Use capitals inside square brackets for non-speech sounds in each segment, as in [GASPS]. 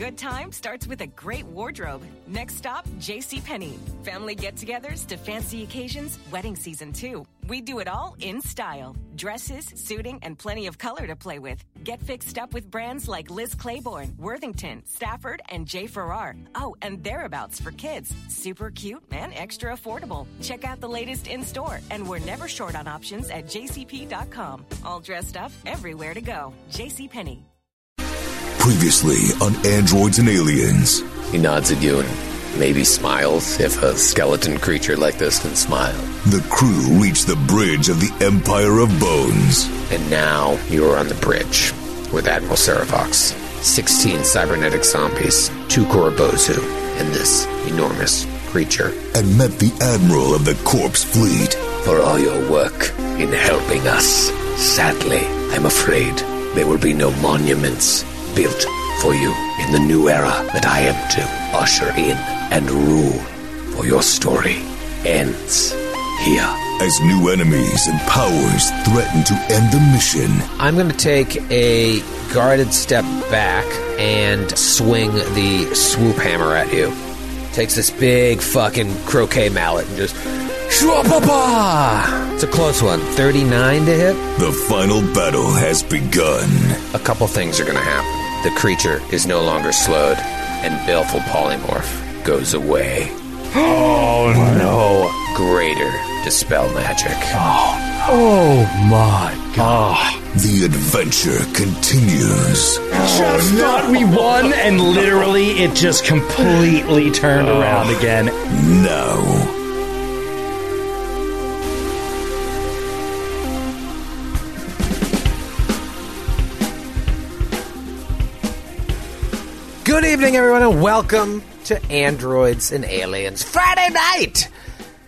good time starts with a great wardrobe. Next stop, JCPenney. Family get togethers to fancy occasions, wedding season too. We do it all in style dresses, suiting, and plenty of color to play with. Get fixed up with brands like Liz Claiborne, Worthington, Stafford, and J. Ferrar. Oh, and thereabouts for kids. Super cute and extra affordable. Check out the latest in store, and we're never short on options at jcp.com. All dressed up, everywhere to go. JCPenney. Previously on Androids and Aliens. He nods at you and maybe smiles if a skeleton creature like this can smile. The crew reached the bridge of the Empire of Bones. And now you are on the bridge with Admiral Serovox, 16 cybernetic zombies, two Korobozu, and this enormous creature. And met the Admiral of the Corpse Fleet. For all your work in helping us. Sadly, I'm afraid there will be no monuments built for you in the new era that I am to usher in and rule. For your story ends here. As new enemies and powers threaten to end the mission. I'm going to take a guarded step back and swing the swoop hammer at you. Takes this big fucking croquet mallet and just. Shwapapa! It's a close one. 39 to hit. The final battle has begun. A couple things are going to happen. The creature is no longer slowed, and baleful polymorph goes away. [GASPS] Oh no! Greater dispel magic. Oh, oh my god. Ah, the adventure continues. Just thought we won, and literally it just completely turned around again. Now. Good evening, everyone, and welcome to Androids and Aliens Friday night!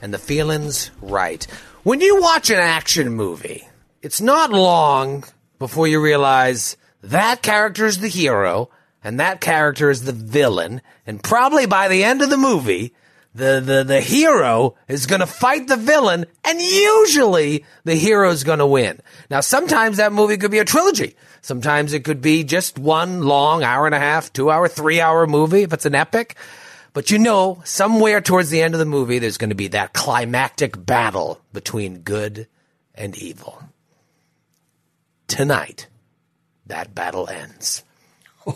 And the feeling's right. When you watch an action movie, it's not long before you realize that character is the hero and that character is the villain, and probably by the end of the movie, the, the, the hero is gonna fight the villain, and usually the hero is gonna win. Now, sometimes that movie could be a trilogy. Sometimes it could be just one long hour and a half, two hour, three hour movie if it's an epic. But you know, somewhere towards the end of the movie, there's going to be that climactic battle between good and evil. Tonight, that battle ends. [LAUGHS]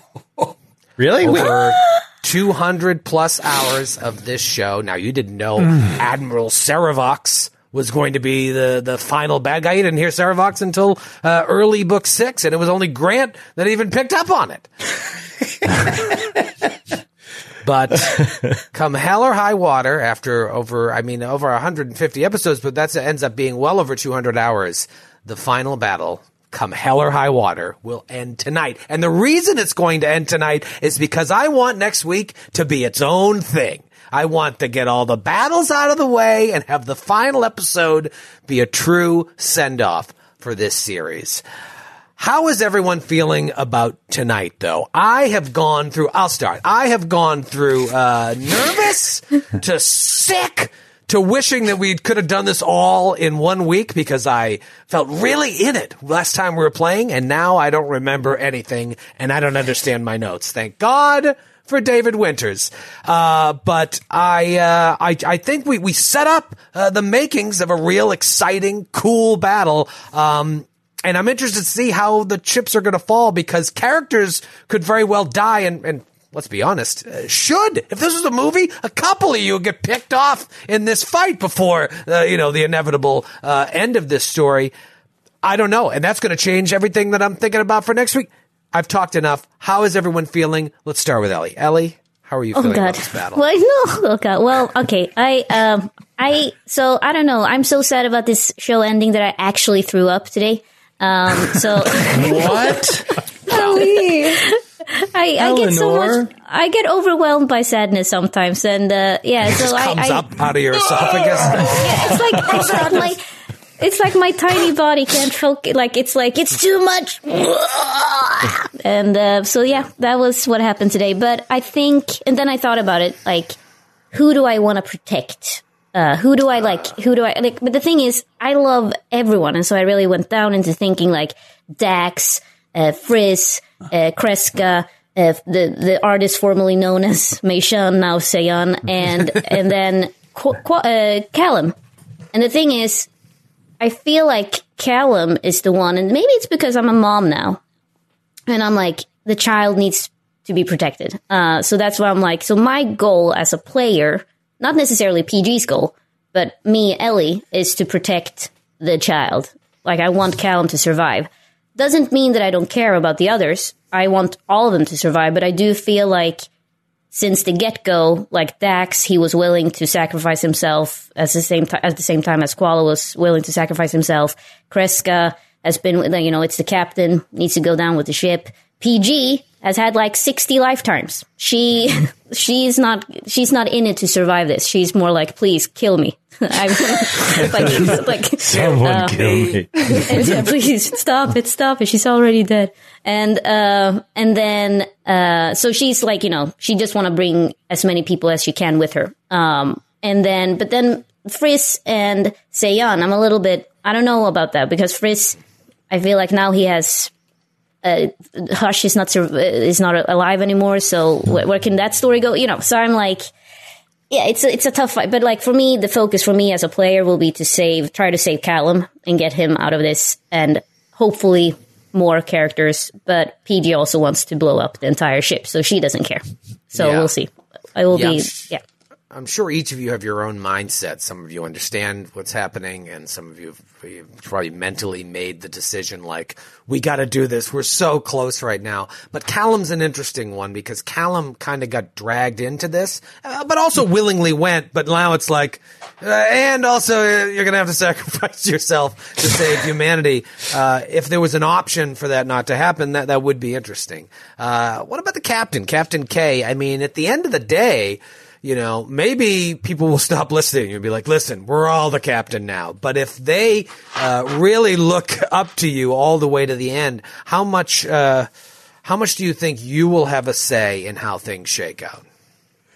Really? Over [LAUGHS] 200 plus hours of this show. Now, you didn't know mm. Admiral Serovox was going to be the, the final bad guy. You didn't hear Serovox until uh, early book six, and it was only Grant that even picked up on it. [LAUGHS] but come hell or high water, after over, I mean, over 150 episodes, but that ends up being well over 200 hours, the final battle come hell or high water, will end tonight. And the reason it's going to end tonight is because I want next week to be its own thing. I want to get all the battles out of the way and have the final episode be a true send off for this series. How is everyone feeling about tonight, though? I have gone through, I'll start. I have gone through uh, nervous [LAUGHS] to sick to wishing that we could have done this all in one week because I felt really in it last time we were playing, and now I don't remember anything and I don't understand my notes. Thank God for David Winters. Uh, but I, uh, I, I think we, we set up uh, the makings of a real exciting, cool battle. Um, and I'm interested to see how the chips are going to fall because characters could very well die and, and let's be honest, uh, should. If this was a movie, a couple of you would get picked off in this fight before, uh, you know, the inevitable uh, end of this story. I don't know. And that's going to change everything that I'm thinking about for next week. I've talked enough. How is everyone feeling? Let's start with Ellie. Ellie, how are you Oh feeling god. about this battle? Well, [LAUGHS] no. Oh god. Well, okay. I um I so I don't know. I'm so sad about this show ending that I actually threw up today. Um so [LAUGHS] [LAUGHS] What? I, I get so much I get overwhelmed by sadness sometimes and uh yeah, so I, Comes I up out of your esophagus. yeah, it's like it's like it's like my tiny body can't focus like it's like it's too much. And uh, so yeah that was what happened today. But i think and then i thought about it like who do i want to protect? Uh, who do i like who do i like but the thing is i love everyone. And so i really went down into thinking like dax uh, frizz uh, kreska uh, the the artist formerly known as Mei Shun, now Seiyan, and and then Qu- Qu- uh, Callum. And the thing is, I feel like Callum is the one, and maybe it's because I'm a mom now, and I'm like the child needs to be protected. Uh, so that's why I'm like, so my goal as a player, not necessarily PG's goal, but me, Ellie, is to protect the child. Like I want Callum to survive. Doesn't mean that I don't care about the others. I want all of them to survive, but I do feel like since the get go, like Dax, he was willing to sacrifice himself at the same at the same time as Qualo was willing to sacrifice himself. Kreska has been, you know, it's the captain needs to go down with the ship. PG has had like 60 lifetimes. She, [LAUGHS] she's not, she's not in it to survive this. She's more like, please kill me. [LAUGHS] I like, [LAUGHS] like, Someone uh, kill me. [LAUGHS] please stop it, stop it. She's already dead. And, uh, and then, uh, so she's like, you know, she just want to bring as many people as she can with her. Um, and then, but then Friss and Seiyan, I'm a little bit, I don't know about that because Friss, I feel like now he has uh, Hush is not sur- is not alive anymore. So where, where can that story go? You know, so I'm like, yeah, it's a, it's a tough fight. But like for me, the focus for me as a player will be to save, try to save Callum and get him out of this, and hopefully more characters. But PG also wants to blow up the entire ship, so she doesn't care. So Yeah. we'll see. I will Yeah. be yeah. I'm sure each of you have your own mindset. Some of you understand what's happening, and some of you have probably mentally made the decision like, we got to do this. We're so close right now. But Callum's an interesting one because Callum kind of got dragged into this, uh, but also willingly went. But now it's like, uh, and also uh, you're going to have to [LAUGHS] sacrifice yourself to save humanity. Uh, if there was an option for that not to happen, that, that would be interesting. Uh, what about the captain, Captain K? I mean, at the end of the day, you know, maybe people will stop listening and be like, listen, we're all the captain now. But if they uh, really look [LAUGHS] up to you all the way to the end, how much, uh, how much do you think you will have a say in how things shake out?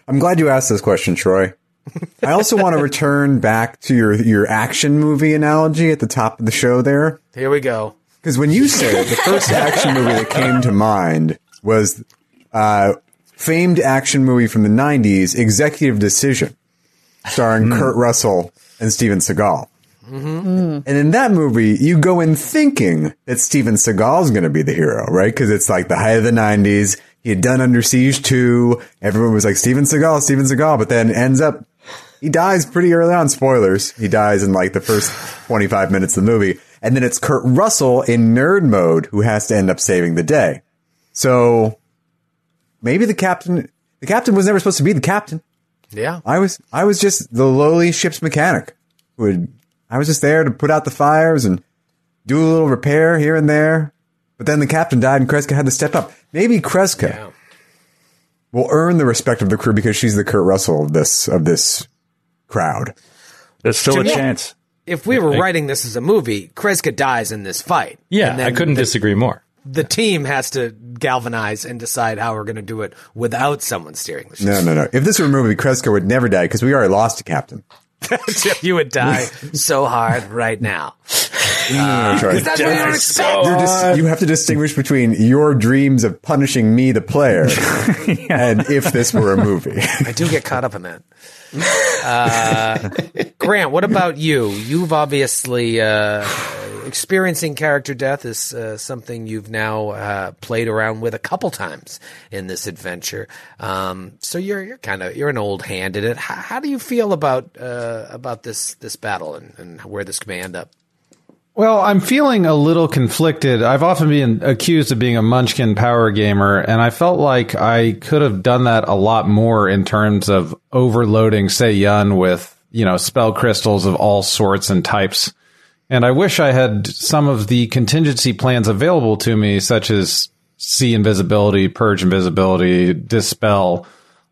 I'm glad you asked this question, Troy. [LAUGHS] I also want to return back to your your action movie analogy at the top of the show there. Here we go. Because when you said it, the first [LAUGHS] action movie that came to mind was uh, famed action movie from the 90s, Executive Decision, starring hmm. Kurt Russell and Steven Seagal. Mm-hmm. And in that movie, you go in thinking that Steven Seagal is going to be the hero, right? Because it's like the height of the 90s. He had done Under Siege 2. Everyone was like, Steven Seagal, Steven Seagal. But then ends up, he dies pretty early on. Spoilers. He dies in like the first 25 minutes of the movie. And then it's Kurt Russell in nerd mode who has to end up saving the day. So maybe the captain, the captain was never supposed to be the captain. Yeah. I was I was just the lowly ship's mechanic. Who would I was just there to put out the fires and do a little repair here and there. But then the captain died and Kreska had to step up. Maybe Kreska Yeah. will earn the respect of the crew because she's the Kurt Russell of this of this crowd. There's still a Yeah. chance. If we were writing this as a movie, Kreska dies in this fight. Yeah, And then I couldn't the, disagree more. The team has to galvanize and decide how we're going to do it without someone steering the ship. No, no, no. If this were a movie, Kreska would never die because we already lost a captain. [LAUGHS] you would die so hard right now. [LAUGHS] No, Troy. That's what you don't expect. You're dis- you have to distinguish between your dreams of punishing me, the player, [LAUGHS] and if this were a movie. I do get caught up in that. Uh, Grant, what about you? You've obviously uh, experiencing character death is uh, something you've now uh, played around with a couple times in this adventure. Um, so you're you're kind of you're an old hand at it. How, how do you feel about uh, about this this battle and, and where this may end up? Well, I'm feeling a little conflicted. I've often been accused of being a munchkin power gamer, and I felt like I could have done that a lot more in terms of overloading Say Yun with, you know, spell crystals of all sorts and types. And I wish I had some of the contingency plans available to me, such as see invisibility, purge invisibility, dispel,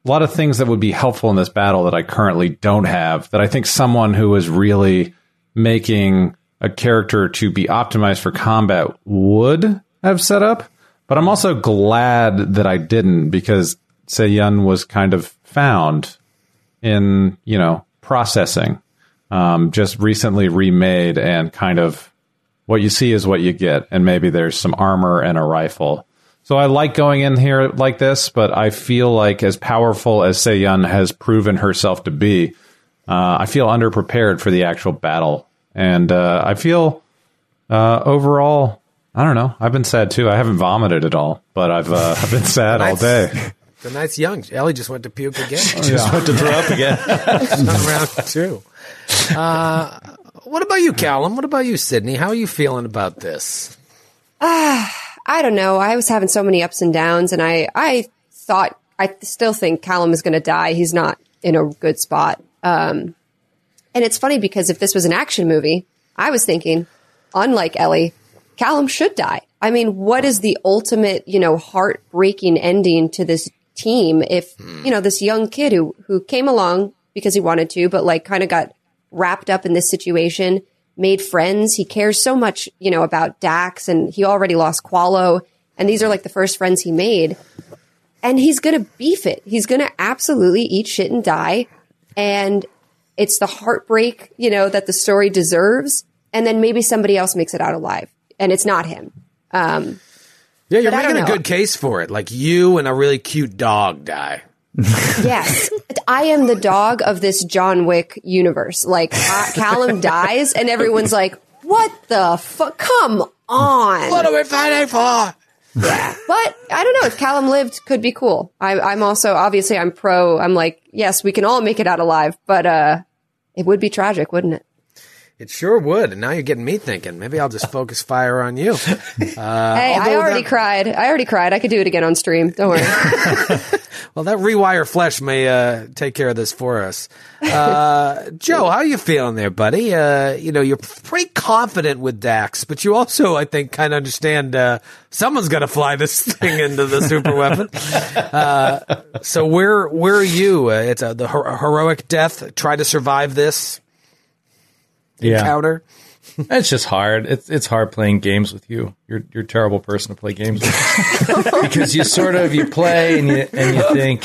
a lot of things that would be helpful in this battle that I currently don't have. That I think someone who is really making a character to be optimized for combat would have set up. But I'm also glad that I didn't because Seyun was kind of found in, you know, processing. Um, just recently remade and kind of what you see is what you get. And maybe there's some armor and a rifle. So I like going in here like this, but I feel like as powerful as Seyun has proven herself to be, uh, I feel underprepared for the actual battle, and uh, I feel uh, overall, I don't know. I've been sad too. I haven't vomited at all, but I've uh, I've been sad all day. [LAUGHS] The night's young. Ellie just went to puke again. [LAUGHS] she Just went to throw up again. [LAUGHS] round two. Uh, what about you, Callum? What about you, Sydney? How are you feeling about this? [SIGHS] I don't know. I was having so many ups and downs, and I, I thought, I still think Callum is going to die. He's not in a good spot. Um, and it's funny because if this was an action movie, I was thinking, unlike Ellie, Callum should die. I mean, what is the ultimate, you know, heartbreaking ending to this team if, hmm. you know, this young kid who, who came along because he wanted to, but like kind of got wrapped up in this situation, made friends. He cares so much, you know, about Dax and he already lost Qualo. And these are like the first friends he made. And he's going to beef it. He's going to absolutely eat shit and die. And it's the heartbreak, you know, that the story deserves. And then maybe somebody else makes it out alive and it's not him. Um, Yeah, you're making a good case for it. Like you and a really cute dog die. [LAUGHS] Yes, I am the dog of this John Wick universe. Like uh, Callum [LAUGHS] dies, and everyone's like, "What the fuck? Come on!" What are we fighting for? yeah. But I don't know if Callum lived, could be cool. I, I'm also obviously I'm pro. I'm like, yes, we can all make it out alive, but uh, it would be tragic, wouldn't it? It sure would. And now you're getting me thinking. Maybe I'll just focus fire on you. [LAUGHS] Uh, hey, I already that- cried. I already cried. I could do it again on stream. Don't worry. [LAUGHS] Well, that rewire flesh may uh, take care of this for us. Uh, [LAUGHS] Joe, how are you feeling there, buddy? Uh, you know, you're pretty confident with Dax, but you also, I think, kind of understand uh, someone's going to fly this [LAUGHS] thing into the super weapon. Uh, so where where are you? Uh, it's uh, the her- heroic death. Try to survive this yeah. encounter. [LAUGHS] It's just hard. It's it's hard playing games with you. You're you're a terrible person to play games with [LAUGHS] because you sort of you play and you and you think,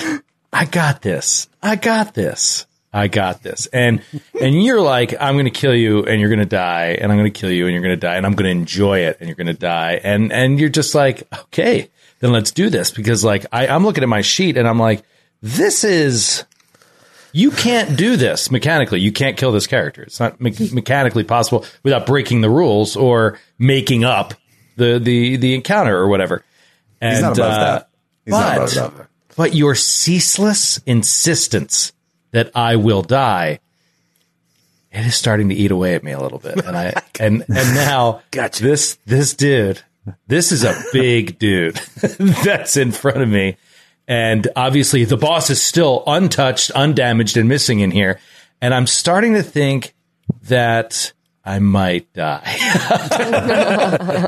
I got this. I got this. I got this. And and you're like, I'm going to kill you and you're going to die and I'm going to kill you and you're going to die and I'm going to enjoy it and you're going to die and and you're just like, okay, then let's do this because like I, I'm looking at my sheet and I'm like, this is you can't do this mechanically. You can't kill this character. It's not me- [LAUGHS] mechanically possible without breaking the rules or making up the the the encounter or whatever. And, He's not above uh, that. He's not but, above that. but your ceaseless insistence that I will die, it is starting to eat away at me a little bit. And I [LAUGHS] and and now [LAUGHS] Gotcha. this this dude, this is a big dude that's in front of me. And obviously the boss is still untouched, undamaged, and missing in here. And I'm starting to think that I might die. [LAUGHS]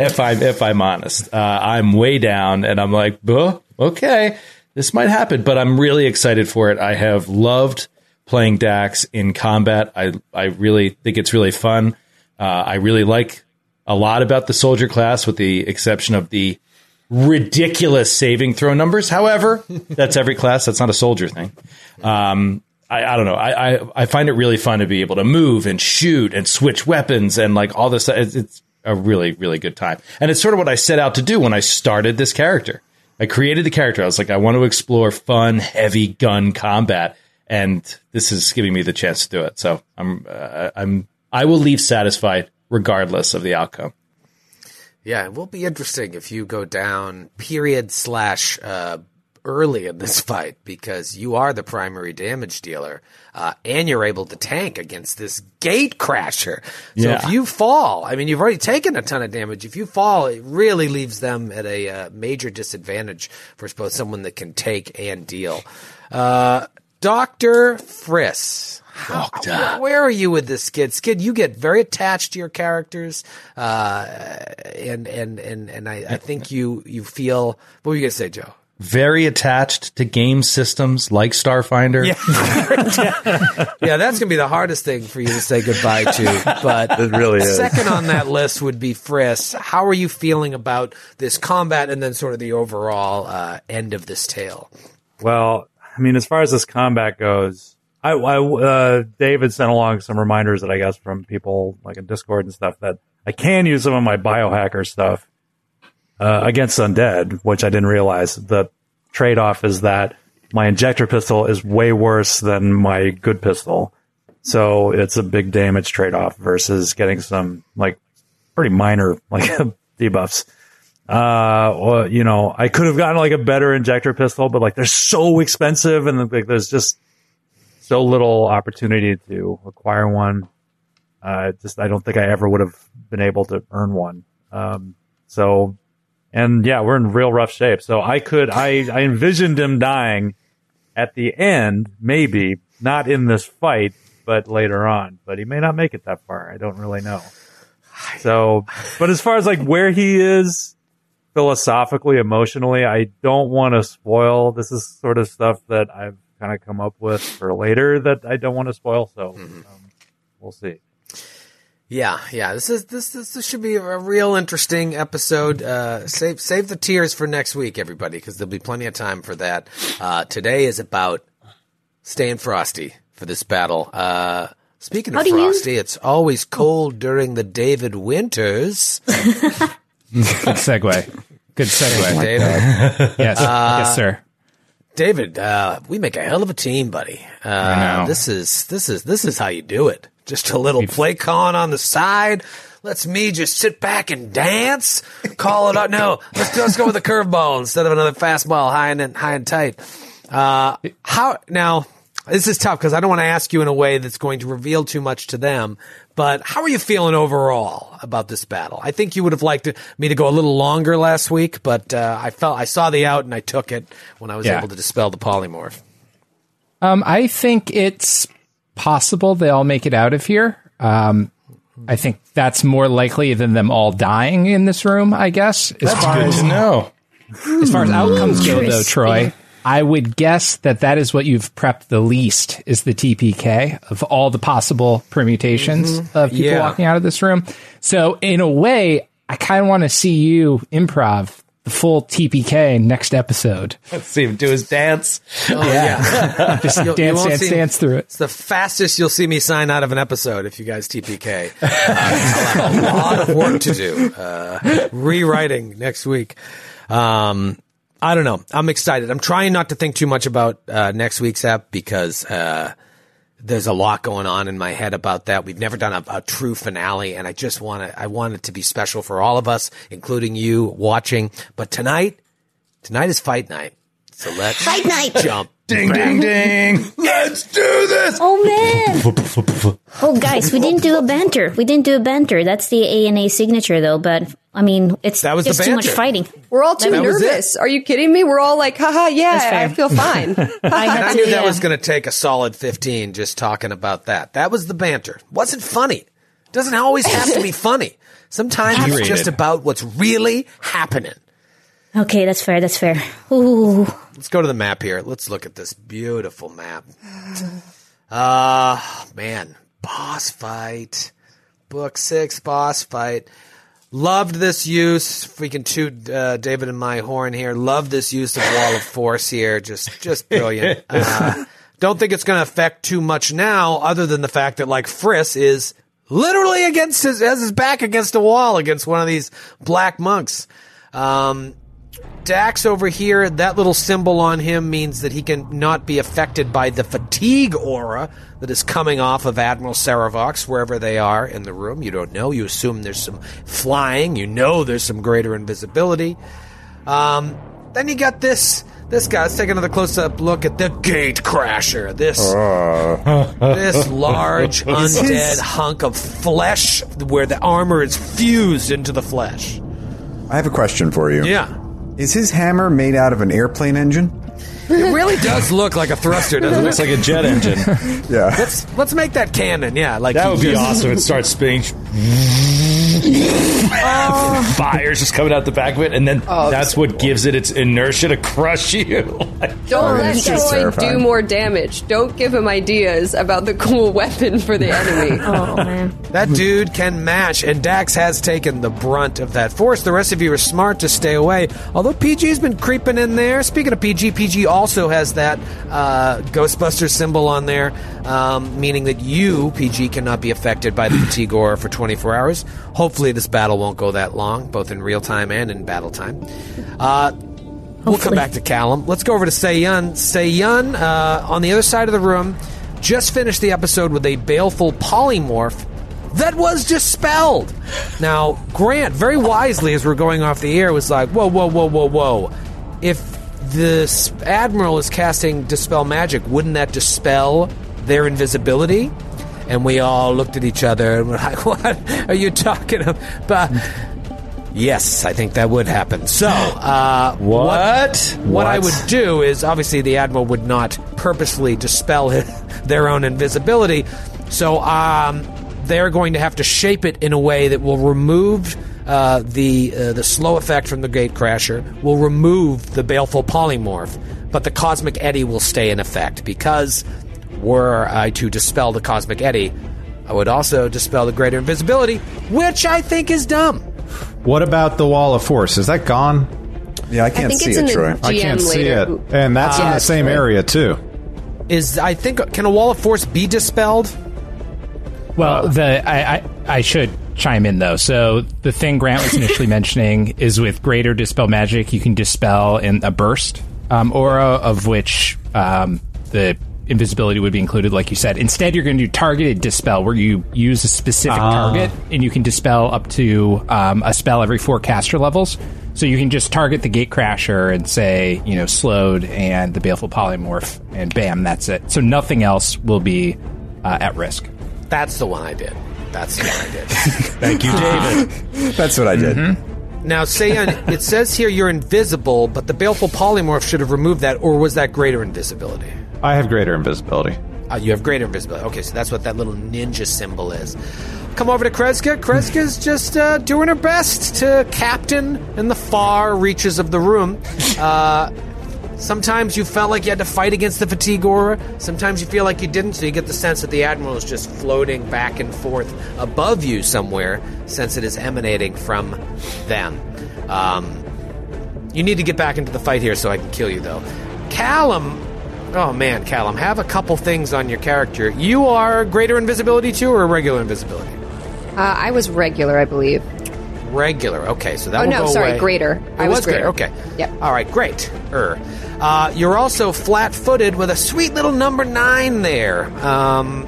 if I'm if I'm honest, uh, I'm way down, and I'm like, "Buh, okay, this might happen. But I'm really excited for it. I have loved playing Dax in combat. I I really think it's really fun. Uh, I really like a lot about the soldier class, with the exception of the ridiculous saving throw numbers. However, [LAUGHS] that's every class. That's not a soldier thing. Um, I, I don't know. I, I, I find it really fun to be able to move and shoot and switch weapons and like all this. It's, it's a really, really good time. And it's sort of what I set out to do when I started this character. I created the character. I was like, I want to explore fun, heavy gun combat. And this is giving me the chance to do it. So I'm, uh, I'm, I will leave satisfied regardless of the outcome. Yeah, it will be interesting if you go down period slash uh, early in this [LAUGHS] fight because you are the primary damage dealer uh, and you're able to tank against this gate crasher. So Yeah. if you fall, I mean, you've already taken a ton of damage. If you fall, it really leaves them at a uh, major disadvantage for both someone that can take and deal. Uh, Dr. Friss. How, where, where are you with this skid? Skid, you get very attached to your characters, uh, and and and and I, I think you you feel. What were you gonna say, Joe? Very attached to game systems like Starfinder. Yeah, [LAUGHS] that's gonna be the hardest thing for you to say goodbye to. But [LAUGHS] It really is. second on that list would be Friss. How are you feeling about this combat and then sort of the overall uh, end of this tale? Well, I mean, as far as this combat goes, I, I uh, David sent along some reminders that I guess from people like in Discord and stuff that I can use some of my biohacker stuff uh, against undead, which I didn't realize. The trade off is that my injector pistol is way worse than my good pistol. So it's a big damage trade off versus getting some like pretty minor [LAUGHS] like debuffs. Uh, you know, I could have gotten like a better injector pistol, but like they're so expensive and like there's just so little opportunity to acquire one. Uh, just I don't think I ever would have been able to earn one. Um, so, and yeah, we're in real rough shape. So I could I I envisioned him dying at the end, maybe not in this fight, but later on. But he may not make it that far. I don't really know. So, but as far as like where he is philosophically, emotionally, I don't want to spoil. This is sort of stuff that I've kind of come up with for later that I don't want to spoil. So um, we'll see. Yeah, yeah. This is this this, this should be a real interesting episode. Uh, save save the tears for next week, everybody, because there'll be plenty of time for that. Uh, today is about staying frosty for this battle. Uh, speaking How of do you- frosty, it's always cold during the David Winters. [LAUGHS] Good segue. Good segue. David, Yes, yes, sir. David, uh, we make a hell of a team, buddy. Uh. This is this is this is how you do it. Just a little play con on the side. Let's me just sit back and dance. Call it out. No, let's let's go with a curveball instead of another fastball, high and high and tight. Uh, how now? This is tough because I don't want to ask you in a way that's going to reveal too much to them. But how are you feeling overall about this battle? I think you would have liked to, me to go a little longer last week, but uh, I felt I saw the out and I took it when I was Yeah. able to dispel the polymorph. Um, I think it's possible they all make it out of here. Um, I think that's more likely than them all dying in this room. I guess. As far Good as to know. as far as outcomes go, though, Interesting. Troy, I would guess that that is what you've prepped the least is the TPK of all the possible permutations of people Yeah. walking out of this room. So in a way, I kind of want to see you improv the full TPK next episode. Let's see him do his dance. Oh, yeah. [LAUGHS] Just You'll- you dance, won't dance, see- dance through it. It's the fastest you'll see me sign out of an episode if you guys TPK. [LAUGHS] Uh, I'll have a lot of work to do. Uh, rewriting next week. Um, I don't know. I'm excited. I'm trying not to think too much about uh, next week's app because uh, there's a lot going on in my head about that. We've never done a, a true finale, and I just want to. I want it to be special for all of us, including you watching. But tonight, tonight is fight night. So let's Fight night. jump. Ding, ding, ding. [LAUGHS] Let's do this. Oh man! [LAUGHS] oh guys, we didn't do a banter. We didn't do a banter. That's the A and A signature, though. But I mean, it's That was just too much fighting. We're all too That nervous. Are you kidding me? We're all like, haha, That's yeah. I feel fine. [LAUGHS] I And had I to, knew that yeah. was going to take a solid 15 just talking about that. That was the banter. Wasn't funny. Doesn't always have to be funny. Sometimes it's just about what's really happening. Okay, that's fair. That's fair. Ooh, Let's go to the map here. Let's look at this beautiful map. Uh, man, boss fight. Book six, boss fight. Loved this use. If we can toot uh, David and my horn here. Love this use of Wall of Force here. Just, just brilliant. [LAUGHS] Uh, don't think it's going to affect too much now, other than the fact that like Friss is literally against his has his back against a wall against one of these black monks. Um, Dax over here, that little symbol on him means that he can not be affected by the fatigue aura that is coming off of Admiral Serovox wherever they are in the room. You don't know. You assume there's some flying. You know there's some greater invisibility. Um, then you got this. This guy. Let's take another close-up look at the Gate Crasher. This [LAUGHS] this large [LAUGHS] undead hunk of flesh, where the armor is fused into the flesh. I have a question for you. Yeah. Is his hammer made out of an airplane engine? It really does look like a thruster, doesn't Looks it? Looks like a jet engine. [LAUGHS] Yeah. Let's let's make that cannon. Yeah, like That he would be just- awesome. It starts spinning. Fire's just coming out the back of it, and then that's what gives it its inertia to crush you. [LAUGHS] Don't let it's Troy terrifying. do more damage. Don't give him ideas about the cool [LAUGHS] weapon for the enemy. [LAUGHS] oh man. That dude can match, and Dax has taken the brunt of that force. The rest of you are smart to stay away. Although PG's been creeping in there. Speaking of PG, PG also has that uh, Ghostbuster symbol on there. Um, meaning that you, PG, cannot be affected by the fatigue aura for 24 hours. Hopefully, this battle won't go that long, both in real time and in battle time. Uh, we'll come back to Callum. Let's go over to Seyun. Seyun, uh, on the other side of the room, just finished the episode with a baleful polymorph that was dispelled. Now, Grant, very wisely, as we're going off the air, was like, whoa, whoa, whoa, whoa, whoa. If this admiral is casting dispel magic, wouldn't that dispel their invisibility? And we all looked at each other and were [LAUGHS] like, what are you talking about? Yes, I think that would happen. So, uh, What? what I What? would do is obviously the admiral would not purposefully dispel his, [LAUGHS] their own invisibility, so um, they're going to have to shape it in a way that will remove uh, the uh, the slow effect from the gate crasher, will remove the baleful polymorph, but the cosmic eddy will stay in effect because were I to dispel the cosmic eddy, I would also dispel the greater invisibility, which I think is dumb. What about the wall of force? Is that gone? Yeah, I can't think see it's it, Troy. I can't see it, and that's in the same Troy. area too. Is I think can a wall of force be dispelled? Well, the I, I I should chime in though. So the thing Grant was initially [LAUGHS] mentioning is with greater dispel magic, you can dispel in a burst um, aura, of which um, the invisibility would be included, like you said. Instead, you're going to do targeted dispel, where you use a specific target and you can dispel up to um, a spell every four caster levels. So you can just target the gate crasher and say, you know, slowed and the baleful polymorph, and bam, that's it. So nothing else will be uh, at risk. That's the one I did. That's the one I did. [LAUGHS] Thank you, David. [LAUGHS] That's what I did. now, Seiyan, it says here you're invisible, but the baleful polymorph should have removed that, or was that greater invisibility? I have greater invisibility. Uh, you have greater invisibility. Okay, so that's what that little ninja symbol is. Come over to Kreska. Kreska's just uh, doing her best to captain in the far reaches of the room. Uh, sometimes you felt like you had to fight against the fatigue aura. Sometimes you feel like you didn't, so you get the sense that the admiral is just floating back and forth above you somewhere, since it is emanating from them. Um, you need to get back into the fight here so I can kill you, though. Callum. Oh man, Callum, have a couple things on your character. You are greater invisibility too, or regular invisibility? Uh, I was regular, I believe. Regular. Okay, so that Oh, no, sorry, away. greater. It I was, was greater. greater. Okay. Yep. All right, great. Er. Uh, you're also flat-footed with a sweet little number nine there. Um,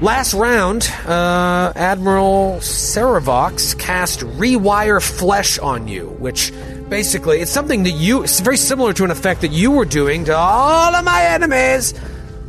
last round, uh, Admiral Serovox cast Rewire Flesh on you, which basically it's something that you. It's very similar to an effect that you were doing to all of my enemies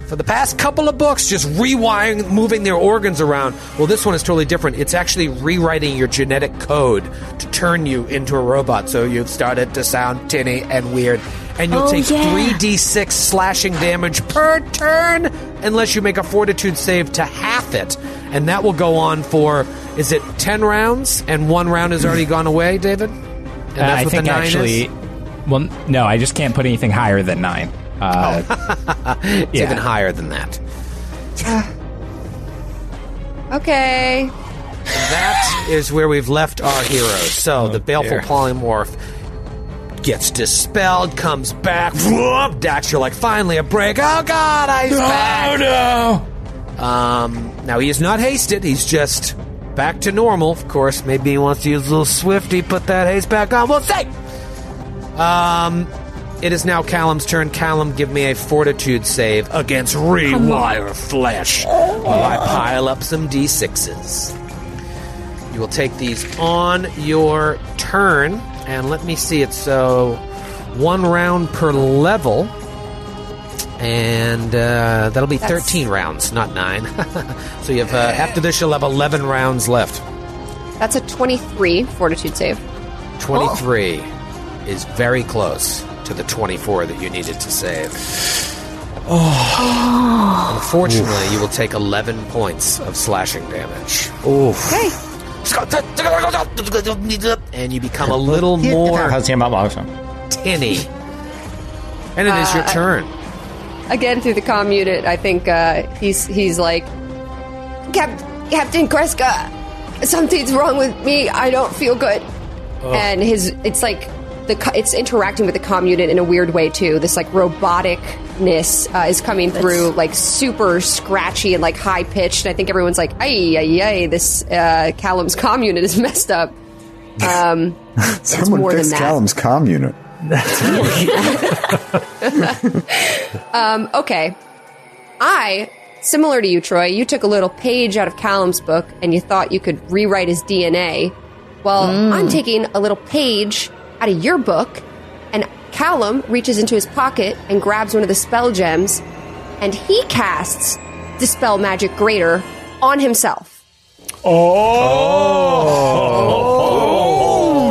for the past couple of books, just rewiring, moving their organs around. Well, this one is totally different. It's actually rewriting your genetic code to turn you into a robot. So you've started to sound tinny and weird. And you'll Oh, take yeah. 3d6 slashing damage per turn unless you make a fortitude save to half it. And that will go on for, is it 10 rounds? And one round has already gone away, David? And that's Uh, I what think the nine actually, is? well, no, I just can't put anything higher than nine. Uh, [LAUGHS] It's yeah. even higher than that. [SIGHS] Okay. That is where we've left our heroes. So the baleful dear. polymorph gets dispelled, comes back. Whoop! Dax, you're like, finally a break. Oh god, he's back. no! Um, now he is not hasted. He's just back to normal. Of course, maybe he wants to use a little swifty, put that haste back on. We'll see. Um, it is now Callum's turn. Callum, give me a fortitude save against Rewire Flesh while I pile up some d6s. You will take these on your turn, and let me see it. So, one round per level, and uh, that'll be That's- 13 rounds, not nine. [LAUGHS] so you have uh, after this, you'll have 11 rounds left. That's a 23 fortitude save. 23 is very close to the 24 that you needed to save. Oh. [SIGHS] Unfortunately, you will take 11 points of slashing damage. Oof. Okay. And you become a little more tinny. And it is your Uh, turn. Again, through the comm unit, I think uh, he's he's like, Cap- Captain Kreska, something's wrong with me. I don't feel good. And his it's like the co- it's interacting with the comm unit in a weird way too. This like roboticness uh, is coming through, like super scratchy and like high pitched. And I think everyone's like, "Ay, ay, ay, this uh, Callum's comm unit is [LAUGHS] messed up." [LAUGHS] Um, [LAUGHS] Someone more fixed. Callum's comm unit. [LAUGHS] um, okay, I similar to you, Troy. You took a little page out of Callum's book and you thought you could rewrite his DNA. Well, I'm taking a little page out of your book, and Callum reaches into his pocket and grabs one of the spell gems, and he casts Dispel Magic Greater on himself. Oh,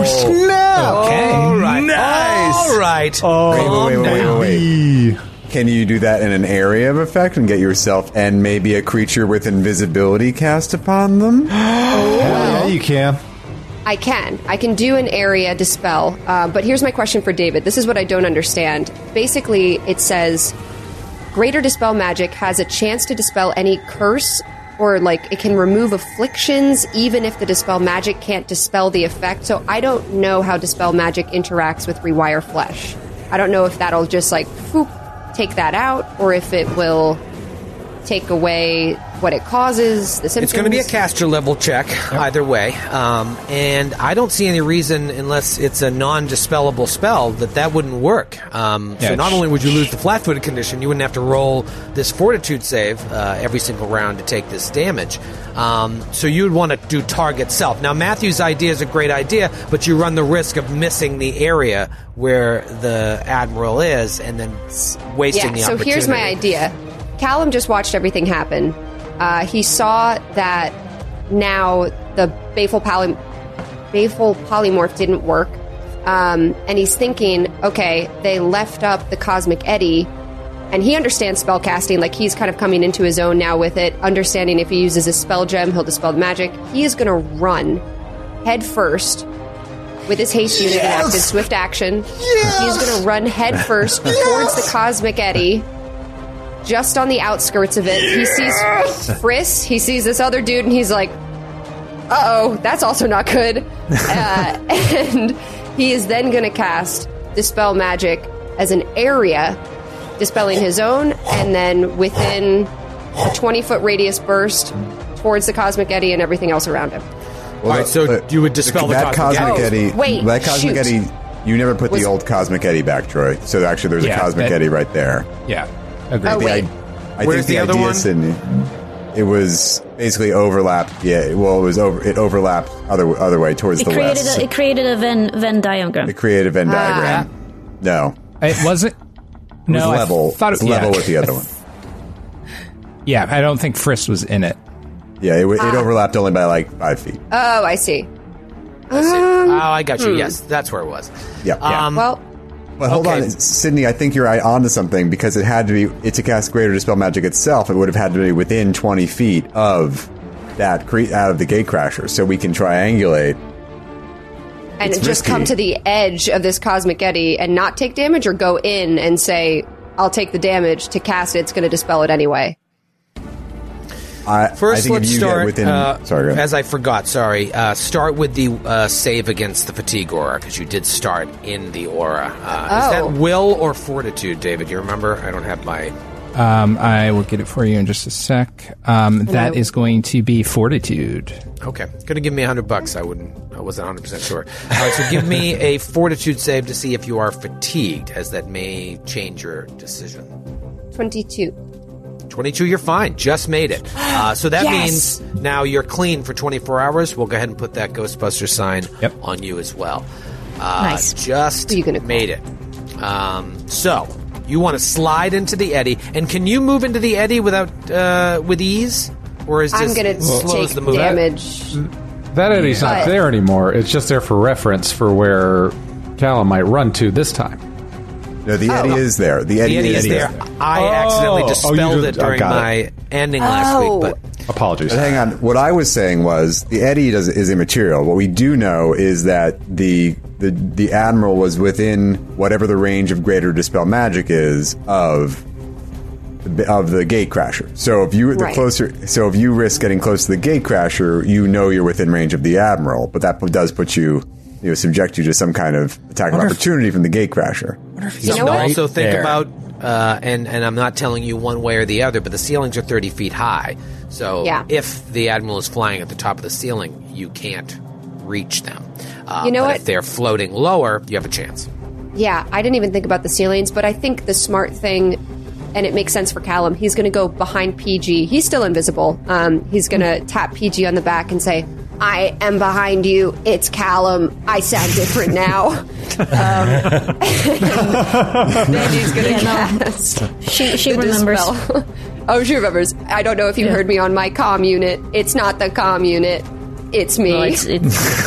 snap! Okay. All right. Nice. All right. Oh, wait, wait, wait, wait, wait. Can you do that in an area of effect and get yourself and maybe a creature with invisibility cast upon them? [GASPS] yeah, you can. I can. I can do an area dispel. Uh, but here's my question for David. This is what I don't understand. Basically, it says Greater Dispel Magic has a chance to dispel any curse or like it can remove afflictions even if the Dispel Magic can't dispel the effect. So I don't know how Dispel Magic interacts with Rewire Flesh. I don't know if that'll just like whoop, take that out or if it will take away what it causes, the symptoms. It's going to be a caster level check either way, um, and I don't see any reason, unless it's a non-dispellable spell, that that wouldn't work. Um, so not it's- only would you lose the flat-footed condition, you wouldn't have to roll this fortitude save uh, every single round to take this damage. Um, so you'd want to do target self. Now Matthew's idea is a great idea, but you run the risk of missing the area where the admiral is, and then s- wasting the yeah, so opportunity. here's my idea. Callum just watched everything happen. Uh, he saw that now the baleful, poly- polymorph didn't work. Um, and he's thinking, okay, they left up the Cosmic Eddy, and he understands spellcasting. Like he's kind of coming into his own now with it, understanding if he uses a spell gem, he'll dispel the magic. He is going to run head first with his haste unit and active swift action. He's going to run head first towards the Cosmic Eddy just on the outskirts of it. He sees Friss. He sees this other dude, and he's like, "Uh oh, that's also not good." [LAUGHS] Uh, and he is then going to cast dispel magic as an area, dispelling his own, and then within a twenty foot radius burst towards the cosmic eddy and everything else around him. Well, All right, so but you would dispel the that Cosmic cosmic Eddy. eddy. Oh, wait, that cosmic shoot. eddy. You never put Was- the old cosmic eddy back, Troy. So actually, there's Yeah, a cosmic that- eddy right there. Yeah. Agreed. Oh, wait. I, I Where's think the, the other idea, one? Sydney, it was basically overlapped. Yeah, well, it was over. It overlapped other other way towards It the created west. a, it created a Venn Venn diagram. it created a Venn Ah. diagram. No, It wasn't. it was No, I level. thought it was level yeah. with the other one. [LAUGHS] Yeah, I don't think Friss was in it. Yeah, it, w- it overlapped only by like five feet. Oh, I see. oh, I got you. Yes, that's where it was. Yeah. Um, Well, But hold Okay. on, Sydney. I think you're right onto something because it had to be it to cast greater dispel magic itself. It would have had to be within 20 feet of that cre- out of the gate crasher, so we can triangulate. and It's just risky. come to the edge of this cosmic eddy and not take damage, or go in and say, "I'll take the damage to cast it. It's going to dispel it anyway." I, I First, think let's if you start. get within. uh, sorry, as I forgot, sorry. Uh, start with the uh, save against the fatigue aura because you did start in the aura. Uh, Is Oh. that will or fortitude, David? You remember? I don't have my. Um, I will get it for you in just a sec. Um, that I- is going to be Fortitude. Okay, gonna give me a hundred bucks. I wouldn't. I wasn't hundred percent sure. All right, so give me a fortitude save to see if you are fatigued, as that may change your decision. Twenty-two. 22, you're fine. Just made it. Uh, so that Yes! means now you're clean for 24 hours. We'll go ahead and put that Ghostbuster sign Yep. on you as well. Uh, Nice. Just you gonna made it. Um, so you want to slide into the eddy, and can you move into the eddy without uh, with ease, or is I'm this going to slows take the movement? damage. That eddy's not there anymore. It's just there for reference for where Callum might run to this time. No, the eddy oh. is there. The Eddy, The eddy is there. I Oh. accidentally Oh, dispelled oh, did- it I during got my ending last Oh. week, but Apologies. But hang on. What I was saying was the Eddy does, is immaterial. What we do know is that the the the admiral was within whatever the range of greater dispel magic is of the, of the gate crasher. So if you the Right. closer, so if you risk getting close to the gate crasher, you know you're within range of the admiral. But that does put you you know subject you to some kind of attack of opportunity from the gatecrasher. You know So what? also think there. about, uh, and and I'm not telling you one way or the other, but the ceilings are 30 feet high. So Yeah. if the admiral is flying at the top of the ceiling, you can't reach them. Uh, You know but what? If they're floating lower, you have a chance. Yeah, I didn't even think about the ceilings, but I think the smart thing, and it makes sense for Callum, he's going to go behind PG. He's still invisible. Um, he's going to tap PG on the back and say, I am behind you. It's Callum. I sound different now. [LAUGHS] um, then going to Yeah, no. cast She she the remembers. dispel. [LAUGHS] oh, she remembers. I don't know if you Yeah. heard me on my comm unit. It's not the comm unit. It's me. No, it's, it's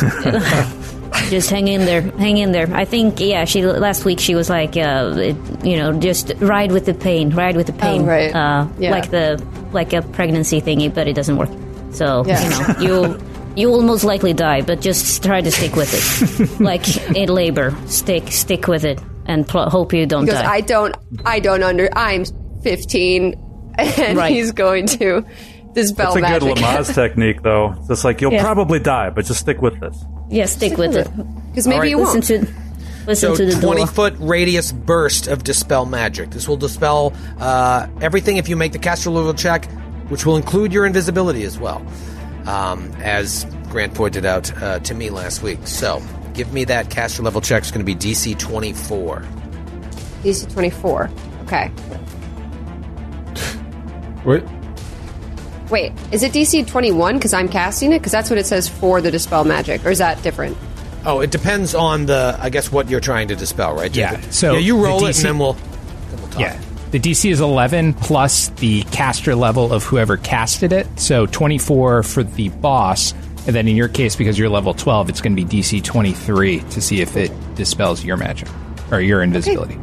[LAUGHS] just hang in there, hang in there. I think yeah. She last week she was like, uh, it, you know, just ride with the pain, ride with the pain, Oh, right. uh, Yeah. like the like a pregnancy thingy, but it doesn't work. So Yeah. you know, you you will most likely die, but just try to stick with it. [LAUGHS] like in labor, stick stick with it, and pl- hope you don't He goes, die. I don't, I don't under, I'm 15, and Right. he's going to dispel That's a magic. good Lamaze [LAUGHS] technique, though. It's like you'll Yeah. probably die, but just stick with this. yeah, stick, with it. Because maybe All right, you won't. Listen to listen So to the 20 door. foot radius burst of dispel magic. This will dispel uh, everything if you make the caster level check, which will include your invisibility as well, um, as Grant pointed out uh, to me last week. So give me that caster level check. It's going to be DC 24. DC 24. Okay. Wait, Wait, is it DC 21 because I'm casting it? Because that's what it says for the dispel magic. Or is that different? Oh, it depends on the, I guess, what you're trying to dispel, right? Yeah, so yeah, you the roll it, and then we'll, then we'll talk. Yeah. The DC is 11 plus the caster level of whoever casted it. So 24 for the boss. And then in your case, because you're level 12, it's going to be DC 23 to see if it dispels your magic or your invisibility.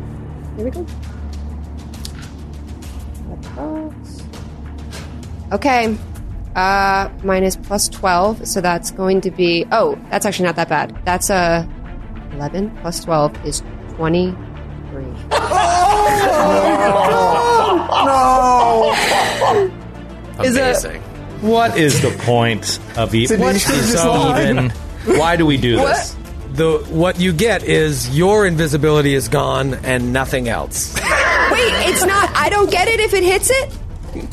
Here we go. Okay. Uh, mine is plus 12, so that's going to be. Oh, that's actually not that bad. That's uh, 11 plus 12 is 23. [LAUGHS] Is it- What is the point of e- It's an what Easter is slide. even? Why do we do this? The what you get is your invisibility is gone and nothing else. Wait, it's not. I don't get it if it hits it?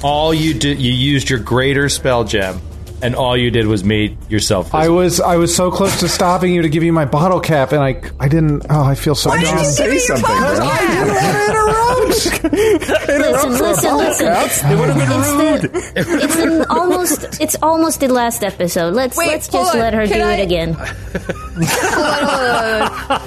All you did, you used your greater spell gem, and all you did was made yourself. I was I was so close to stopping you to give you my bottle cap, and I I didn't. Oh, I feel so Why did dumb. you Say give me your something, phone? man. [LAUGHS] Listen, listen, listen. It's, it would have been rude. it's an almost. It's almost the last episode. Let's Wait, let's just on. let her Can do I- it again.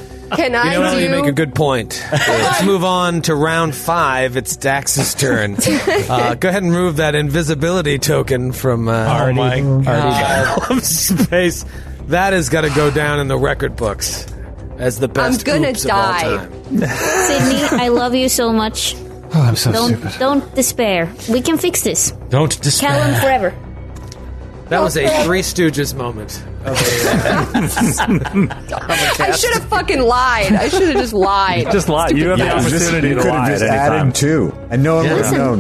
[LAUGHS] [LAUGHS] Can I You know, do? you make a good point. [LAUGHS] Let's move on to round five. It's Dax's turn. [LAUGHS] Uh, go ahead and remove that invisibility token from uh, oh my god! [LAUGHS] of space. That has got to go down in the record books as the best I'm gonna oops die. of all time. Sydney, I love you so much. Oh, I'm so Don't stupid. don't despair. We can fix this. Don't despair. Callum forever. That was a Three Stooges moment. [LAUGHS] Of a, I should have fucking lied. I should have just lied. [LAUGHS] Just lie. You have the You just- opportunity you to could lie have at just any time. added two, and no one would have Listen. known.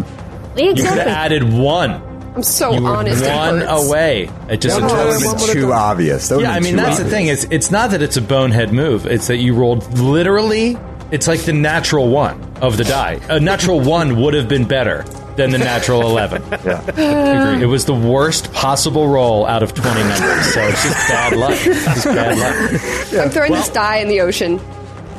You could have Exactly. added one. I'm so You were honest. it one hurts. away. It just That would have been would've too done- obvious. That would've Yeah, I been mean too that's the obvious. thing. It's it's not that it's a bonehead move. It's that you rolled literally. It's like the natural one of the die. A natural one would have been better than the natural [LAUGHS] eleven. Yeah. Agreed. It was the worst possible roll out of twenty numbers. So it's just bad luck. It's just bad luck. I'm throwing this die in the ocean.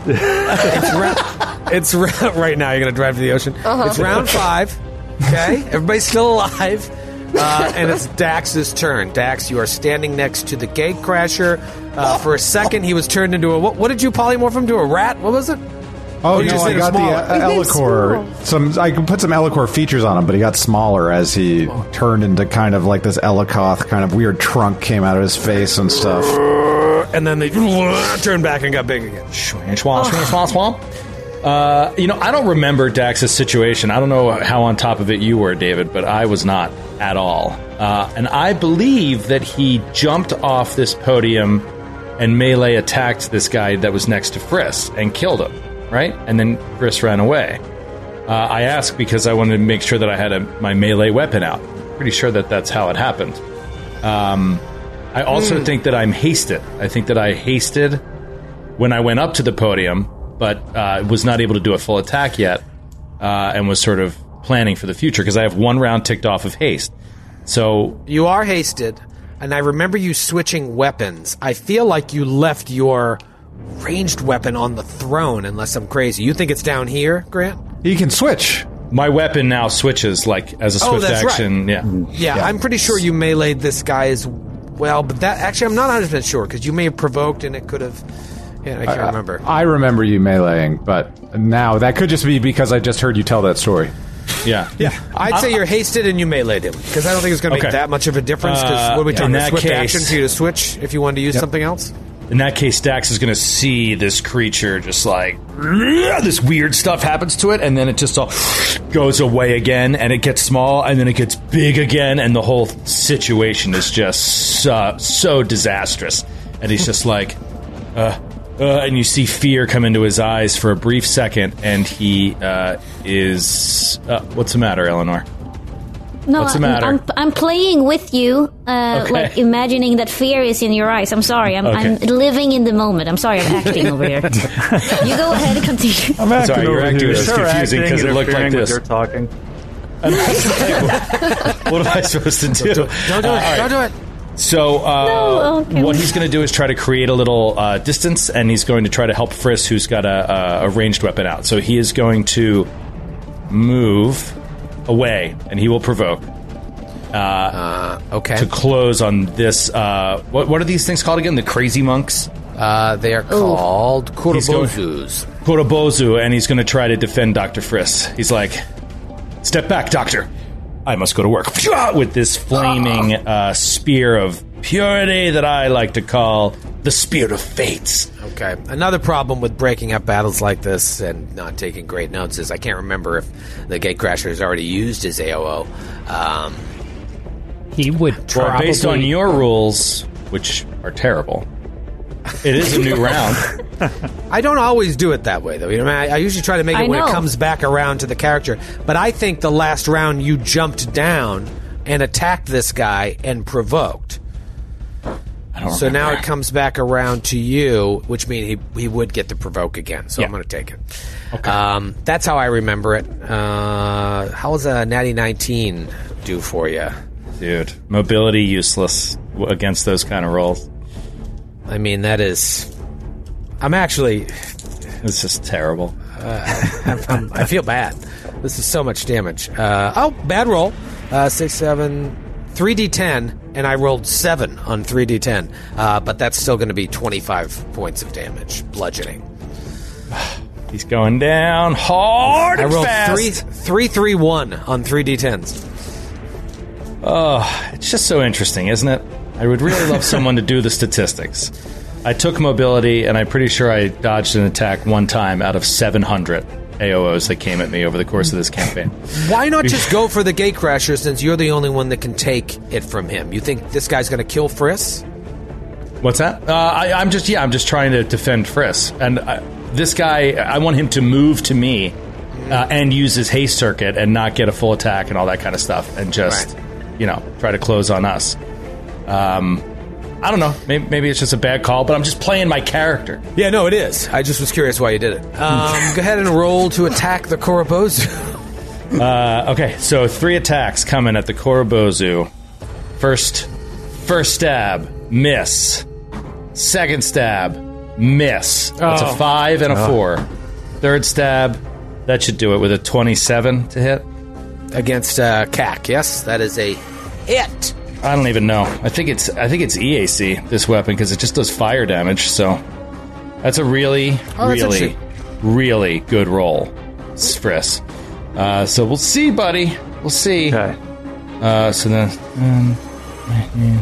it's ra- it's ra- right now. You're going to drive to the ocean. It's round five. Okay, everybody's still alive. Uh, and it's Dax's turn. Dax, you are standing next to the gate crasher. Uh, for a second, he was turned into a. What, what did you polymorph him to? A rat? What was it? Oh you no, just I made him got the smaller. uh, He made him Elicor. Some I can put some Elicor features on him, but he got smaller as he turned into kind of like this Elicoth kind of weird trunk came out of his face and stuff. And then they [LAUGHS] turned back and got big again. Swamp, swamp, swamp, swamp. Uh, you know, I don't remember Dax's situation. I don't know how on top of it you were, David, but I was not at all. Uh, and I believe that he jumped off this podium and melee attacked this guy that was next to Friss and killed him, right? And then Friss ran away. Uh, I asked because I wanted to make sure that I had a, my melee weapon out. Pretty sure that that's how it happened. Um, I also think that I'm hasted. I think that I hasted when I went up to the podium, but uh, was not able to do a full attack yet, uh, and was sort of planning for the future because I have one round ticked off of haste. So You are hasted, and I remember you switching weapons. I feel like you left your ranged weapon on the throne, unless I'm crazy. You think it's down here, Grant? He can switch. my weapon now switches like as a Oh, swift that's right. action. Yeah. Yeah, I'm pretty sure you meleeed this guy as well, but that actually I'm not 100 percent sure because you may have provoked and it could have. Yeah, I can't remember. I remember you meleeing, but now that could just be because I just heard you tell that story. [LAUGHS] Yeah. Yeah, I'd say you're hasted and you meleeed him because I don't think it's going to Okay. make that much of a difference. Because Uh, what are we in talking? A that swift case- action for you to switch if you wanted to use something else. In that case, Dax is going to see this creature just like this weird stuff happens to it, and then it just all goes away again, and it gets small, and then it gets big again, and the whole situation is just so, so disastrous. And he's just like, [LAUGHS] uh, uh, and you see fear come into his eyes for a brief second, and he uh, is. Uh, what's the matter, Eleanor? No, What's the I'm- matter? I'm, I'm playing with you, uh, Okay. like imagining that fear is in your eyes. I'm sorry. I'm, I'm living in the moment. I'm sorry. I'm acting over here. [LAUGHS] you go ahead and continue. I'm acting Sorry, your over acting here. was Sure, confusing acting, 'cause it looked like interfering with this. Your talking. what am I supposed to do? Don't do it. Uh, all right. Don't do it. So, uh, No, okay. what he's going to do is try to create a little uh, distance, and he's going to try to help Friss, who's got a, a, a ranged weapon out. So he is going to move away, and he will provoke Uh, Okay. to close on this. Uh, what, what are these things called again? The crazy monks, Uh, they are called He's going- Kurobozus. Korobozu, and he's going to try to defend Doctor Friss. He's like, "Step back, Doctor. I must go to work." [LAUGHS] With this flaming uh, spear of purity that I like to call the spear of fates. Okay. Another problem with breaking up battles like this and not taking great notes is I can't remember if the Gatecrasher has already used his AOO. Um, He would Well, based on your rules, which are terrible, it is a new [LAUGHS] round. I don't always do it that way, though. You know, I, I usually try to make it I when it comes back around to the character. But I think the last round you jumped down and attacked this guy and provoked. Don't So now it comes back around to you, which means he, he would get to provoke again. So I'm going to take it. Okay. Um, that's how I remember it. Uh, how does a Natty 19 do for you? dude, mobility useless against those kind of rolls. I mean, that is. I'm actually. It's just terrible. [LAUGHS] I'm, I feel bad. This is so much damage. Uh, oh, bad roll. Uh, six, seven, three d10, and I rolled seven on three d10. Uh, but that's still going to be 25 points of damage, bludgeoning. [SIGHS] He's going down hard I rolled fast. three, three, three, one on three d10s. Oh, it's just so interesting, isn't it? I would really love [LAUGHS] someone to do the statistics. I took mobility, and I'm pretty sure I dodged an attack one time out of 700 AOOs that came at me over the course of this campaign. Why not [LAUGHS] just go for the Gatecrasher since you're the only one that can take it from him? You think this guy's going to kill Friss? What's that? Uh, I, I'm just yeah, I'm just trying to defend Friss, and uh, this guy, I want him to move to me uh, and use his haste circuit and not get a full attack and all that kind of stuff, and just Right. you know try to close on us. Um, I don't know. Maybe, maybe it's just a bad call, but I'm just playing my character. Yeah, no, it is. I just was curious why you did it. Um, [LAUGHS] go ahead and roll to attack the Korobozu. [LAUGHS] Uh, okay, so three attacks coming at the Korobozu. First, first stab, miss. Second stab, miss. That's a five and a four. Third stab, that should do it with a twenty-seven to hit. against uh, KAC. Yes, that is a hit. I don't even know. I think it's I think it's EAC this weapon because it just does fire damage. So that's a really, Oh, that's really, really good roll, Friss. Uh, so we'll see, buddy. We'll see. Okay. Uh, so then, um, 19,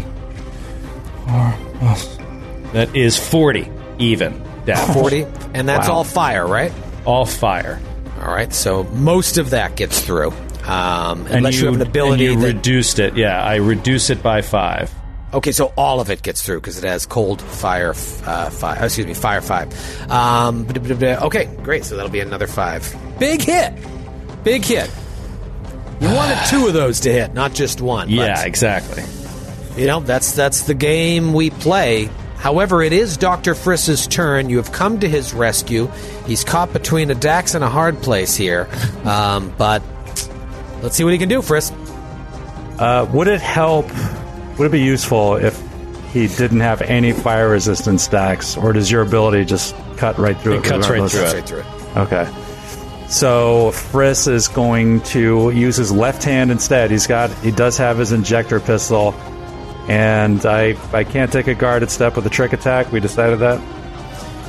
four, plus- that is 40 even down. 40, and that's all fire, right? All fire. All right, so most of that gets through. Um, And unless you, have an ability and you that. reduced it. Yeah, I reduce it by five. okay, so all of it gets through because it has cold fire, uh, five. Excuse me, fire five. Um, okay, great. So that'll be another five. Big hit. Big hit. You wanted [SIGHS] two of those to hit, not just one. Yeah, but exactly. You know, that's that's the game we play. However, it is Dr. Friss's turn. You have come to his rescue. He's caught between a Dax and a hard place here. [LAUGHS] Um, but let's see what he can do, Friss. Uh, would it help? Would it be useful if he didn't have any fire resistance stacks, or does your ability just cut right through It it? cuts right through it. Straight through it. Okay. So Friss is going to use his left hand instead. He's got he does have his injector pistol, and I I can't take a guarded step with a trick attack. We decided that.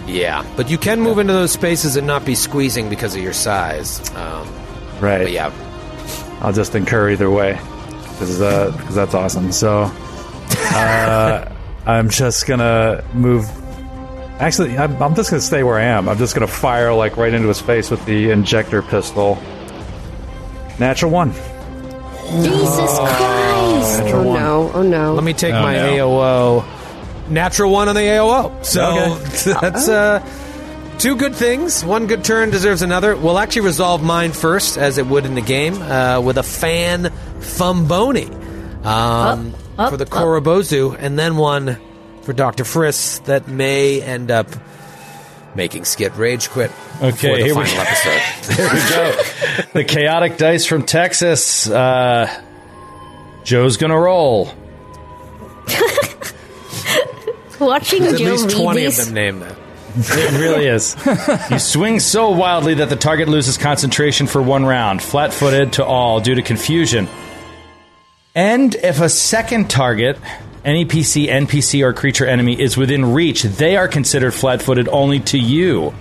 Yeah, but you can move into those spaces and not be squeezing because of your size. Um, Right. but yeah, I'll just incur either way because uh, 'cause that's awesome. So uh, [LAUGHS] I'm just gonna move. Actually, I'm, I'm just gonna stay where I am. I'm just gonna fire like right into his face with the injector pistol. Natural one. Jesus Christ! Oh no! Oh no! let me take Oh, my no. AOO. Natural one on the AOO. So Okay. [LAUGHS] that's uh, two good things. One good turn deserves another. We'll actually resolve mine first, as it would in the game, uh, with a fan Fumboni um, up, for the up. Korobozu, and then one for Dr. Friss that may end up making Skid rage quit Okay, the here we- final episode. [LAUGHS] [LAUGHS] There we go. the chaotic dice from Texas. Uh, Joe's gonna roll. [LAUGHS] Watching There's at Joe least read 20 these, of them named that. It really is. you swing so wildly that the target loses concentration for one round, flat footed to all due to confusion. And if a second target, any PC, NPC, or creature enemy, is within reach, they are considered flat footed only to you.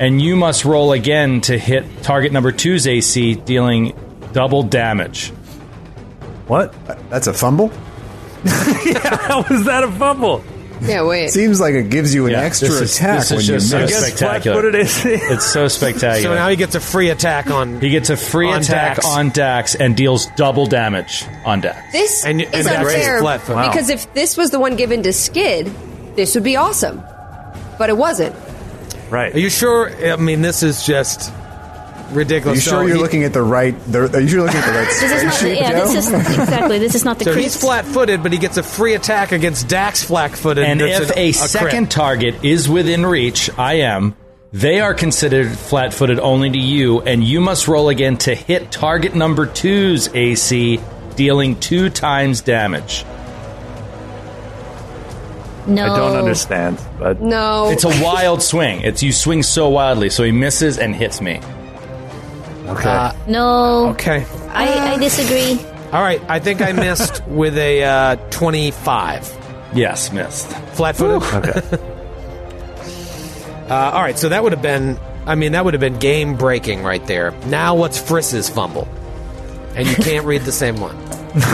And you must roll again to hit target number two's AC, dealing double damage. What? That's a fumble. [LAUGHS] How was that a fumble? Yeah, wait. Seems like it gives you an Yeah, extra this is- attack this is when just you so miss. Against spectacular. flat-footed [LAUGHS] AC. It's so spectacular. So now he gets a free attack on. He gets a free On attack Dax. on Dax and deals double damage on Dax. This And- and is Dax is unfair flat-footed. because if this was the one given to Skid, this would be awesome, but it wasn't. Right. Are you sure? I mean, this is just Are ridiculous. you sure So you're he- looking at the right? The, are you sure you're looking at the right This is not. The, spreadsheet, yeah, Joe? this is [LAUGHS] exactly. This is not the. So crit. he's flat-footed, but he gets a free attack against Dax flat-footed. And that's if a, a, crit. second target is within reach, I am, they are considered flat footed only to you, and you must roll again to hit target number two's AC, dealing two times damage. No. I don't understand, but No, It's a wild swing. It's you swing so wildly, so he misses and hits me. Okay. No. okay, I, I disagree. all right. I think I missed [LAUGHS] with a uh, twenty-five. Yes, missed. Flat-footed. okay. [LAUGHS] Uh, all right, so that would have been. I mean, that would have been game-breaking right there. Now, what's Friss's fumble? And you can't read the same one. [LAUGHS] It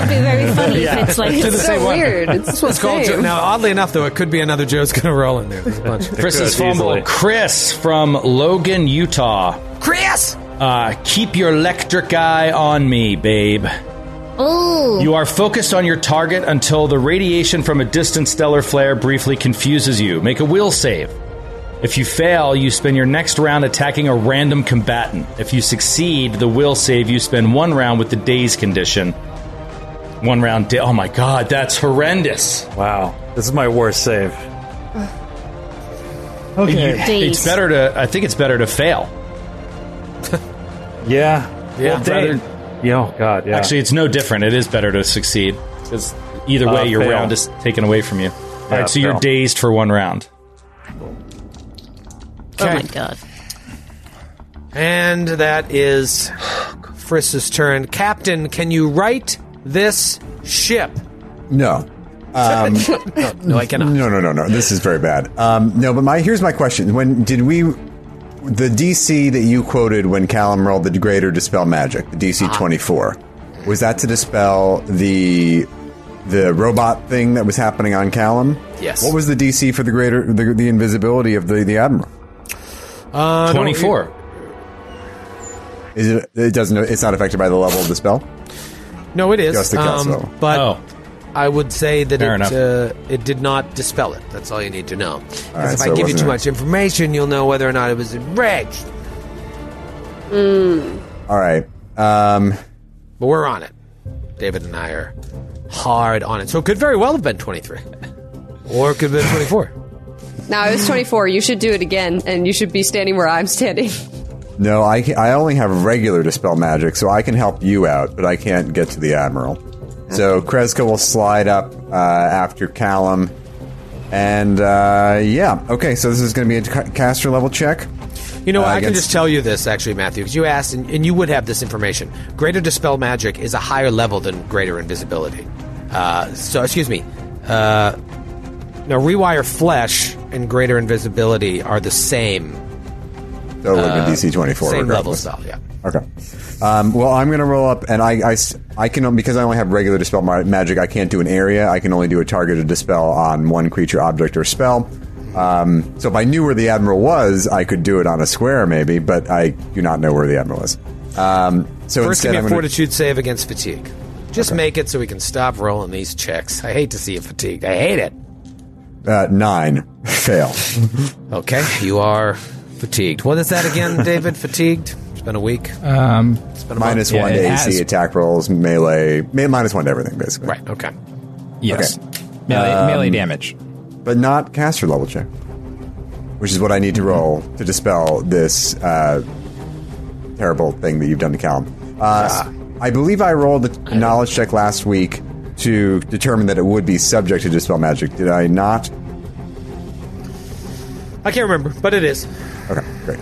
would be very funny if it's like. Do the it's same so one. weird. It's, It's called Jo- now. Oddly enough, though, it could be another Joe's gonna roll in there. There's a bunch. Chris's fumble. easily. Chris from Logan, Utah. Chris. Uh, keep your electric eye on me, babe. Oh. You are focused on your target until the radiation from a distant stellar flare briefly confuses you. Make a will save. If you fail, you spend your next round attacking a random combatant. If you succeed the will save, you spend one round with the daze condition. One round. Da- oh my god, that's horrendous. Wow. This is my worst save. Okay. Daze. It's better to. I think it's better to fail. [LAUGHS] Yeah. Yeah, Well, Dave- yeah, oh God. Yeah. Actually, it's no different. It is better to succeed because either way, Uh, your fail. round is taken away from you. Yeah, right, so you're dazed for one round. Oh my god. And that is Friss's turn. Captain, can you right this ship? No. [LAUGHS] No, I cannot. No, no, no, no. This is very bad. Um, no, but my here's my question: When did we the DC that you quoted when Callum rolled the greater dispel magic, the DC twenty four, was that to dispel the the robot thing that was happening on Callum? Yes. What was the DC for the greater the, the invisibility of the the admiral? Uh, no, 24. Is it? It doesn't. It's not affected by the level of the spell. No, it is. Just the cast um, level. but Oh. I would say that Fair it uh, it did not dispel it. That's all you need to know. 'Cause right, if so I give you too a- much information, you'll know whether or not it was enraged. All right. Um, But we're on it. David and I are hard on it. So it could very well have been 23. Or it could have been 24. [LAUGHS] Now it was 24. You should do it again, and you should be standing where I'm standing. No, I, ca- I only have regular dispel magic, so I can help you out, but I can't get to the admiral. So Kreska will slide up uh, after Callum, and uh, yeah, okay. So this is going to be a ca- caster level check. You know, Uh, I can just tell you this, actually, Matthew, because you asked, and, and you would have this information. Greater Dispel Magic is a higher level than Greater Invisibility. Uh, so, excuse me. Uh, no, Rewire Flesh and Greater Invisibility are the same, it would have been DC twenty four. Uh, same level style, yeah. Okay. Um, well, I'm going to roll up, and I I can because I only have regular dispel magic. I can't do an area. I can only do a targeted dispel on one creature, object, or spell. Um, so if I knew where the admiral was, I could do it on a square, maybe. But I do not know where the admiral is. Um, so First, instead, give me a gonna- Fortitude save against fatigue. Just make it so we can stop rolling these checks. I hate to see you fatigued. I hate it. uh, nine [LAUGHS] fail. Okay, you are fatigued. What is that again, [LAUGHS] David? Fatigued? It's been a week. Um, It's been a minus Yeah, one it to has- AC attack rolls, melee, ma- minus one to everything, basically. Right, okay. yes. Melee, melee damage. but not caster level check, which is what I need to roll to dispel this uh, terrible thing that you've done to Callum. Uh, I believe I rolled a knowledge check last week to determine that it would be subject to dispel magic. Did I not? I can't remember, but it is. Okay, great.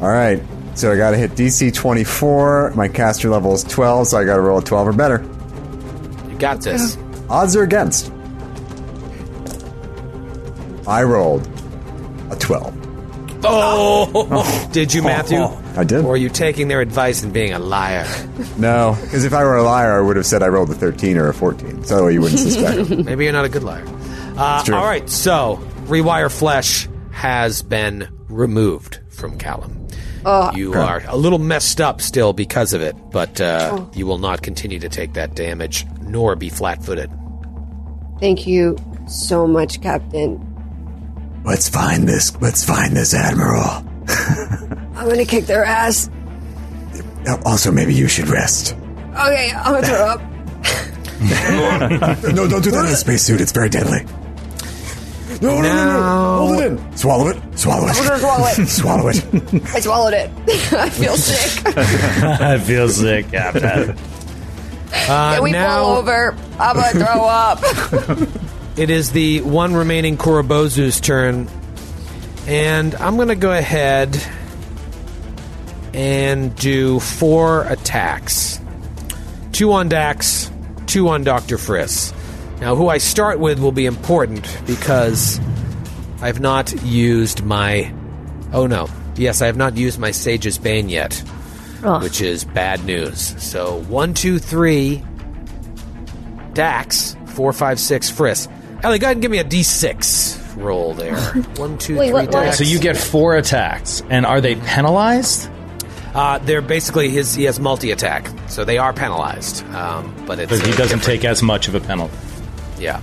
All right, so I got to hit DC 24. My caster level is 12, so I got to roll a 12 or better. You got this. Odds are against. I rolled a 12. Oh, [LAUGHS] did you, Matthew? I did. Or are you taking their advice and being a liar? [LAUGHS] No, because if I were a liar, I would have said I rolled a 13 or a 14, so you wouldn't suspect. [LAUGHS] Maybe you're not a good liar. Uh, true. all right, so Rewire Flesh has been removed from Callum. You are a little messed up still because of it, but uh, you will not continue to take that damage nor be flat footed. Thank you so much, Captain. let's find this. Let's find this admiral. I'm gonna kick their ass. Also, maybe you should rest. Okay, I'm gonna throw up. no, don't do that in a spacesuit. It's very deadly. No, no, no, no! Hold it in. Swallow it. Swallow it. I'm gonna swallow it. [LAUGHS] Swallow it. I swallowed it. [LAUGHS] I feel sick. [LAUGHS] I feel sick, Captain. Can uh, we now- pull over? I'm gonna throw up. It is the one remaining Korobozu's turn, and I'm going to go ahead and do four attacks. Two on Dax, two on Dr. Friss. Now, who I start with will be important because I've not used my. Oh no. Yes, I have not used my Sage's Bane yet, Oh. which is bad news. So, one, two, three, Dax, four, five, six, Friss. Ellie, go ahead and give me a d6 roll there. [LAUGHS] One, two, Wait, three, what- what? Dax. So you get four attacks, and are they penalized? Uh, they're basically his. He has multi attack, so they are penalized. Um, but it's But he doesn't different. take as much of a penalty. Yeah,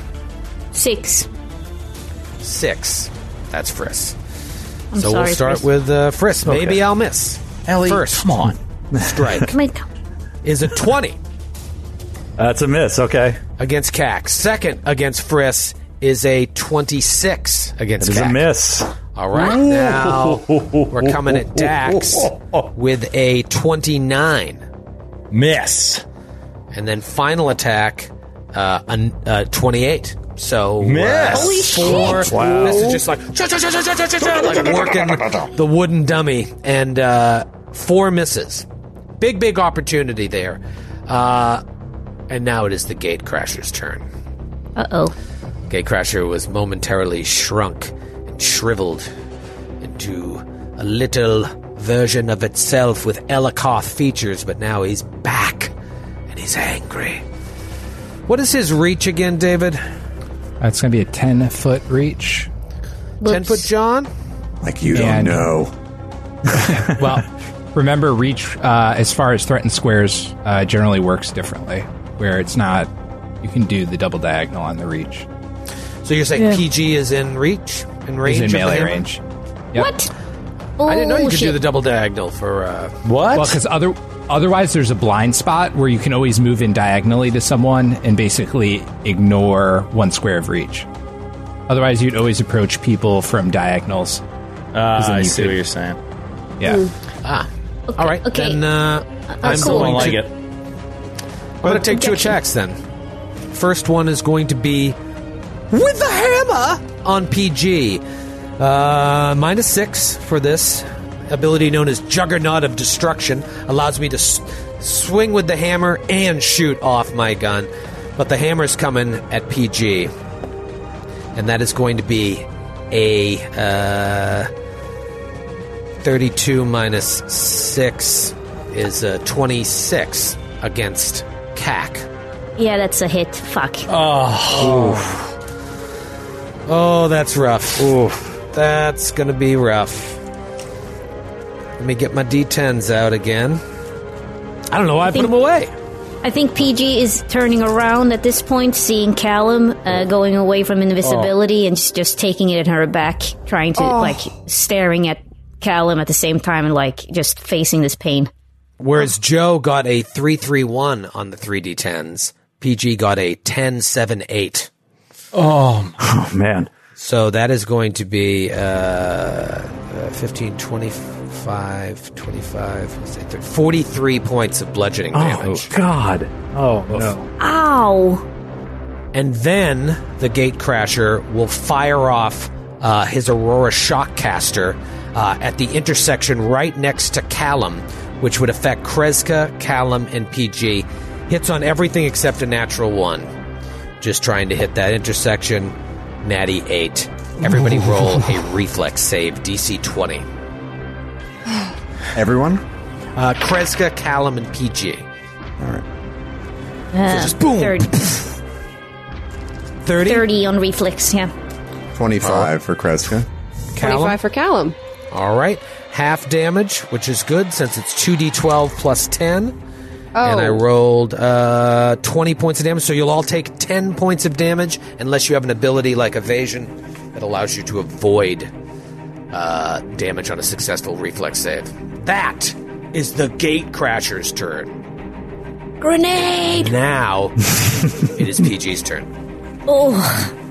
Six. Six. That's Friss. I'm so sorry, we'll start Friss. with uh, Friss. Maybe I'll miss. Ellie, First. come on. Strike [LAUGHS] is a twenty That's a miss. Okay. against KAC. Second against Friss is a twenty-six against It is a miss. All right, now we're coming at Dax [LAUGHS] with a twenty-nine. Miss. and then final attack uh, a, uh 28 so Miss. uh, Holy four, shit. Wow. this is just like like working the wooden dummy and uh, four misses big big opportunity there uh, and now it is the gate crasher's turn Uh oh. gate crasher was momentarily shrunk and shriveled into a little version of itself with Elicoth features, but now he's back and he's angry. What is his reach again, David? That's going to be a 10 foot reach. Ten foot John? Like you don't know. [LAUGHS] Well, remember, reach uh, as far as threatened squares uh, generally works differently, where it's not. You can do the double diagonal on the reach. So you're saying Yeah. PG is in reach? In range? He's in melee range. Yep. What? Oh, I didn't know you could shit. do the double diagonal for. Uh, What? Well, because other Otherwise, there's a blind spot where you can always move in diagonally to someone and basically ignore one square of reach. Otherwise, you'd always approach people from diagonals. Then I see could- what you're saying. Yeah. Ah. All right. okay. Then uh, I'm cool. going Don't like to, it. I'm going to take two attacks then. First one is going to be with the hammer on PG. Uh, minus six for this ability known as Juggernaut of Destruction. Allows me to s- swing with the hammer and shoot off my gun. But the hammer's coming at PG. And that is going to be a uh, 32 minus 6 is a 26 against KAC. Yeah, that's a hit. Fuck. Oh, Oh, that's rough. Oof. That's going to be rough. Let me get my D10s out again. I don't know why I, put think- them away. I think PG is turning around at this point, seeing Callum uh, going away from invisibility and just, just taking it in her back, trying to like staring at Callum at the same time and like just facing this pain. Whereas Joe got a 331 on the 3D10s, PG got a 1078. Oh man. So that is going to be uh, uh, 15, 25, 25, what's that, 43 points of bludgeoning damage. Oh, God. Oh no. Ow! And then the gate crasher will fire off uh, his Aurora Shockcaster uh, at the intersection right next to Callum, which would affect Kreska, Callum, and PG. Hits on everything except a natural one. Just trying to hit that intersection. Natty 8. Everybody [LAUGHS] roll a reflex save, DC 20. Everyone? Uh, Kreska, Callum, and PG. All right. Uh, just boom. 30, 30? 30 on reflex, yeah. 25 for Kreska. Callum? 25 for Callum. All right. Half damage, which is good since it's 2d12 plus 10. Oh, And I rolled uh, 20 points of damage, so you'll all take 10 points of damage unless you have an ability like evasion that allows you to avoid uh, damage on a successful reflex save. That is the Gate Crasher's turn. Grenade! Now [LAUGHS] it is PG's turn. Oh,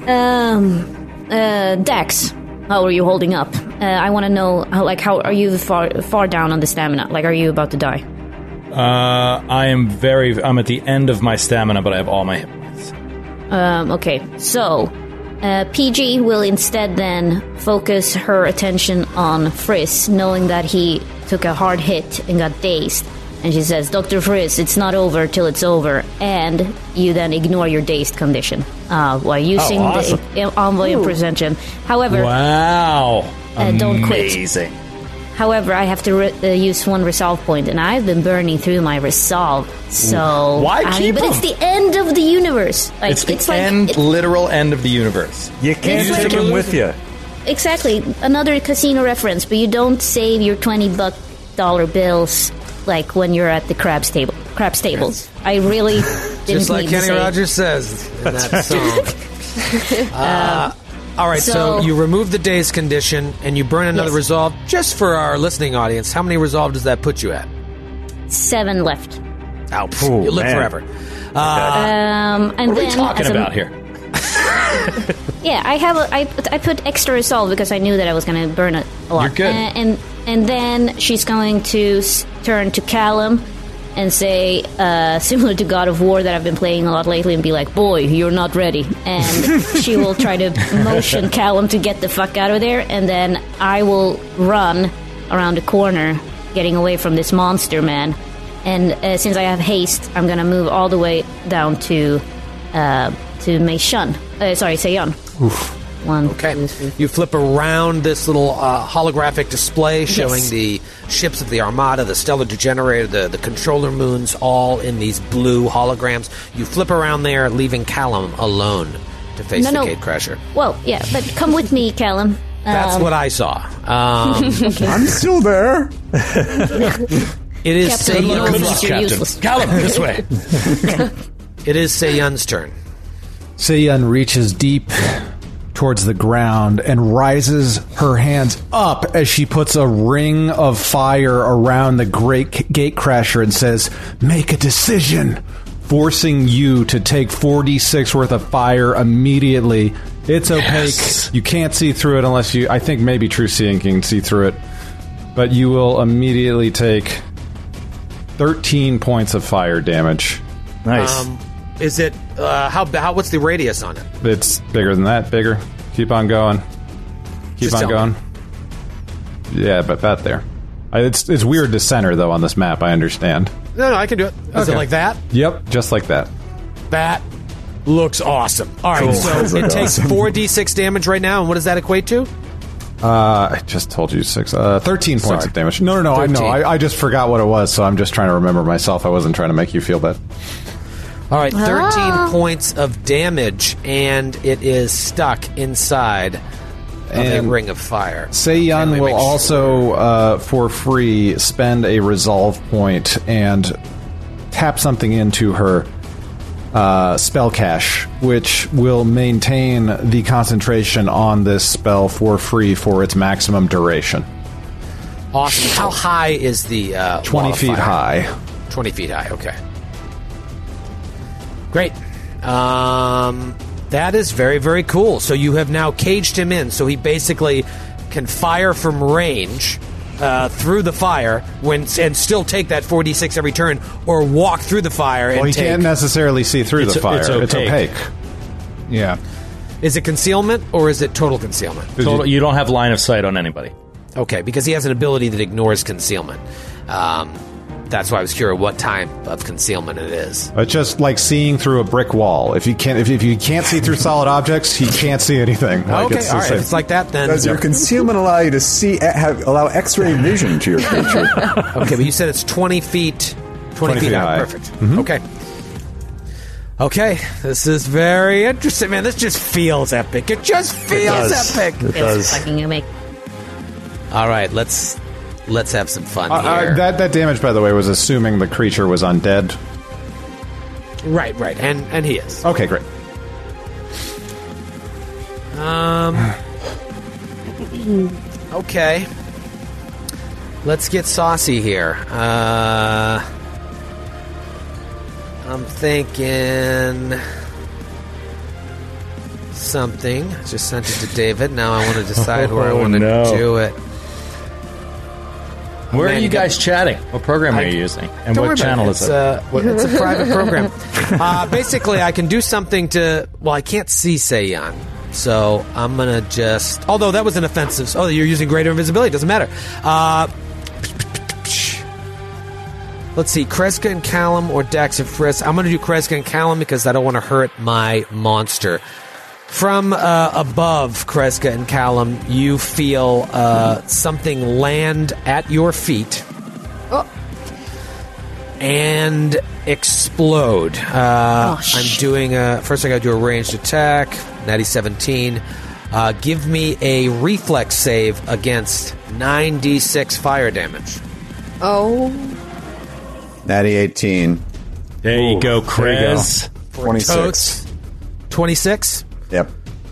um, uh, Dex, how are you holding up? Uh, I want to know, how, like, how are you far far down on the stamina? Like, are you about to die? Uh, I am very. I'm at the end of my stamina, but I have all my hit points. Um, okay, so uh, PG will instead then focus her attention on Friss, knowing that he took a hard hit and got dazed. And she says, Dr. Friss, it's not over till it's over. And you then ignore your dazed condition uh, while using awesome. the envoy of presentation. However, Wow! Uh, don't quit. Amazing. However, I have to re- uh, use one resolve point, and I've been burning through my resolve. So Why I- keep But it's the end of the universe. Like It's the like end, it- literal end of the universe. You can't It's take like- him with you. exactly another casino reference. But you don't save your twenty buck dollar bills like when you're at the crab table. Crab stables. I really [LAUGHS] didn't Just like need Kenny to say. Rogers says in that song. [LAUGHS] Uh, all right, so, so- you remove the daze condition and you burn another Yes. resolve. Just for our listening audience, how many resolve does that put you at? Seven left. Ow, Ooh, you live man. forever. Um, and What are then we talking as a- about here? [LAUGHS] Yeah, I have. A, I I put extra resolve because I knew that I was going to burn it a lot. You're good. Uh, and and then she's going to s- turn to Callum and say, uh, similar to God of War that I've been playing a lot lately, and be like, "Boy, you're not ready." And [LAUGHS] she will try to motion Callum to get the fuck out of there, and then I will run around the corner, getting away from this monster man. And uh, since I have haste, I'm gonna move all the way down to uh, to Mei Shun. Uh, sorry, Seiyun. One. Okay. two, three. You flip around this little uh, holographic display showing the ships of the Armada, the Stellar Degenerator, the, the controller moons, all in these blue holograms. You flip around there, leaving Callum alone to face No, the no. Gate Crasher. Well, yeah, but come with me, Callum. That's Um, what I saw. Um, [LAUGHS] I'm still there. [LAUGHS] it is Captain, you know Seiyun's, that you're useless. Callum, this way. [LAUGHS] it is Seiyun's turn. Seiyun reaches deep towards the ground and rises her hands up as she puts a ring of fire around the great gate crasher and says, Make a decision, forcing you to take 46 worth of fire immediately. It's opaque. You can't see through it unless you. I think maybe True Seeing can see through it. But you will immediately take 13 points of fire damage. Nice. Um, is it uh, how how what's the radius on it? It's bigger than that. Bigger. Keep on going. Keep Just on going. me. Yeah, but about there. I, it's it's weird to center though on this map. I understand. No, no, I can do it. Is Okay. it like that? Yep, just like that. That looks awesome. All right, Cool. so [LAUGHS] it takes four d six damage right now, and what does that equate to? Uh, I just told you six, uh, thirteen points Sorry. of damage. No, no, no. I know. I, I just forgot what it was, so I'm just trying to remember myself. I wasn't trying to make you feel bad. All right, thirteen Ah. points of damage, and it is stuck inside of And a ring of fire. Seiyun will sure. also, uh, for free, spend a resolve point and tap something into her uh, spell cache, which will maintain the concentration on this spell for free for its maximum duration. awesome. How high is the uh, 20 feet high. 20 feet high. Okay. Great. Um, that is very, very cool. So you have now caged him in, so he basically can fire from range uh, through the fire when and still take that 4d6 every turn, or walk through the fire and Well, he take. can't necessarily see through It's- the fire. it's It's opaque. opaque. Yeah. is it concealment or is it total concealment? Total, you don't have line of sight on anybody. Okay, because he has an ability that ignores concealment. Um, that's why I was curious what type of concealment it is. It's just like seeing through a brick wall. If you can't, if, if you can't see through solid objects, you can't see anything. Like okay, it's all right. same. If it's like that, then Does your concealment allow you to see, have, allow X-ray vision to your creature? [LAUGHS] Okay, but you said it's 20 feet 20, 20 feet feet high. high. Perfect. Mm-hmm. Okay. Okay, this is very interesting, man. This just feels epic. It just feels does. epic. It does. Fucking epic. All right, let's let's have some fun Uh, here. uh, that that damage, by the way, was assuming the creature was undead. right, right, and and he is. Okay, great. Um. Okay. Let's get saucy here. Uh, I'm thinking something. I just sent it to David. Now I want to decide [LAUGHS] where I Oh, want to no. do it. Where are you guys chatting? What program are you using? And what channel it. is it? Uh, well, it's a private program. [LAUGHS] Uh, basically, I can do something to. Well, I can't see Seiyun, so I'm gonna just. Although that was an offensive. Oh, you're using greater invisibility. Doesn't matter. Uh, let's see, Kreska and Callum or Dax and Friss. I'm gonna do Kreska and Callum because I don't want to hurt my monster. From uh, above, Kreska and Callum, you feel uh, something land at your feet Oh, and explode. Uh, I'm doing a first. I got to do a ranged attack. Natty 17. Uh, give me a reflex save against 9d6 fire damage. oh, Natty 18. there you go, there you go. Krez. 26. Totes. 26.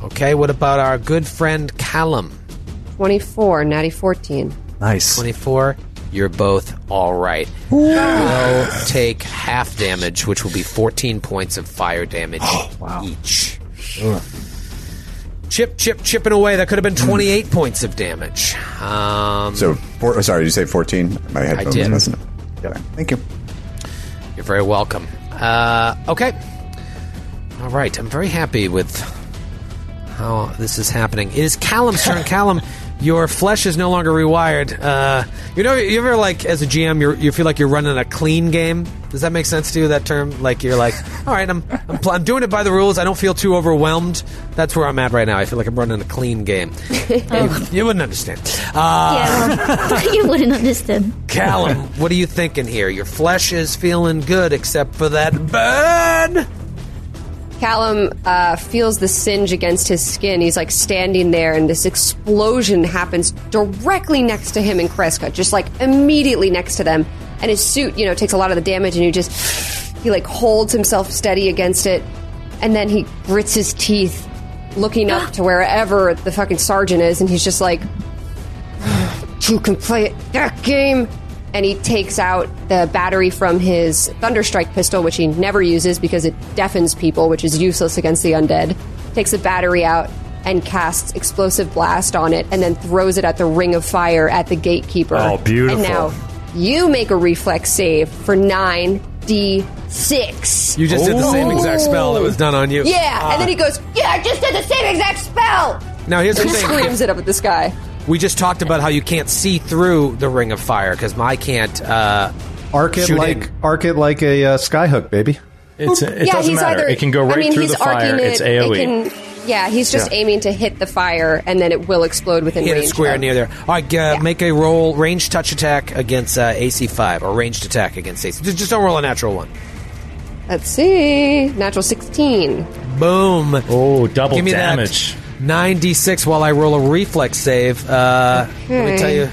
Yep. Okay. What about our good friend Callum? 24, natty 14. Nice. 24. You're both all right. You'll take half damage, which will be 14 points of fire damage [GASPS] each. Chip, chip, chipping away. That could have been 28 points of damage. Um, So, four, oh, sorry, did you say 14? My headphones did. messing up. Yeah. Thank you. You're very welcome. Uh, okay. All right. I'm very happy with how this is happening. It is Callum's turn. [LAUGHS] Callum, your flesh is no longer rewired. Uh, you know, you ever like as a GM, you're, you feel like you're running a clean game. Does that make sense to you? That term, like you're like, [LAUGHS] all right, I'm I'm, pl- I'm doing it by the rules. I don't feel too overwhelmed. That's where I'm at right now. I feel like I'm running a clean game. [LAUGHS] you, you wouldn't understand. Uh, Yeah, you wouldn't understand. Callum, what are you thinking here? Your flesh is feeling good, except for that burn. Callum uh, feels the singe against his skin. He's like standing there, and this explosion happens directly next to him and Kreska, just like immediately next to them. And his suit, you know, takes a lot of the damage, and he just he like holds himself steady against it, and then he grits his teeth looking up to wherever the fucking sergeant is, and he's just like, "You can play that game." And he takes out the battery from his Thunderstrike pistol, which he never uses because it deafens people, which is useless against the undead. Takes the battery out and casts Explosive Blast on it, and then throws it at the Ring of Fire at the Gatekeeper. Oh, beautiful. And now you make a reflex save for 9d6. You just did the same exact spell that was done on you. Yeah, and then he ah. goes, "Yeah, I just did the same exact spell." Now here's the [LAUGHS] He thing. screams it up at this guy. We just talked about how you can't see through the ring of fire because I can't. Uh, Arc it Shooting. like arc it like a uh, skyhook, baby. It's, it yeah, doesn't he's matter. either. it can go right I mean, through he's the fire. arcing It's it. AOE. It can, yeah, he's just Yeah. aiming to hit the fire, and then it will explode within hit range. a square of- near there. All right, uh, make a roll, ranged touch attack against uh, AC five, or ranged attack against AC. Just, just don't roll a natural one. Let's see, natural sixteen. Boom. oh, double Give me damage. that. Nine d six while I roll a reflex save. Uh, Let me tell you,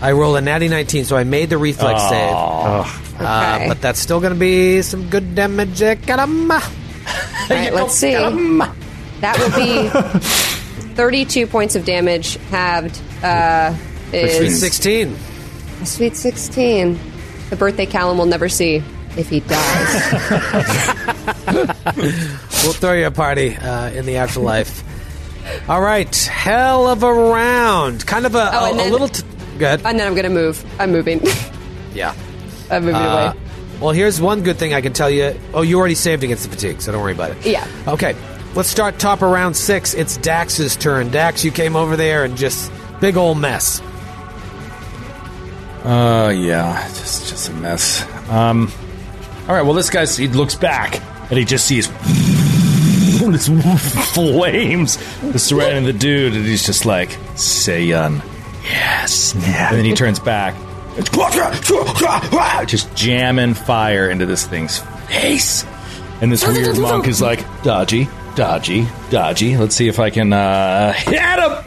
I rolled a natty nineteen, so I made the reflex save. Uh, Okay. but that's still going to be some good damage. Caramba. [LAUGHS] All right, let's see. That will be [LAUGHS] thirty-two points of damage halved. Uh, Sweet sixteen. a sweet sixteen. The birthday Callum will never see if he dies. [LAUGHS] We'll throw you a party uh, in the afterlife. All right, hell of a round. Kind of a, Oh, a, and a little. T- good. and then I'm gonna move. I'm moving. [LAUGHS] Yeah. I'm moving Uh, away. well, here's one good thing I can tell you. Oh, you already saved against the fatigue, so don't worry about it. Yeah. Okay, let's start top of round six. It's Dax's turn. Dax, you came over there and just big old mess. Uh, yeah, just just a mess. Um, all right. Well, this guy's he looks back and he just sees this [LAUGHS] flames surrounding the dude, and he's just like, "Seiyun, yes." Yeah. And then he turns back, just jamming fire into this thing's face. And this weird monk is like, "Dodgy, dodgy, dodgy." Let's see if I can uh, hit him.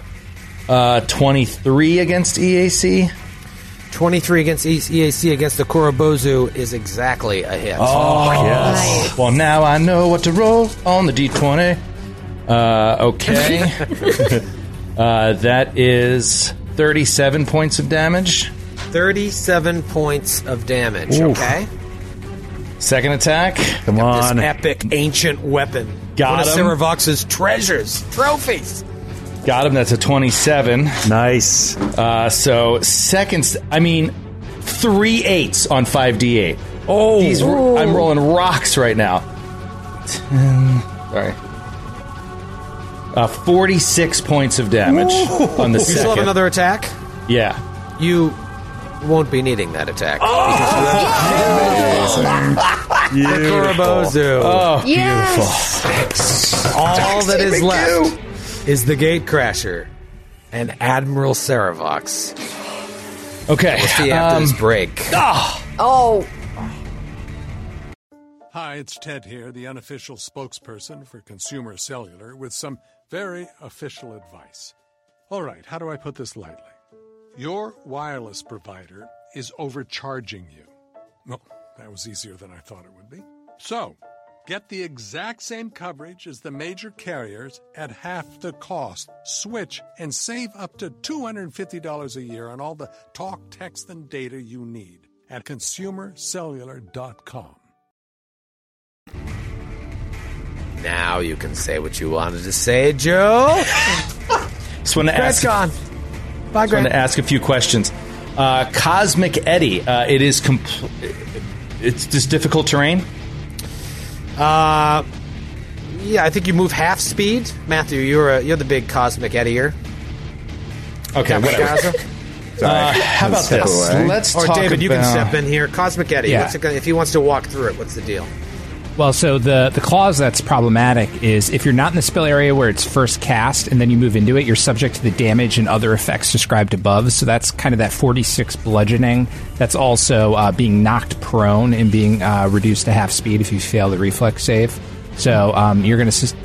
Uh, twenty-three against EAC. 23 against EAC against the Korobozu is exactly a hit. Oh, yes. Well, now I know what to roll on the d20. Uh, okay. [LAUGHS] [LAUGHS] uh, that is 37 points of damage. 37 points of damage, okay? Second attack. Come This on. epic ancient weapon. Got One of him. Serovox's treasures, trophies. Got him. That's a 27. Nice. Uh, so, seconds. I mean, three eights on 5d8. Oh. These, I'm rolling rocks right now. 10. Sorry. Uh, 46 points of damage on the second. You still have another attack? Yeah. You won't be needing that attack. [LAUGHS] Korobozu. Oh, Yes. All that is left is the Gate Crasher and Admiral Serovox. Okay. We'll See after um, this break. Oh, Hi, it's Ted here, the unofficial spokesperson for Consumer Cellular, with some very official advice. All right, how do I put this lightly? Your wireless provider is overcharging you. Well, that was easier than I thought it would be. So, get the exact same coverage as the major carriers at half the cost. Switch and save up to $250 a year on all the talk, text, and data you need at consumercellular.com. Now you can say what you wanted to say, Joe. Just want to Grant's ask. gone. Bye, Just want to ask a few questions. Uh, Cosmic Eddy, Uh, it is. Compl- it's just difficult terrain. Uh, yeah, I think you move half speed. Matthew, you're a, you're the big cosmic eddier. Okay. whatever. [LAUGHS] Uh, how about this? Let's Or talk David, you can step in here. Cosmic Eddy. Yeah. What's it gonna, if he wants to walk through it, what's the deal? Well, so the the clause that's problematic is if you're not in the spell area where it's first cast and then you move into it, you're subject to the damage and other effects described above. So that's kind of that 46 bludgeoning. That's also uh, being knocked prone and being uh, reduced to half speed if you fail the reflex save. So um, you're going to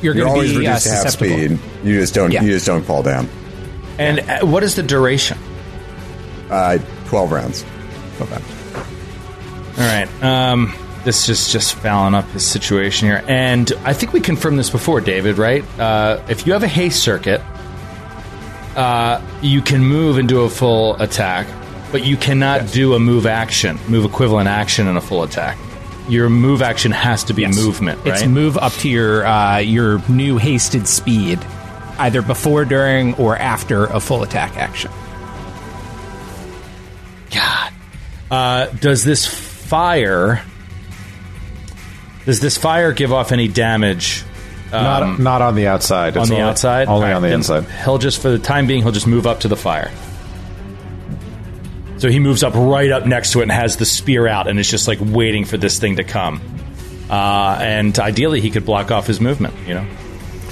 you're You're going to always be uh, reduced to half speed. You just don't. Yeah. You just don't fall down. And uh, what is the duration? Uh, Twelve rounds. Okay. All right. Um, this is just fouling up his situation here. And I think we confirmed this before, David. Right? Uh, if you have a haste circuit, uh, you can move and do a full attack, but you cannot do a move action, move equivalent action in a full attack. Your move action has to be movement, right? It's move up to your uh, your new hasted speed, either before, during, or after a full attack action. God. Uh, does this fire? Does this fire give off any damage? not not on the outside. on It's the only- outside. Only All on the then inside. He'll just, for the time being, he'll just move up to the fire. So he moves up right up next to it and has the spear out, and is just like waiting for this thing to come. Uh, and ideally, he could block off his movement. You know,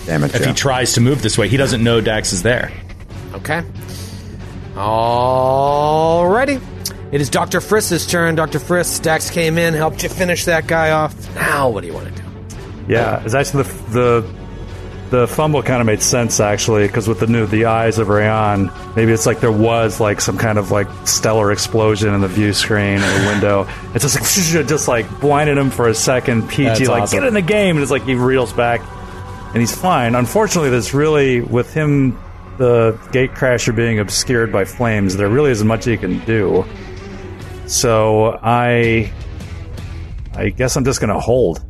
Damn it, if Joe. he tries to move this way, he doesn't know Dax is there. Okay. Alrighty. It is Dr. Friss's turn. Dr. Friss, Dax came in, helped you finish that guy off. Now, what do you want to do? Yeah, it's actually the the, the fumble kind of made sense actually because with the new the eyes of Rayon, maybe it's like there was like some kind of like stellar explosion in the view screen in the window. It's just like [LAUGHS] just like blinded him for a second. PG That's like awesome. get in the game, and it's like he reels back and he's fine. Unfortunately, there's really with him the gate crasher being obscured by flames. There really isn't much he can do. So I, I guess I'm just going to hold.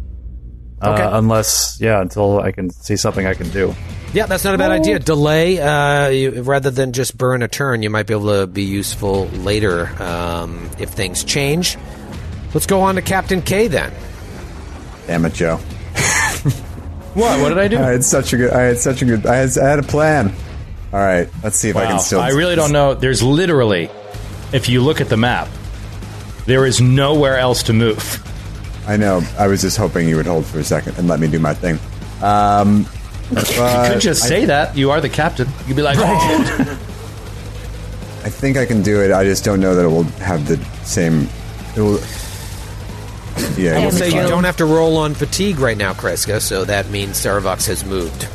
Okay. Uh, unless, yeah, until I can see something I can do. Yeah, that's not a bad idea. Delay, uh, you, rather than just burn a turn, you might be able to be useful later um, if things change. Let's go on to Captain K then. Damn it, Joe. [LAUGHS] What? What did I do? I had such a good. I had such a good. I had, I had a plan. All right, let's see if I can still. I really don't know. There's literally, if you look at the map, there is nowhere else to move. I know. I was just hoping you would hold for a second and let me do my thing. Um, You could just I- say that. You are the captain. You'd be like, "Oh." [LAUGHS] I think I can do it. I just don't know that it will have the same. It will. Yeah, I will it'll be say you don't have to roll on fatigue right now, Kreska, so that means Serovox has moved.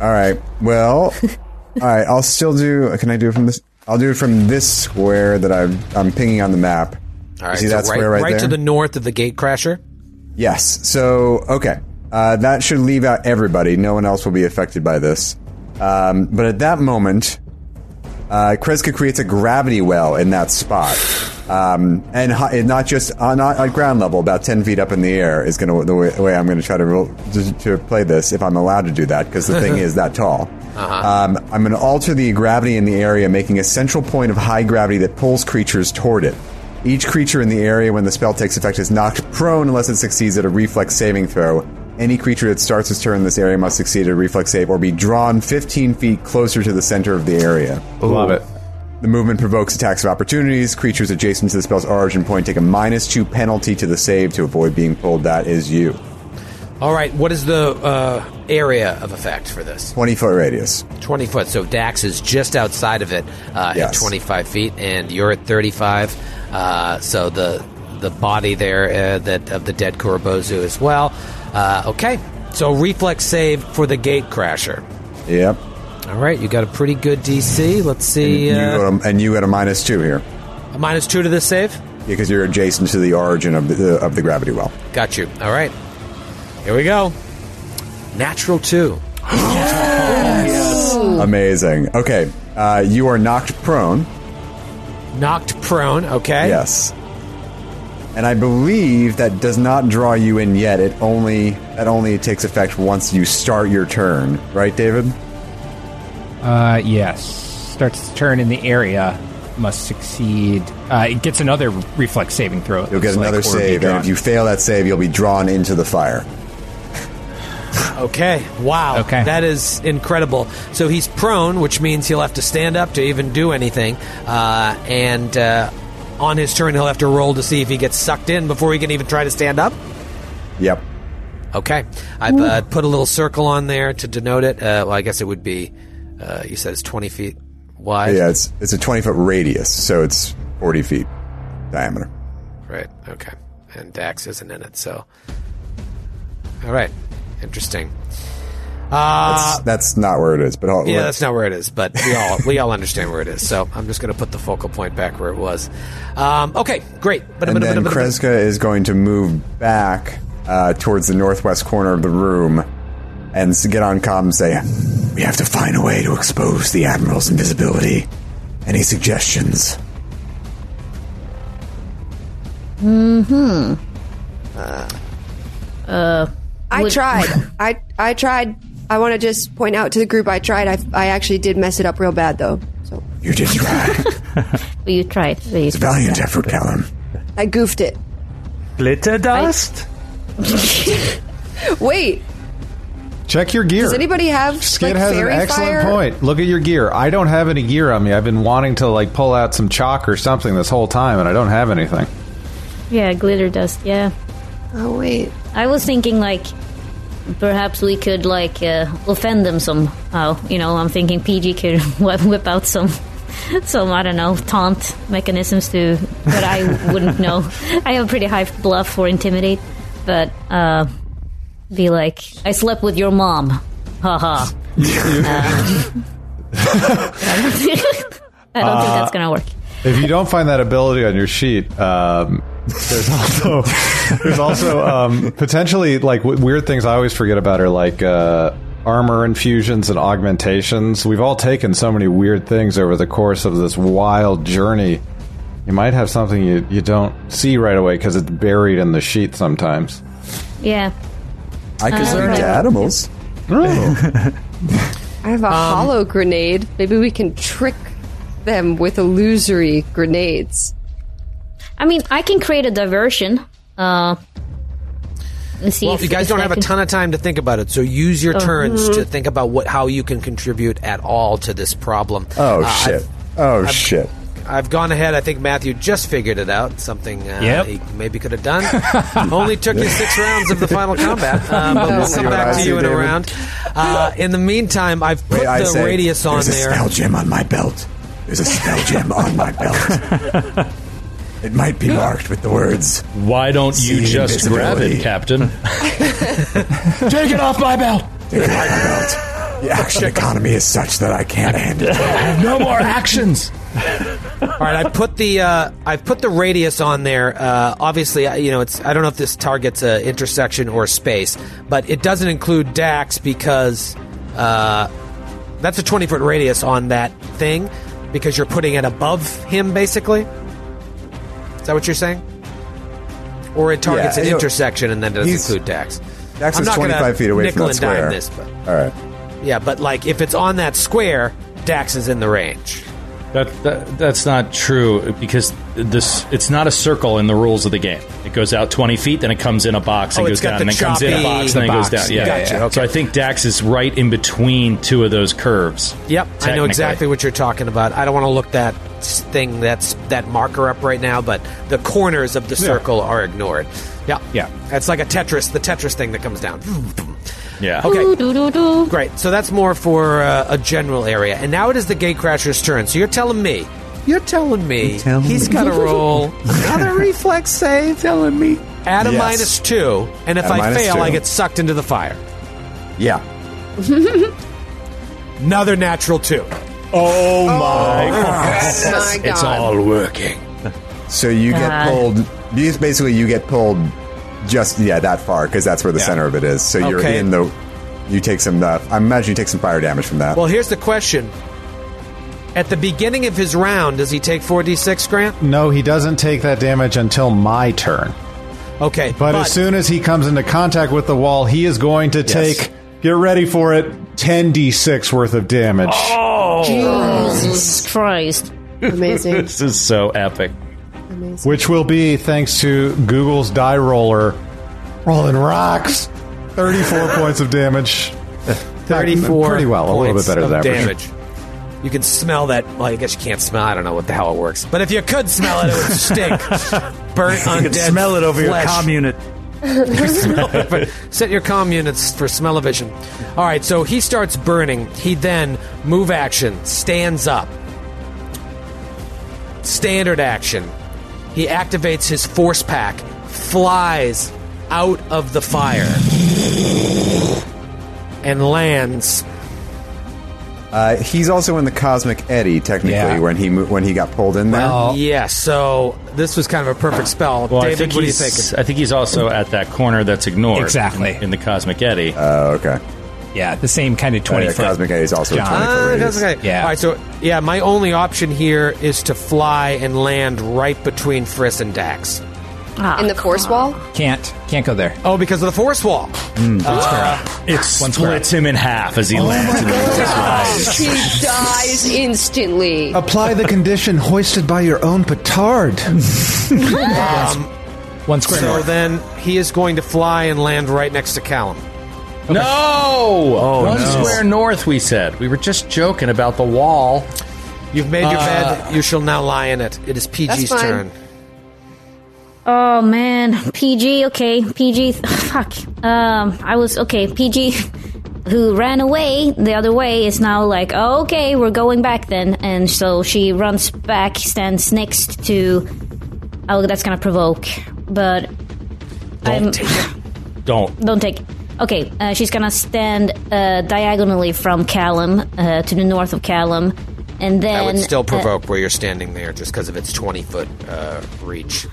All right. Well, [LAUGHS] all right. I'll still do. Can I do it from this? I'll do it from this square that I'm, I'm pinging on the map. All right, see so that right, square right, there? to the north of the gate crasher. Yes. So, okay. Uh, that should leave out everybody. No one else will be affected by this. Um, but at that moment, uh, Kreska creates a gravity well in that spot. Um, and, and not just on, not at ground level, about 10 feet up in the air is going to the way, way I'm going to try to, to to play this if I'm allowed to do that because the thing [LAUGHS] is that tall. Um, I'm going to alter the gravity in the area, making a central point of high gravity that pulls creatures toward it. Each creature in the area when the spell takes effect is knocked prone unless it succeeds at a reflex saving throw. Any creature that starts its turn in this area must succeed at a reflex save or be drawn 15 feet closer to the center of the area. Love it. The movement provokes attacks of opportunities. Creatures adjacent to the spell's origin point take a minus two penalty to the save to avoid being pulled. That is you. All right, what is the uh, area of effect for this? 20 foot radius. 20 foot. So Dax is just outside of it uh, at 25 feet, and you're at 35. Uh, so the the body there uh, that of the dead Korobozu as well. Uh, okay, so reflex save for the gate crasher. Yep. All right, you got a pretty good DC. Let's see. You Uh, got a, and you got a minus two here a minus two to this save. because you're adjacent to the origin of the of the gravity well. Got you. All right, here we go. Natural two. [GASPS] yes. Amazing. Okay, uh, you are knocked prone. Knocked prone. Okay. Yes. And I believe that does not draw you in yet. It only that only takes effect once you start your turn, right, David? Uh, yes. Starts to turn in the area. Must succeed. Uh, it gets another reflex saving throw. You'll get looks like, another or be save, and drawn. if you fail that save, you'll be drawn into the fire. Okay. Wow. Okay. That is incredible. So he's prone, which means he'll have to stand up to even do anything. Uh, and uh, on his turn, he'll have to roll to see if he gets sucked in before he can even try to stand up. Yep. Okay. I've uh, put a little circle on there to denote it. Uh, well, I guess it would be. Uh, you said it's twenty feet wide. Yeah, it's it's a twenty foot radius, so it's forty feet diameter. Right. Okay. And Dax isn't in it, so. All right. Interesting. That's, that's not where it is. But I'll, Yeah, that's not where it is, but we all we all understand where it is. So I'm just going to put the focal point back where it was. Um, okay, great. But then Kreska is going to move back uh, towards the northwest corner of the room and get on comm and say, "We have to find a way to expose the admiral's invisibility. Any suggestions?" Hmm. Uh. uh, I would- tried. [LAUGHS] I I tried. I want to just point out to the group. I tried. I I actually did mess it up real bad though. So You did try. [LAUGHS] But you tried. it's a valiant effort, Callum. I goofed it. Glitter dust. [LAUGHS] Wait, Check your gear. does anybody have Skid like, has an excellent fire? point. Look at your gear. I don't have any gear on me. I've been wanting to like pull out some chalk or something this whole time, and I don't have anything. Yeah, glitter dust. Yeah. Oh wait. I was thinking like perhaps we could like uh, offend them somehow. You know, I'm thinking PG could [LAUGHS] whip out some [LAUGHS] some I don't know taunt mechanisms to, but I wouldn't know. [LAUGHS] I have a pretty high bluff for intimidate, but uh, be like, I slept with your mom. Haha. [LAUGHS] Uh, [LAUGHS] I don't think that's gonna work. If you don't find that ability on your sheet, um, there's also [LAUGHS] there's also um, potentially like w- weird things I always forget about are like uh, armor infusions and augmentations. We've all taken so many weird things over the course of this wild journey. You might have something you, you don't see right away because it's buried in the sheet sometimes. Yeah. I can speak right. to animals. I have a Um, hollow grenade. Maybe we can trick them with illusory grenades. I mean, I can create a diversion. Uh, and see Well, if you guys if don't I have a ton of time to think about it, so use your Oh. turns to think about what how you can contribute at all to this problem. Oh Uh, shit! I've- oh I've- shit! I've gone ahead. I think Matthew just figured it out. Something uh, Yep. he maybe could have done. [LAUGHS] Only took you six rounds of the final combat, uh, [LAUGHS] but we'll come back to see, you in a round. Uh, in the meantime, I've put Wait, the say, radius on There's a spell gem on my belt. There's a spell gem on my belt. [LAUGHS] It might be marked with the words. Why don't you just grab it. Captain? Take it off my belt. Take it off my belt. The action economy is such that I can't handle it. No more actions. All right, I put the uh, I've put the radius on there. Uh, obviously, I- you know it's I don't know if this targets a intersection or space, but it doesn't include Dax because uh, that's a twenty foot radius on that thing because you're putting it above him, basically. Is that what you're saying? Or it targets Yeah, an you know, intersection and then doesn't include Dax. Dax is 25 feet away from that square. This, but All right. yeah, but like if it's on that square, Dax is in the range. That, that that's not true because this it's not a circle in the rules of the game. It goes out twenty feet, then it comes in a box oh, and Oh, goes down, the and then comes in a box, and then goes down. Yeah, Gotcha, yeah. okay. So I think Dax is right in between two of those curves. Yep, I know exactly what you're talking about. I don't want to look that thing that's that marker up right now, but the corners of the circle are ignored. Yeah, Yeah. It's like a Tetris, the Tetris thing that comes down. Yeah. Okay, great. So that's more for uh, a general area, and now it is the Gatecrasher's turn. So you're telling me, you're telling me telling he's me. got to roll another reflex save. Telling me at a Yes. minus two, and if At a I minus fail, two. I get sucked into the fire. Yeah. [LAUGHS] Another natural two. Oh my! My God. It's all working. So you get God. pulled. you- Basically, you get pulled just yeah that far because that's where the center of it is. So you're Okay. in the. You take some. Uh, I imagine you take some fire damage from that. Well, here's the question. At the beginning of his round, does he take 4d6, Grant? No, he doesn't take that damage until my turn. Okay. But, as soon as he comes into contact with the wall, he is going to take. Get ready for it. 10d6 worth of damage. Oh! Jesus Christ. Amazing. [LAUGHS] This is so epic. Which will be thanks to Google's die roller rolling rocks. 34 [LAUGHS] points of damage. 34 Pretty well, a little bit points better of than average. damage. You can smell that. Well, I guess you can't smell. I don't know what the hell it works. But if you could smell it, it would stink. [LAUGHS] Burnt You undead can smell it over your flesh. comm unit. [LAUGHS] Set your comm units for smell-o-vision. All right, so he starts burning. He then move action stands up. Standard action. He activates his force pack, flies out of the fire, and lands. Uh, he's also in the cosmic eddy, technically, Yeah. when he mo- when he got pulled in there. Well, Yes, so this was kind of a perfect spell. Well, I David, think what are you he's, thinking? I think he's also at that corner that's ignored. Exactly. In, in the Cosmic Eddy. Oh, okay. Yeah, the same kind of Oh, twenty yeah, foot. cosmic eddy is also John. 20 foot Ah, radius. that's okay. Yeah. All right. So yeah, my only option here is to fly and land right between Friss and Dax. Ah, In the force wall? Can't can't go there. Oh, because of the force wall. It splits him in half as he lands. and he dies. She dies instantly. Apply the condition hoisted by your own petard. [LAUGHS] One square So north. then he is going to fly and land right next to Callum. No! Oh, One no. square north, we said. We were just joking about the wall. You've made your bed. You shall now lie in it. It is PG's turn. Oh man, PG. Okay, PG. Fuck. Um, I was okay. PG, who ran away the other way, is now like, oh, okay, we're going back then, and so she runs back, stands next to. Oh, that's gonna provoke, but I'm. Take it. Don't. [LAUGHS] Don't take. Okay, uh, she's gonna stand uh, diagonally from Callum uh, to the north of Callum, and then I would still uh, provoke where you're standing there, just because of its 20 foot uh, reach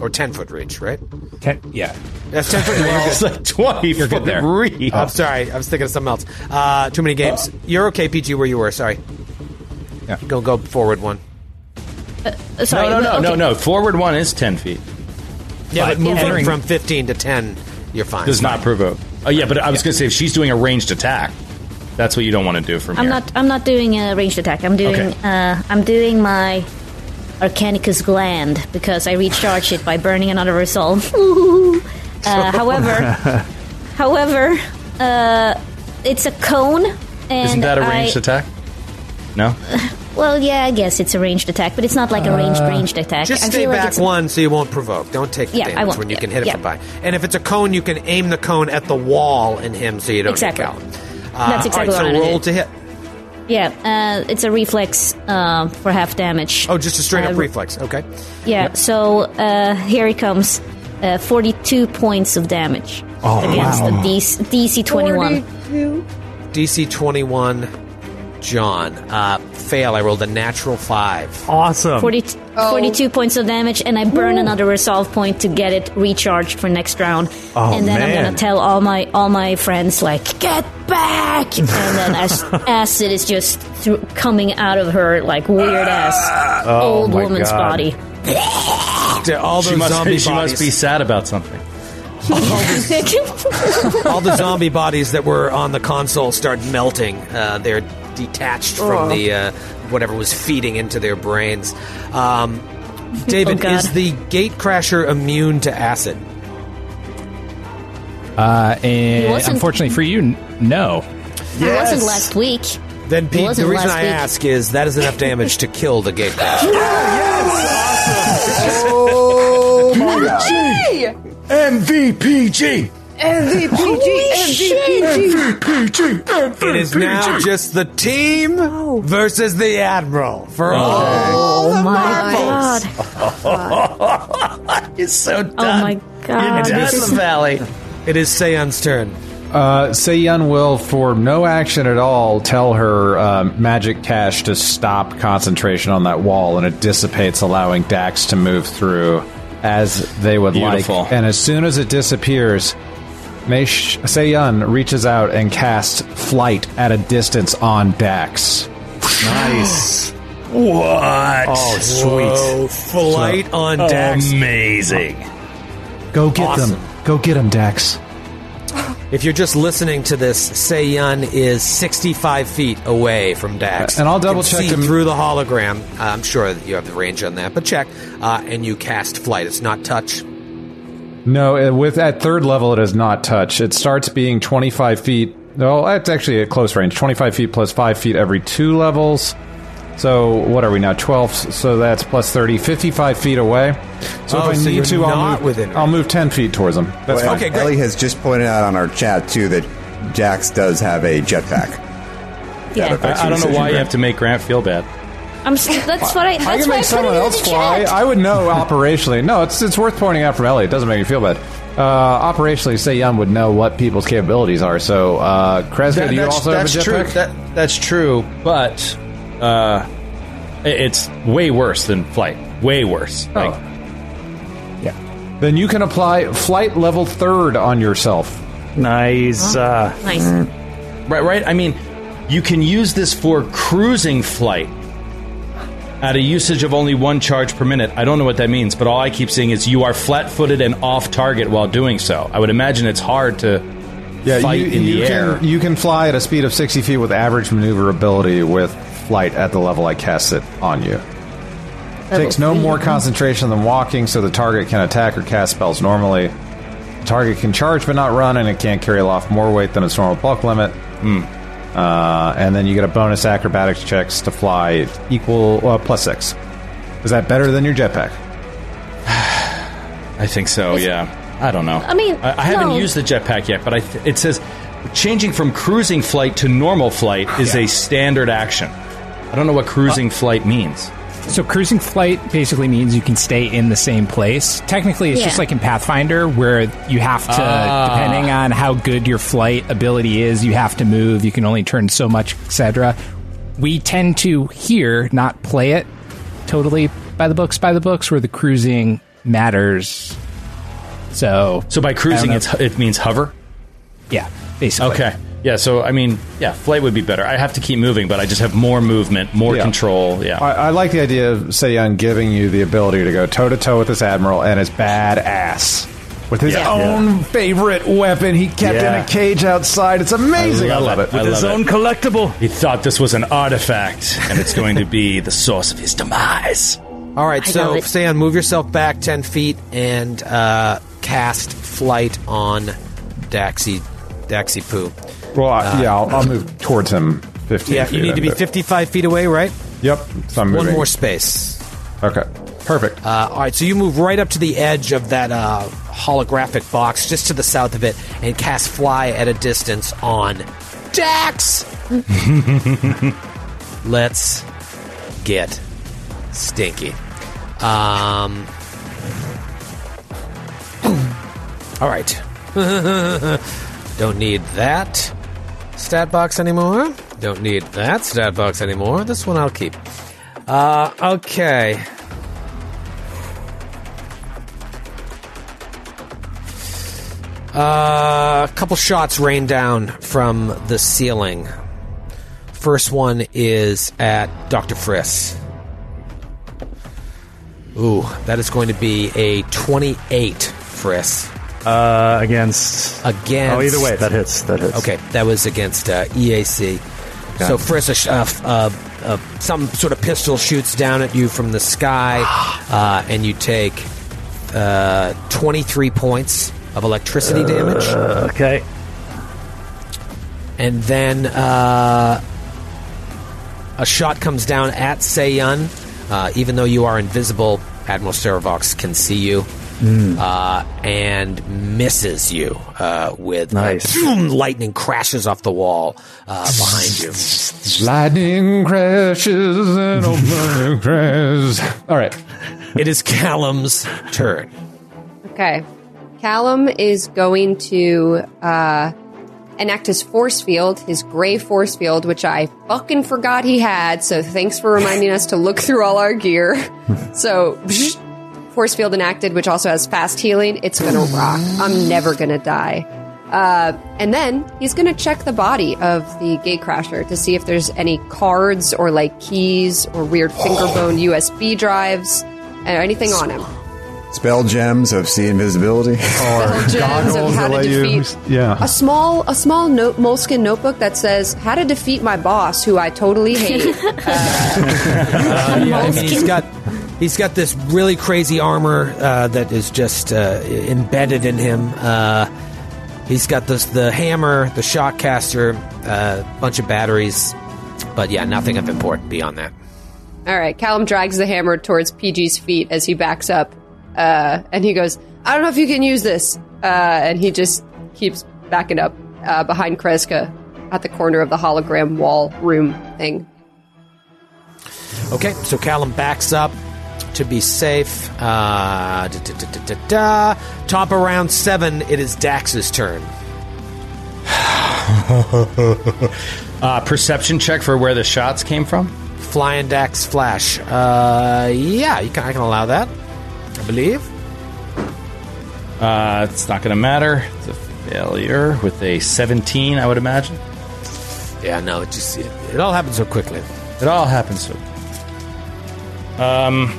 or 10 foot reach, right? Ten, yeah. That's 10 foot. You're. It's like 20 You're foot there. reach. I'm sorry. I was thinking of something else. Uh, too many games. You're okay, PG, where you were. Sorry. Yeah. Go go forward one. uh, sorry, no, no, no, okay. no, no. Forward one is 10 feet. Yeah, but But moving entering- from 15 to 10, you're fine. Does not provoke. Oh, yeah, but I was going to say if she's doing a ranged attack, that's what you don't want to do from I'm here. not. I'm not doing a ranged attack. I'm doing. Okay. Uh, I'm doing my Arcanicus gland because I recharge it by burning another resolve. [LAUGHS] uh, however, [LAUGHS] however, uh, it's a cone. And Isn't that a ranged I- attack? No? [LAUGHS] Well, yeah, I guess it's a ranged attack, but it's not like a ranged ranged attack. Just I stay feel like back it's one so you won't provoke. Don't take the Yeah, I damage won't. when you Yeah, can hit it yeah. from behind. And if it's a cone, you can aim the cone at the wall and him so you don't Exactly. hit Callum. Uh, That's exactly all right, what so I roll did. to hit. Yeah, uh, it's a reflex uh, for half damage. Oh, just a straight up Uh, reflex. Okay. Yeah, so uh, here he comes. Uh, 42 points of damage against the DC, DC 21. DC 21, John. Uh, fail. I rolled a natural five. Awesome. 40, 42 points of damage, and I burn another resolve point to get it recharged for next round. Oh, and then I'm gonna tell all my all my friends like, "Get back!" [LAUGHS] And then as acid is just through, coming out of her like weird ass old Oh my woman's God. body. All She those must, zombie she bodies. must be sad about something. [LAUGHS] all the zombie bodies that were on the console start melting. Uh, they're detached from the uh, whatever was feeding into their brains. Um, [LAUGHS] David, Oh, is the Gatecrasher immune to acid? Uh, and unfortunately for you, n- no. It wasn't last week. Then, Pete, the reason I week. ask is that is enough damage to kill the Gatecrasher. [LAUGHS] [LAUGHS] Oh my god! Hey! MVPG! MVPG! MVPG! it is now just the team versus the Admiral for all. Oh my god! [LAUGHS] It's so done. Oh my god! Down This is- the valley. It is Seiyun's turn. Uh, Seiyun will, for no action at all, tell her um, magic cash to stop concentration on that wall, and it dissipates, allowing Dax to move through as they would Beautiful. like. And as soon as it disappears, Meish Seiyun reaches out and casts flight at a distance on Dax. Nice. What? Oh, sweet. Oh, flight on Dax. Amazing. Go get Awesome. them. Go get them, Dax. If you're just listening to this, Seiyun is 65 feet away from Dax. And I'll You can double-check see him- through the hologram. I'm sure that you have the range on that, but check. Uh, and you cast flight. It's not touch. No, with at third level, it is not touch. It starts being 25 feet. No, it's actually at close range. 25 feet plus 5 feet every two levels. So, what are we now? 12. So that's plus 30. 55 feet away. So Oh, if I so need to, I'll move, within I'll move 10 feet towards them. That's Well, fine. Okay, great. Ellie has just pointed out on our chat too that Dax does have a jetpack. yeah. I, I don't know decision, why you have to make Grant feel bad. I'm. St- that's what I. That's I can make I someone else fly. chat. I would know operationally. No, it's it's worth pointing out from Ellie. It doesn't make me feel bad. Uh, operationally, Seiyun would know what people's capabilities are. So, uh, Kreska, That- do you that's, also that's have a true. jetpack? That, that's true, but uh, it- it's way worse than flight. Way worse. Like, yeah. Then you can apply flight level third on yourself. Nice. Uh, Nice. Right, right. I mean, you can use this for cruising flight at a usage of only one charge per minute. I don't know what that means, but all I keep seeing is you are flat-footed and off target while doing so. I would imagine it's hard to fight you, in you the can, air. You can fly at a speed of 60 feet with average maneuverability with flight at the level I cast it on you. Takes no more concentration than walking, so the target can attack or cast spells normally. The target can charge but not run, and it can't carry aloft more weight than its normal bulk limit. Hmm. Uh, and then you get a bonus acrobatics checks to fly equal uh, plus six. Is that better than your jetpack? [SIGHS] I think so. Yeah. I don't know. I mean, I, I haven't used the jetpack yet, but I th- it says changing from cruising flight to normal flight is a standard action. I don't know what cruising flight means. So cruising flight basically means you can stay in the same place. Technically, it's Yeah. just like in Pathfinder where you have to, Ah. depending on how good your flight ability is, you have to move. You can only turn so much, etc. We tend to here not play it totally by the books, by the books, where the cruising matters. So, So by cruising, it's it means hover. yeah, basically. Okay. Yeah. So I mean, yeah, flight would be better. I have to keep moving, but I just have more movement, more Yeah. control. Yeah. I, I like the idea of Seiyun giving you the ability to go toe to toe with this admiral and his badass. With his Yeah. own favorite weapon he kept in a cage outside. It's amazing. I love, it. I his love own it. collectible. He thought this was an artifact, and it's going to be the source of his demise. All right, I so love. Sam, move yourself back ten feet and uh, cast flight on Daxi, Daxi Poo. Well, I, yeah, I'll, I'll move towards him 15 Yeah, feet. you need to be and- fifty-five feet away, right? Yep. So I'm One moving. more space. Okay. Perfect. Uh, all right, so you move right up to the edge of that uh, holographic box, just to the south of it, and cast fly at a distance on Dax. [LAUGHS] Let's get stinky. Um, all right. [LAUGHS] Don't need that stat box anymore. Don't need that stat box anymore. This one I'll keep. Uh, okay. Uh, a couple shots rain down from the ceiling. First one is at Dr. Friss. Ooh, that is going to be a 28 Friss. Uh, against. Against. Oh, either way, that hits. That hits. Okay, that was against uh, EAC. So Friss, a sh- uh, uh, uh, some sort of pistol shoots down at you from the sky, uh, and you take uh, 23 points of electricity damage. Uh, okay. And then uh, a shot comes down at Seiyun. Uh, even though you are invisible, Admiral Serovox can see you. Uh, and misses you uh, with Nice. boom, lightning crashes off the wall uh, behind you. Lightning crashes and a lightning crash. All right. It is Callum's turn. Okay. Callum is going to uh, enact his force field, his gray force field, which I fucking forgot he had. So thanks for reminding us to look through all our gear. [LAUGHS] so, force field enacted, which also has fast healing. It's gonna rock. I'm never gonna die. Uh, and then he's gonna check the body of the gatecrasher to see if there's any cards or like keys or weird finger bone USB drives or anything on him. Spell gems of see invisibility. Spell gems of how to let you- yeah. a small a small note, moleskin notebook that says how to defeat my boss who I totally hate. Uh, [LAUGHS] yeah, I mean, he's [LAUGHS] got he's got this really crazy armor uh, that is just uh, embedded in him. Uh, he's got this the hammer, the shock caster, a bunch of batteries, but yeah, nothing of import beyond that. All right, Callum drags the hammer towards PG's feet as he backs up, uh, and he goes, "I don't know if you can use this," uh, and he just keeps backing up uh, behind Kreska at the corner of the hologram wall room thing. Okay, so Callum backs up to be safe. Uh, da, da, da. Top of round seven, it is Dax's turn. [LAUGHS] Uh, perception check for where the shots came from. Flying Dax Flash. Uh, yeah, you can, I can allow that. I believe. Uh, it's not going to matter. It's a failure with a 17, I would imagine. Yeah, no, it just it, it all happens so quickly. It all happens so. Um.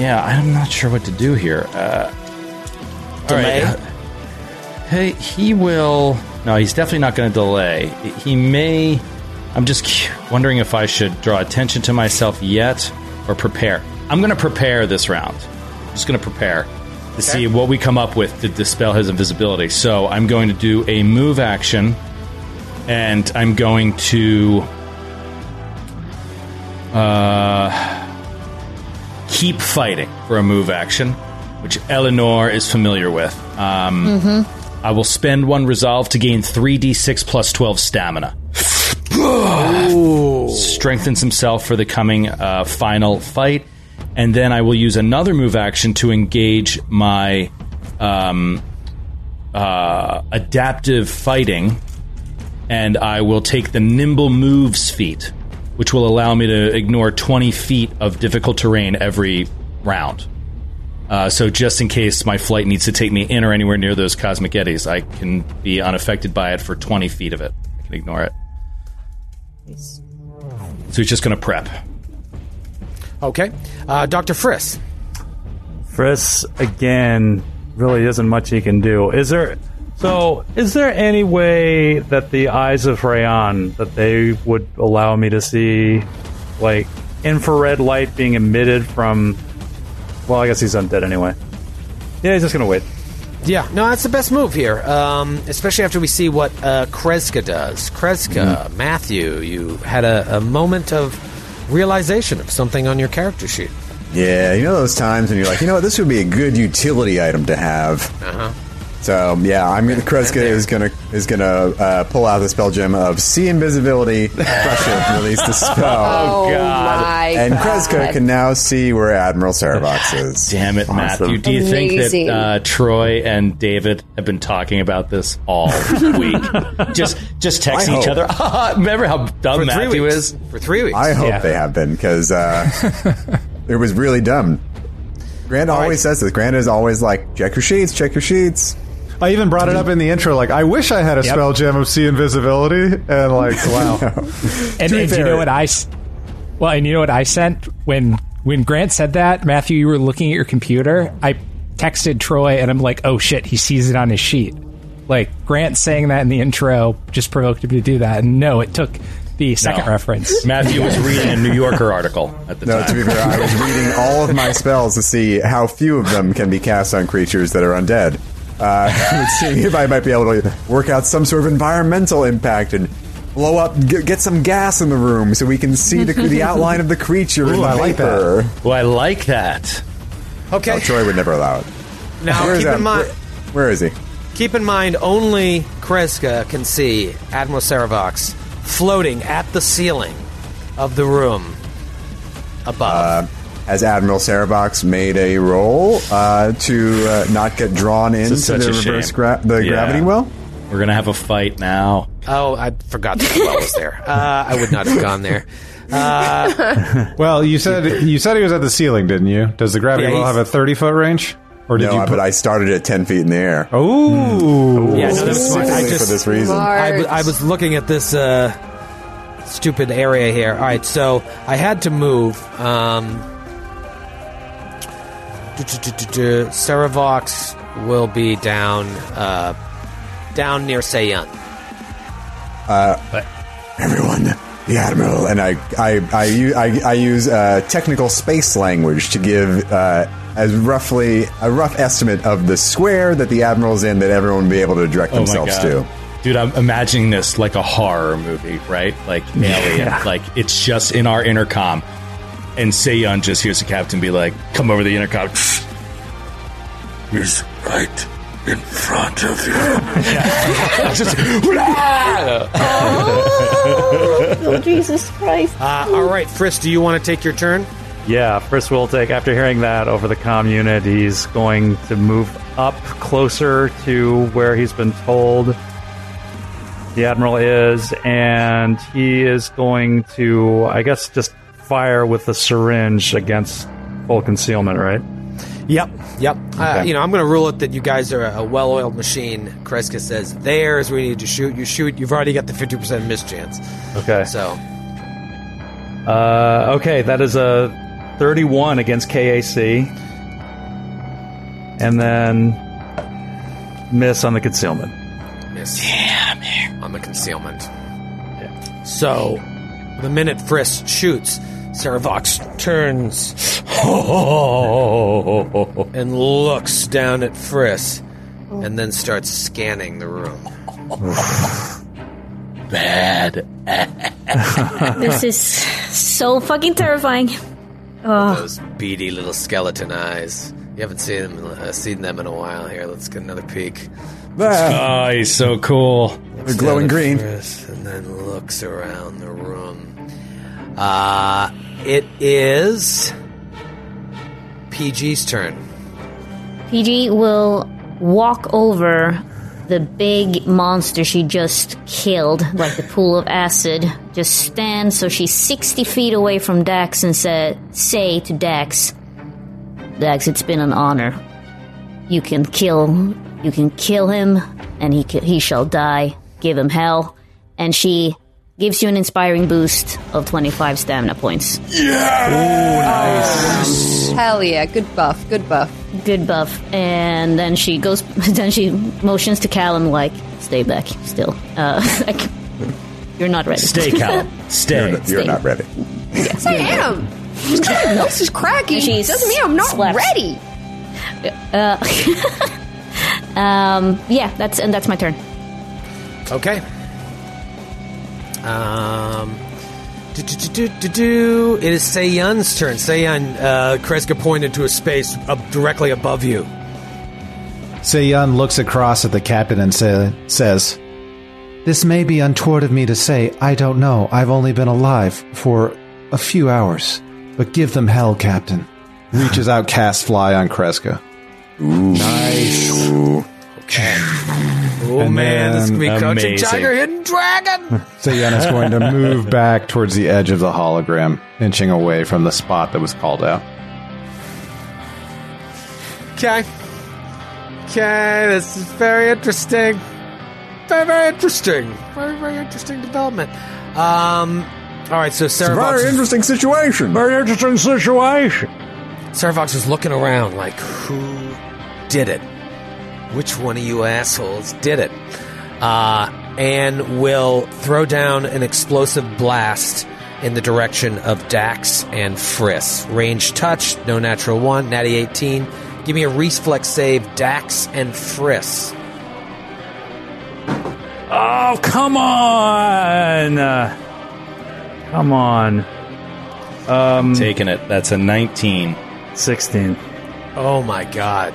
Yeah, I'm not sure what to do here. Uh, all Delay? right. Hey, he will. No, he's definitely not going to delay. He may. I'm just wondering if I should draw attention to myself yet or prepare. I'm going to prepare this round. I'm just going to prepare to see what we come up with to dispel his invisibility. So I'm going to do a move action, and I'm going to uh, keep fighting for a move action, which Ellinor is familiar with. Um, I will spend one resolve to gain 3d6 plus 12 stamina. Strengthens himself for the coming uh, final fight. And then I will use another move action to engage my um, uh, adaptive fighting. And I will take the nimble moves feat, which will allow me to ignore 20 feet of difficult terrain every round. Uh, so just in case my flight needs to take me in or anywhere near those cosmic eddies, I can be unaffected by it for 20 feet of it. I can ignore it. So he's just going to prep. Okay, uh, Doctor Friss. Friss again really isn't much he can do. Is there so is there any way that the eyes of Rayon that they would allow me to see like infrared light being emitted from well, I guess he's undead anyway. Yeah, he's just gonna wait. Yeah, no, that's the best move here, um, especially after we see what uh, Kreska does. Kreska, Matthew, you had a, a moment of realization of something on your character sheet. Yeah, you know those times when you're like, you know what, this would be a good utility item to have. Uh-huh. So yeah, I'm gonna Kreska is gonna is gonna uh, pull out the spell gem of see invisibility, crush it, [LAUGHS] release the spell. Oh, my and God. Kreska can now see where Admiral Serovox [LAUGHS] is. Damn it, Matthew. Do you Amazing. think that uh, Troy and David have been talking about this all [LAUGHS] week? just just I texting each hope. other. Remember how dumb For three Matthew weeks. is? For three weeks. I hope Yeah. they have been because uh, it was really dumb. Grant always right. says this. Grant is always like, check your sheets, check your sheets. I even brought it up in the intro. Like, I wish I had a spell gem of see invisibility, and like, [LAUGHS] wow. And, To and you know what I? Well, and you know what I sent when when Grant said that Matthew, you were looking at your computer. I texted Troy, and I'm like, "Oh shit, he sees it on his sheet." Like Grant saying that in the intro just provoked him to do that. And no, it took the second No. reference. Matthew was reading a New Yorker article at the time. No, time. to be fair, I was reading all of my spells to see how few of them can be cast on creatures that are undead. Uh, [LAUGHS] seeing if I might be able to work out some sort of environmental impact and blow up, get, get some gas in the room so we can see the, the outline of the creature in the I like paper. well, I like that. okay. Oh, Troy would never allow it. now Where is keep that? in mind. Where- where is he? Keep in mind, only Kreska can see Admiral Serovox floating at the ceiling of the room above. Has Admiral Serovox made a roll uh, to uh, not get drawn into the reverse gra- the Yeah. gravity well? We're gonna have a fight now. oh, I forgot that the well was there. [LAUGHS] Uh, I would not have gone there. [LAUGHS] Well, you said you said he was at the ceiling, didn't you? Does the gravity Yeah, well have a thirty foot range, or did No, you? but I started at 10 feet in the air. oh, Yeah, no, that's fine. I Specifically just for this reason. I, w- I was looking at this uh, stupid area here. All right, so I had to move. Um, Serovox will be down, uh, down near Seiyun. Everyone, the Admiral. And I, I use uh, technical space language to give uh, as roughly a rough estimate of the square that the Admiral's in that everyone will be able to direct Oh themselves to. dude! I'm imagining this like a horror movie, right? Like Alien. Like it's just in our intercom, and Seiyun just hears the captain be like, "Come over the intercom." [LAUGHS] He's right. in front of you. [LAUGHS] [LAUGHS] oh Jesus Christ! Uh, all right, Friss, do you want to take your turn? Yeah, first we'll take, after hearing that over the comm unit, he's going to move up closer to where he's been told the Admiral is, and he is going to, I guess, just fire with the syringe against full concealment, right? Yep, yep. Uh, you know, I'm going to rule it that you guys are a well-oiled machine. Kreska says, "There's where you need to shoot. You shoot. You've already got the 50% miss chance. Okay. So, Uh, okay, that is a 31 against KAC. And then miss on the concealment. miss. Damn On the concealment. Yeah. So, the minute Friss shoots, Serovox turns [LAUGHS] and looks down at Friss, and then starts scanning the room. [LAUGHS] Bad. This is so fucking terrifying. Oh, Those beady little skeleton eyes. You haven't seen them, uh, seen them in a while. Here, let's get another peek. Ah, Oh, he's so cool. they're glowing green. Friss, and then looks around the room. Uh, it is PG's turn. PG will walk over the big monster she just killed, like the pool of acid. Just stand so she's sixty feet away from Dax and say, say to Dax, Dax, it's been an honor. You can kill, you can kill him, and he he shall die. Give him hell, and she gives you an inspiring boost of twenty five stamina points. Yeah! nice. Hell yeah, good buff, good buff. Good buff. And then she goes, [LAUGHS] then she motions to Callum, like, stay back still. Uh, [LAUGHS] like, you're not ready. Stay, Cal. [LAUGHS] Stay. You're, you're not ready. Yes, I am. Just kind of nose is cracking. She's Doesn't mean I'm not slaps. ready. Um, yeah, that's, and that's my turn. Okay. Um. Do, do, do, do, do, do. It is Seiyun's turn. Seiyun, uh, Kreska pointed to a space up directly above you. Seiyun looks across at the captain and say, says, This may be untoward of me to say, I don't know. I've only been alive for a few hours. But give them hell, Captain. [SIGHS] Reaches out, cast fly on Kreska. Nice. Oh And man, this could be then- Crouching Amazing. Tiger, Hidden Dragon. [LAUGHS] Seiyun is going to [LAUGHS] move back towards the edge of the hologram, inching away from the spot that was called out. Okay. Okay, this is very interesting. Very, very interesting. Very, very interesting development. Um. All right, so It's a very Vox, interesting situation. Very interesting situation. Serovox is looking around like, who did it? Which one of you assholes did it? Uh, and will throw down an explosive blast in the direction of Dax and Friss. Range touch, no natural one, natty 18. Give me a reflex save, Dax and Friss. Oh, come on. Uh, come on. Um, Taking it. That's a 19. 16. Oh my god.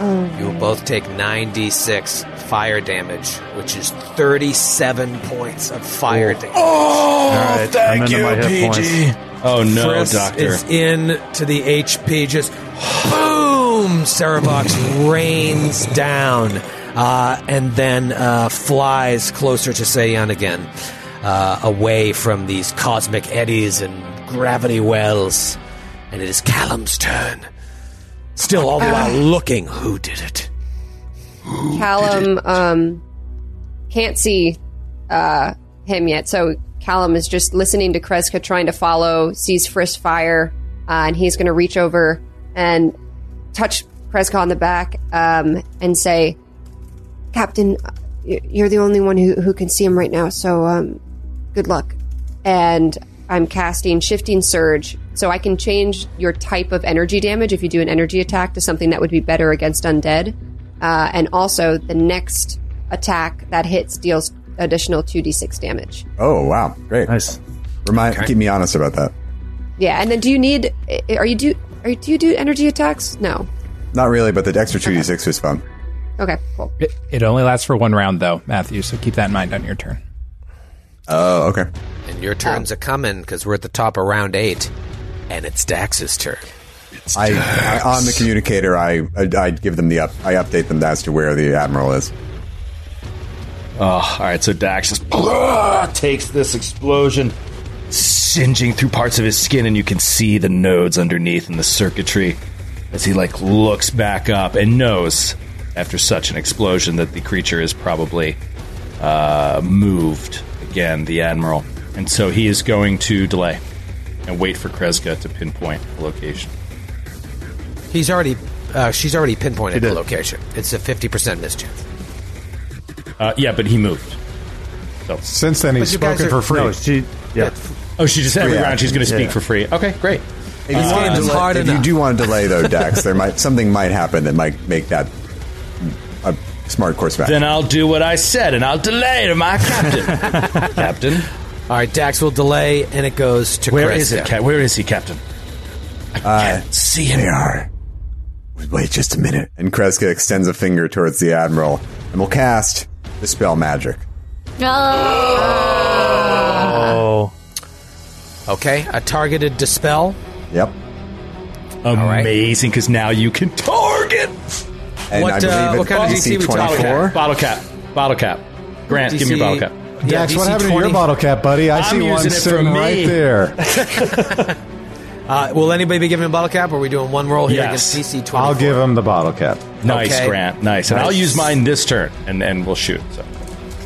You will both take 9d6 fire damage, which is 37 points of fire damage. All right, I'm into my hit points. Oh, no, Friss Doctor. is in to the HP. Just boom! Serovox [LAUGHS] rains down uh, and then uh, flies closer to Seiyun again, uh, away from these cosmic eddies and gravity wells. And it is Callum's turn. Still, all the while looking. Who did it? Callum um, can't see uh, him yet, so Callum is just listening to Kreska trying to follow, sees Friss fire, uh, and he's going to reach over and touch Kreska on the back um, and say, Captain, uh, you're the only one who, who can see him right now, so um, good luck. And I'm casting Shifting Surge, so I can change your type of energy damage if you do an energy attack to something that would be better against undead. Uh, and also, the next attack that hits deals additional 2d6 damage. Oh wow, great. Nice. Remind, keep me honest about that. Yeah, and then do you need? Are you do? Are you, do you do energy attacks? No. Not really, but the extra two d six was fun. Okay, cool. It, it only lasts for one round, though, Matthew. So keep that in mind on your turn. Oh, okay. And your turns are coming because we're at the top of round eight, and it's Dax's turn. I, I on the communicator, I, I I give them the up. I update them as to where the admiral is. Oh, all right. So Dax just takes this explosion, singeing through parts of his skin, and you can see the nodes underneath and the circuitry as he like looks back up and knows after such an explosion that the creature is probably uh, moved again. The admiral, and so he is going to delay and wait for Kreska to pinpoint the location. He's already, uh, she's already pinpointed the location. It's a fifty percent mischance. Uh, yeah, but he moved. So Since then, he's But you guys spoken are- for free. No, she. Yeah. Oh, she just every Yeah. round she's going to speak Yeah. for free. Okay, great. If you, Uh, want to delay, hard if you do want to delay though, Dax, there [LAUGHS] might something might happen that might make that a smart course of action. Then I'll do what I said, and I'll delay to my captain. [LAUGHS] captain, All right, Dax will delay, and it goes to where Kreska. is it? Ca- where is he, Captain? I can't see him. They are. Wait just a minute. And Kreska extends a finger towards the admiral, and will cast dispel magic. Oh. Okay, a targeted dispel. Yep. right. Amazing, because now you can target. And What, I believe uh, it's what kind of DC DC we talking twenty four. Bottle cap. Bottle cap. Grant, give me your bottle cap. Yeah, Dax, what DC happened to your bottle cap, buddy? I I'm see one using it for sitting right there. [LAUGHS] Uh, will anybody be giving a bottle cap? Or are we doing one roll here Yes. against DC 24? I'll give him the bottle cap. Nice, Okay. Grant. Nice. And I'll use mine this turn, and, and we'll shoot. So.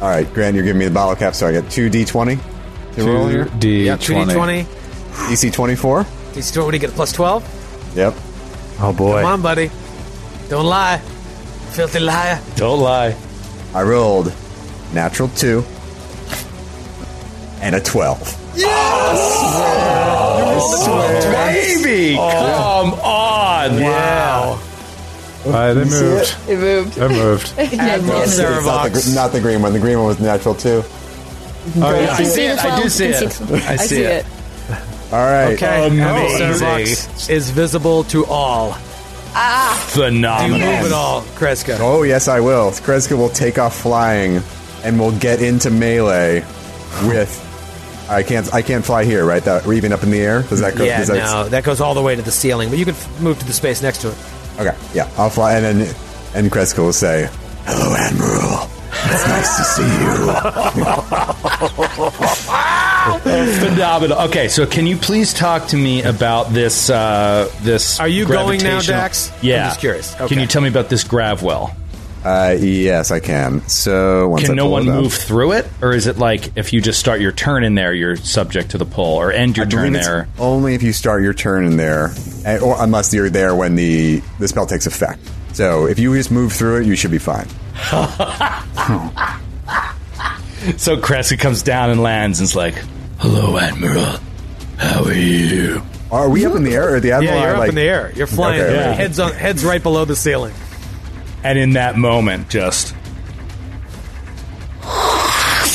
All right, Grant, you're giving me the bottle cap, so I get two D twenty to roll here. D Yeah, 2d20. DC twenty four. DC 20, what do you get? Plus 12? Yep. Oh boy. Come on, buddy. Don't lie. Filthy liar. Don't lie. I rolled natural two and a twelve. Baby, come on. Wow. Uh, they moved. It moved. They moved. [LAUGHS] Admiral It's not the, not the green one. The green one was natural two. Oh, yeah. I see it. I do see it. I see it. All right. Okay, Admiral Amazing. Serovox is visible to all. Ah. Phenomenal. Do you move at all, Kreska? Oh yes, I will. Kreska will take off flying, and will get into melee with. I can't. I can't fly here, right? That, or even up in the air. Does that go? Yeah, does that, no, that goes all the way to the ceiling, but you can f- move to the space next to it. Okay. Yeah, I'll fly, and then and Kreska will say, "Hello, Admiral. It's nice to see you." [LAUGHS] Phenomenal. Okay, so can you please talk to me about this? Uh, this Are you going now, gravitational- Yeah. I'm just curious. Can you tell me about this Gravwell? Uh, yes, I can. So once I Can no one move through it, or is it like if you just start your turn in there, you're subject to the pull, or end your I turn there? only if you start your turn in there, eh, or unless you're there when the the spell takes effect. So if you just move through it, you should be fine. [LAUGHS] So Cressy comes down and lands and's like, "Hello, Admiral. How are you?" Are we up in the air, or the admiral? Yeah, you're up like, in the air. You're flying. Okay, Your okay. Heads on, heads right below the ceiling. And in that moment, just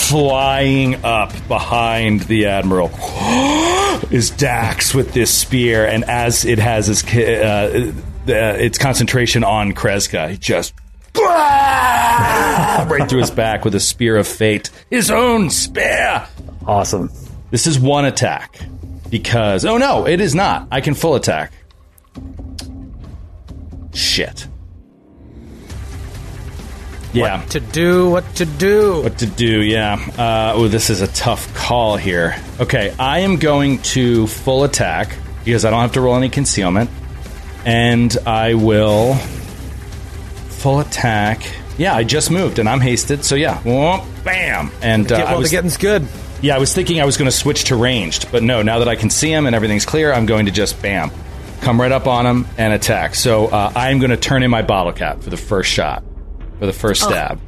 flying up behind the admiral [GASPS] is Dax with this spear, and as it has its uh, its concentration on Kreska, he just [LAUGHS] right through his back with a spear of fate, his own spear. Awesome. This is one attack because oh no, it is not. I can full attack. Shit. Yeah. To do what to do. What to do? Yeah. Uh, oh, this is a tough call here. Okay, I am going to full attack because I don't have to roll any concealment, and I will full attack. Yeah, I just moved and I'm hasted, so yeah, Whoop, bam, and uh, Get, I well, was the getting's good. yeah, I was thinking I was going to switch to ranged, but no. Now that I can see him and everything's clear, I'm going to just bam, come right up on him and attack. So uh, I'm going to turn in my bottle cap for the first shot, for the first stab.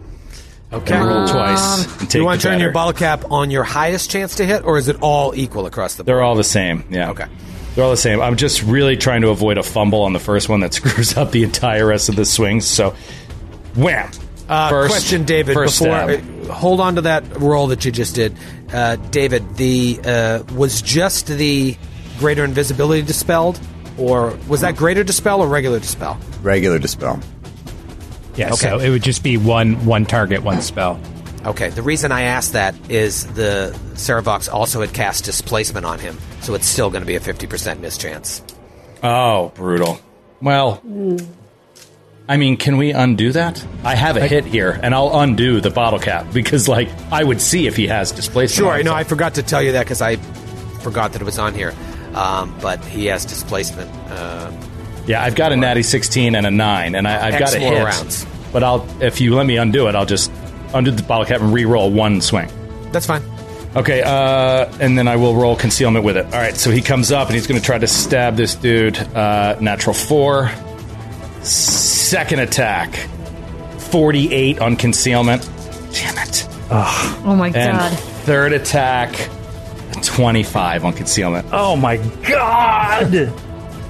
Okay. And roll twice and Do take you want the to turn your better. bottle cap on your highest chance to hit, or is it all equal across the board? They're all the same. Yeah. Okay. They're all the same. I'm just really trying to avoid a fumble on the first one that [LAUGHS] screws up the entire rest of the swings. So, wham. Uh, First- question, David. first before stab. uh, hold on to that roll that you just did, uh, David. The uh, was just the greater invisibility dispelled, or was that greater dispel or regular dispel? regular dispel. Yeah, Okay. so it would just be one one target, one spell. Okay, the reason I asked that is the Serovox also had cast displacement on him, so it's still going to be a 50% mischance. Oh, brutal. Well, I mean, can we undo that? I have a hit here, and I'll undo the bottle cap because, like, I would see if he has displacement. Sure, on I know. I forgot to tell you that because I forgot that it was on here. Um, but he has displacement. Uh, Yeah, I've got a natty sixteen and a nine, and I, I've X got a more hit. rounds. But I'll if you let me undo it, I'll just undo the bottle cap and re-roll one swing. that's fine. Okay, uh, and then I will roll concealment with it. All right, so he comes up and he's going to try to stab this dude. Uh, natural four. Second attack, forty-eight on concealment. Damn it. Oh my And god. third attack, twenty-five on concealment. Oh my god!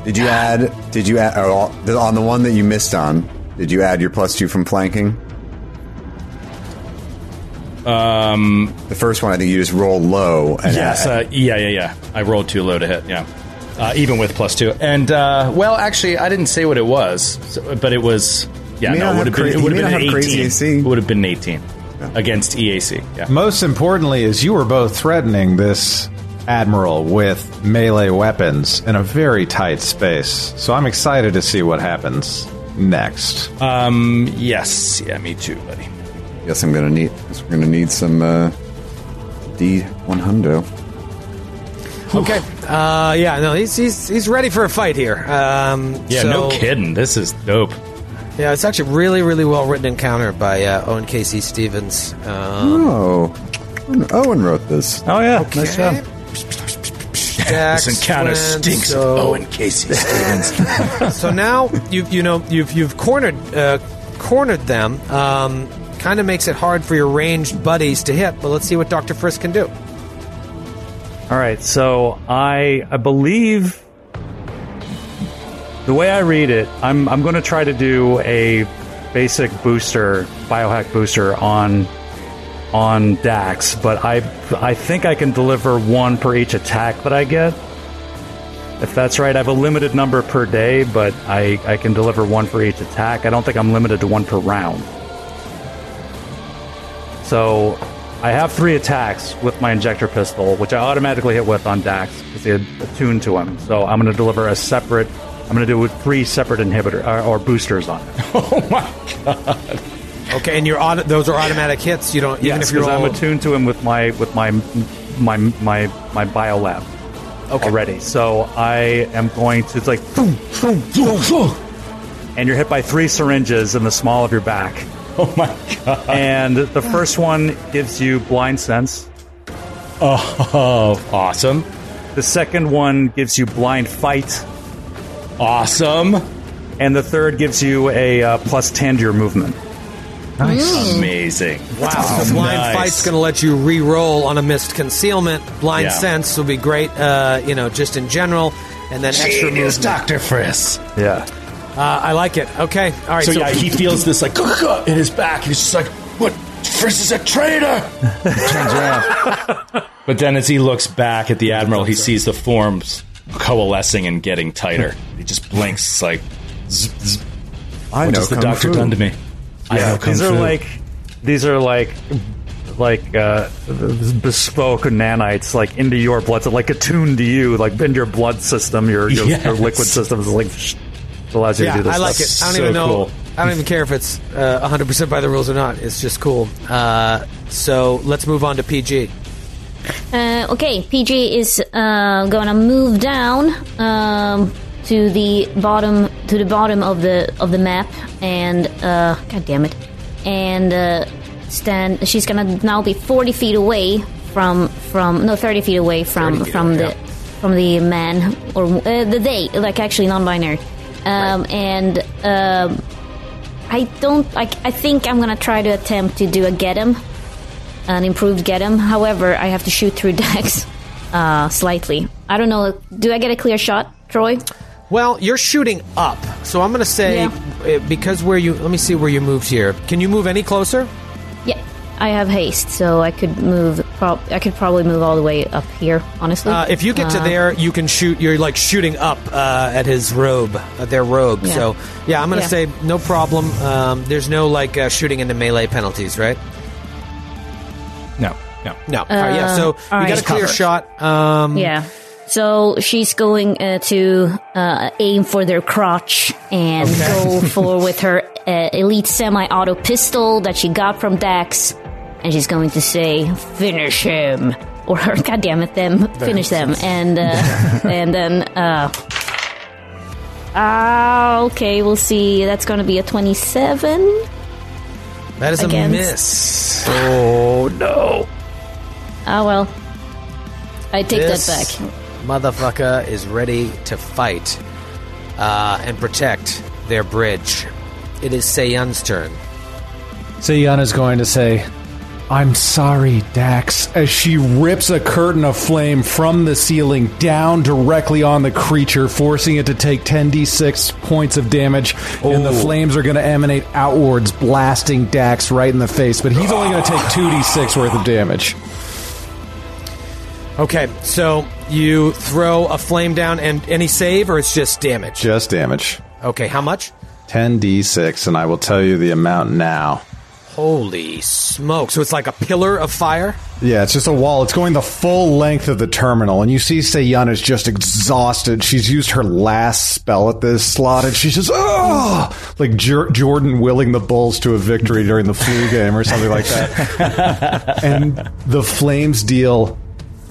Did you add? Did you add on the one that you missed on? Did you add your plus two from flanking? Um, The first one, I think you just roll low. And Yes, uh, yeah, yeah, yeah. I rolled too low to hit. Yeah, uh, even with plus two. And uh, well, actually, I didn't say what it was, so, but it was. Yeah, no, it would have have been. It would have not been have an crazy eighteen. AC. It would have been an eighteen against EAC. Yeah. Most importantly, is you were both threatening this admiral with melee weapons in a very tight space. So I'm excited to see what happens next. Um. Yes. Yeah. Me too, buddy. Guess I'm gonna need. Guess we're gonna need some uh, D one hundo. Okay. Uh, yeah, no, he's, he's he's ready for a fight here. Um, Yeah. so- no kidding. This is dope. Yeah, it's actually really, really well written encounter by uh, Owen K.C. Stephens. Um, Oh, Owen wrote this. Oh yeah, nice job. Dax this encounter went, stinks so- of Owen K.C. Stephens. [LAUGHS] so now you've you know you've you've cornered uh, cornered them. Um, kind of makes it hard for your ranged buddies to hit. But let's see what Doctor Friss can do. All right, so I I believe the way I read it, I'm I'm going to try to do a basic booster, biohack booster on on Dax, but I I think I can deliver one per each attack that I get. If that's right, I have a limited number per day, but I, I can deliver one for each attack. I don't think I'm limited to one per round. So I have three attacks with my injector pistol, which I automatically hit with on Dax because had attuned to him. So I'm going to deliver a separate. I'm going to do three separate inhibitor or, or boosters on it. [LAUGHS] oh my god. Okay, and your auto, those are automatic hits. You don't even Yes, if you're because I'm attuned to him with my with my my my my biolab Okay. already. So I am going to it's like boom, boom, boom, boom. and you're hit by three syringes in the small of your back. [LAUGHS] Oh my god. And the first one gives you blind sense. Oh, awesome. The second one gives you blind fight, Awesome. and the third gives you a uh, plus ten to your movement. Amazing. Wow, the blind Nice. fight's going to let you re-roll on a missed concealment. Blind Yeah. sense will be great, uh, you know, just in general, and then extra Genius, movement. Dr. Friss. Yeah. Uh, I like it. Okay, all right. So, yeah, he feels this like [LAUGHS] in his back, he's just like, "What? Friss is a traitor." [LAUGHS] Turns around, [LAUGHS] but then as he looks back at the admiral, he sees the forms coalescing and getting tighter. He just blinks, like, zzz, zzz. I "What know has the doctor fu. done to me?" I Yeah, know these are fu. like these are like like uh, bespoke nanites, like into your blood, so like attuned to you, like into your blood system, your your, Yes. your liquid system is like sh- allows you to yeah, do this. I like stuff. it. I don't So even know. cool. I don't even care if it's uh, 100% by the rules or not. It's just cool. Uh, so let's move on to PG. Uh, okay, PG is uh, gonna move down um, to the bottom to the bottom of the of the map, and uh, god damn it, and uh, stand. She's gonna now be forty feet away from from no thirty feet away from feet from away, the yeah. from the man or uh, the they, like actually non-binary, um, and. Um, I don't. I, I think I'm gonna try to attempt to do a get him, an improved get him. However, I have to shoot through [LAUGHS] Dax uh, slightly. I don't know. Do I get a clear shot, Troy? Well, you're shooting up, so I'm going to say Yeah. uh, because where you let me see where you moved here. Can you move any closer? Yeah. I have haste, so I could move. Prob- I could probably move all the way up here. Honestly, Uh, if you get to Uh, there, you can shoot. You're like shooting up uh, at his robe, uh, their robe. Yeah. So yeah, I'm gonna Yeah. say no problem. Um, there's no like uh, shooting into melee penalties, right? No, no. No. All right, yeah. So all you got right. a clear Cover. shot. Um, Yeah. So she's going uh, to uh, aim for their crotch and go [LAUGHS] for with her uh, elite semi-auto pistol that she got from Dax, and she's going to say, "Finish him." Or her, [LAUGHS] God damn it, them finish them, and uh, [LAUGHS] and then uh, ah, okay, we'll see. That's going to be a twenty-seven. That is a Against- miss. Oh no! Ah, well, I take This that back. Motherfucker is ready to fight uh, and protect their bridge. It is Seiyun's turn. Seiyun is going to say, I'm sorry, Dax, as she rips a curtain of flame from the ceiling down directly on the creature, forcing it to take 10d6 points of damage, and the flames are going to emanate outwards, blasting Dax right in the face, but he's only going to take 2d6 worth of damage. Okay, so you throw a flame down and any save, or it's just damage? Just damage. Okay, how much? 10d6, and I will tell you the amount now. Holy smoke! So it's like a pillar of fire. Yeah, it's just a wall. It's going the full length of the terminal, and you see Seiyun is just exhausted. She's used her last spell at this slot, and she's just oh, like Jor- Jordan willing the Bulls to a victory during the flu game or something like that. [LAUGHS] and the flames deal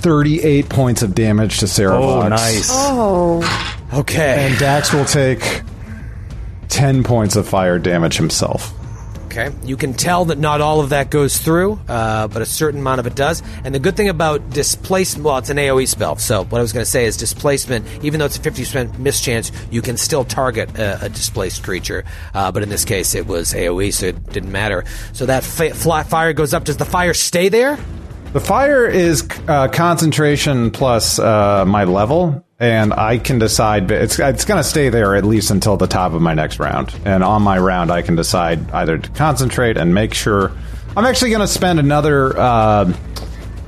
thirty-eight points of damage to Sarah. Oh, Vox. nice. Oh, Okay. And Dax will take ten points of fire damage himself. Okay. You can tell that not all of that goes through, uh, but a certain amount of it does. And the good thing about displacement, well, it's an AoE spell. So what I was going to say is displacement, even though it's a 50% mischance, you can still target a, a displaced creature. Uh, but in this case, it was AoE, so it didn't matter. So that fa- fly- fire goes up. Does the fire stay there? The fire is uh, concentration plus uh, my level, and I can decide. It's it's going to stay there at least until the top of my next round. And on my round, I can decide either to concentrate and make sure. I'm actually going to spend another uh,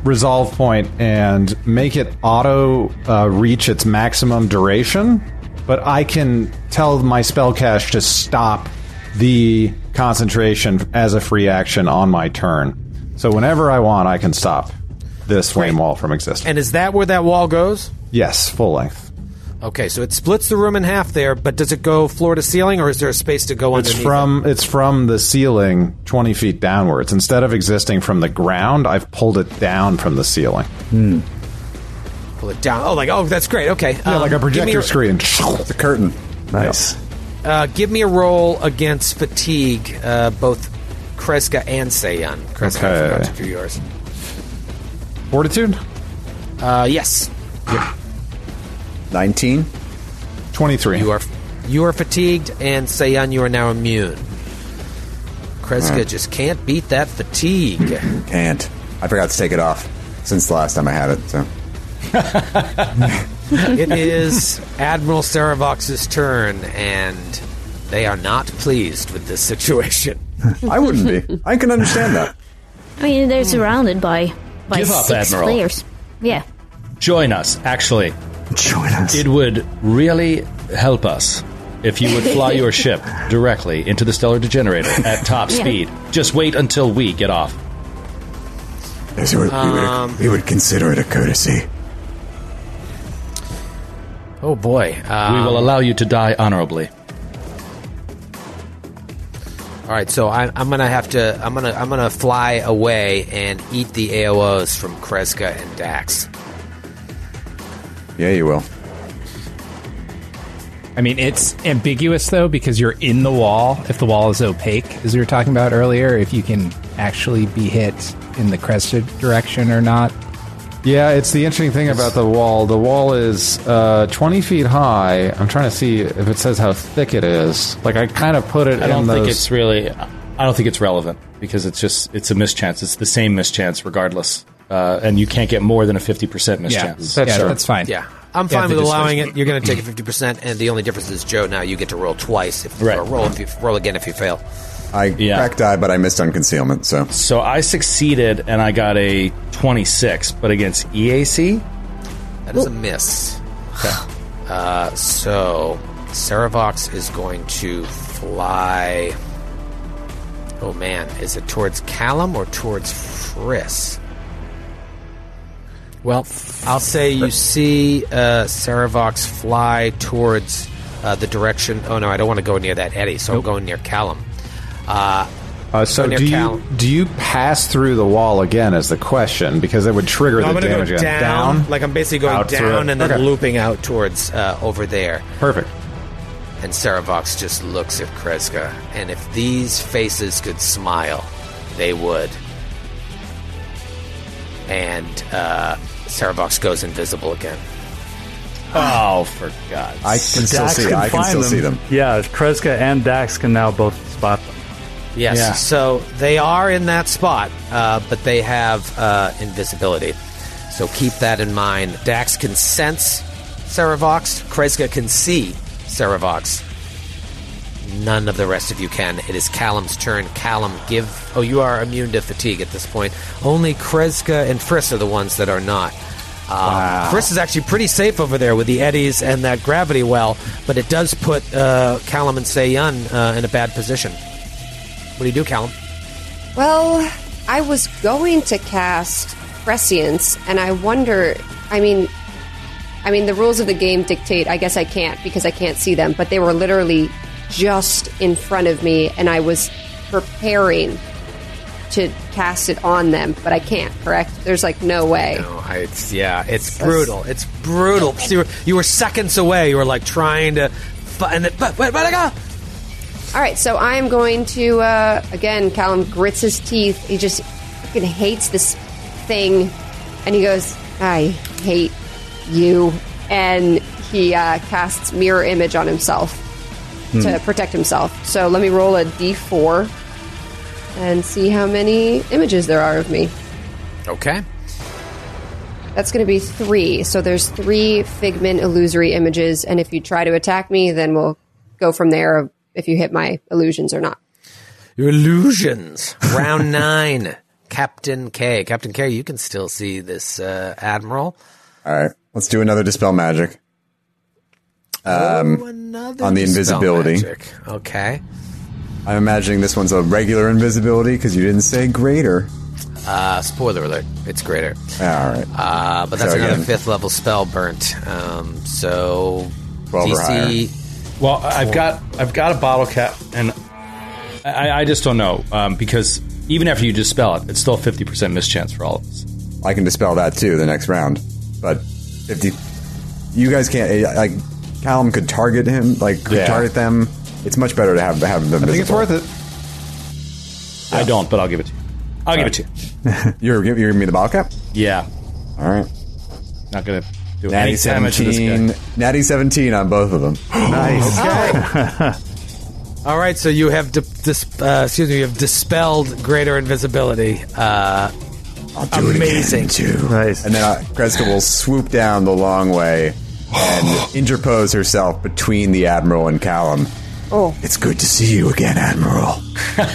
resolve point and make it auto uh, reach its maximum duration. But I can tell my spell cache to stop the concentration as a free action on my turn. So whenever I want, I can stop this flame wall from existing. And is that where that wall goes? yes, full length. Okay, so it splits the room in half there, but does it go floor to ceiling, or is there a space to go It's underneath? from it's from the ceiling twenty feet downwards. Instead of existing from the ground, I've pulled it down from the ceiling. it? Pull it down. Oh, like oh, that's great. Okay, Yeah, Um, like a give me projector screen. The curtain. Nice. Uh, give me a roll against fatigue, uh, both Kreska and Seiyun. Kreska, I Okay. forgot to do yours. Fortitude Uh, yes, 19. twenty three. you are you are fatigued, and Seiyun, you are now immune. Kreska just can't beat that fatigue. [CLEARS THROAT] Can't. I forgot to take it off since the last time I had it. So [LAUGHS] it is Admiral Serovox's turn, and they are not pleased with this situation. [LAUGHS] I wouldn't be. I can understand that. I mean, they're surrounded by by Give up, six Admiral. players. Yeah. Join us, actually. Join us. It would really help us if you would fly your [LAUGHS] ship directly into the stellar degenerator at top Yeah. speed. Just wait until we get off. Yes, we, would, we, would, we would consider it a courtesy. Oh boy! we Um, will allow you to die honorably. All right, so I, I'm gonna have to. I'm gonna. I'm gonna fly away and eat the AOs from Kreska and Dax. Yeah, you will. I mean, it's ambiguous though because you're in the wall. If the wall is opaque, as we were talking about earlier, if you can actually be hit in the crested direction or not. Yeah, it's the interesting thing about the wall. The wall is uh, 20 feet high. I'm trying to see if it says how thick it is. Like I kind of put it. I don't in think it's really. I don't think it's relevant because it's just it's a mischance. It's the same mischance regardless, uh, and you can't get more than a fifty percent Yeah, mischance. That's yeah, sure. that's fine. Yeah, I'm fine the with allowing it. You're gonna take a 50, percent and the only difference is Joe. Now you get to roll twice. If Right. or roll if you roll again if you fail. I Yeah. cracked die, but I missed on concealment. So So I succeeded and I got a 26, but against EAC, That is a miss. Uh, so Serovox is going to fly. Oh man, is it towards Callum or towards Friss? Well, I'll say you see uh, Serovox fly towards uh, the direction. Oh no, I don't want to go near that eddy, so I'm going near Callum. Uh, Uh, so Go near do you do you pass through the wall again? Is the question because it would trigger no, I'm the damage go again. down, Like I'm basically going Out down and then Okay. looping out towards uh, over there. Perfect. And Serovox just looks at Kreska. And if these faces could smile, they would. And uh, Serovox goes invisible again. oh, for God's I can still see. I can still see them. Yeah, Kreska and Dax can now both spot them. Yes, Yeah. so they are in that spot, uh, but they have uh, invisibility. So keep that in mind. Dax can sense Serovox. Kreska can see Serovox. None of the rest of you can. It is Callum's turn. Callum, give. Oh, you are immune to fatigue at this point. Only Kreska and Friss are the ones that are not. Um, Friss is actually pretty safe over there with the eddies and that gravity well, but it does put uh, Callum and Seiyun uh, in a bad position. What do you do, Callum? Well, I was going to cast prescience, and I wonder. I mean, I mean, the rules of the game dictate. I guess I can't because I can't see them, but they were literally just in front of me, and I was preparing to cast it on them, but I can't. Correct? There's like no way. No, I, it's yeah, it's brutal. It's brutal. So you, were, you were seconds away. You were like trying to, and then, but but but I got. All right, so I'm going to uh, again. Callum grits his teeth. He just fucking hates this thing, and he goes, "I hate you," and he uh, casts mirror image on himself to protect himself. So let me roll a d4 and see how many images there are of me. Okay. That's going to be three. So there's three Figment illusory images, and if you try to attack me, then we'll go from there. Of If you hit my illusions or not. Your illusions. Round [LAUGHS] nine. Captain K. Captain K. You can still see this uh, admiral. all right, let's do another dispel magic. Um, Another on the invisibility. magic. Okay. I'm imagining this one's a regular invisibility because you didn't say greater. Uh, spoiler alert. It's greater. All right. Uh, but that's So another again- fifth level spell burnt. Um, so DC. Well, I've got I've got a bottle cap, and I, I just don't know um, because even after you dispel it, it's still a fifty percent mischance for all of us. I can dispel that too the next round. But if the, you guys can't, eh, like Callum could target him, like could Yeah. target them. It's much better to have have them. I think it's worth it. I don't, but I'll give it to you. I'll give it to you. [LAUGHS] You're you're giving me the bottle cap. Yeah, All right. not gonna do Natty any damage to this seventeen. guy. Natty seventeen on both of them. [GASPS] Nice. [LAUGHS] All right, so you have di- dis- uh, excuse me, you have dispelled greater invisibility. Uh, Do it again, Amazing. too. Nice. And then uh, Kreska will swoop down the long way and [SIGHS] interpose herself between the admiral and Callum. Oh, It's good to see you again, Admiral. [LAUGHS] [LAUGHS]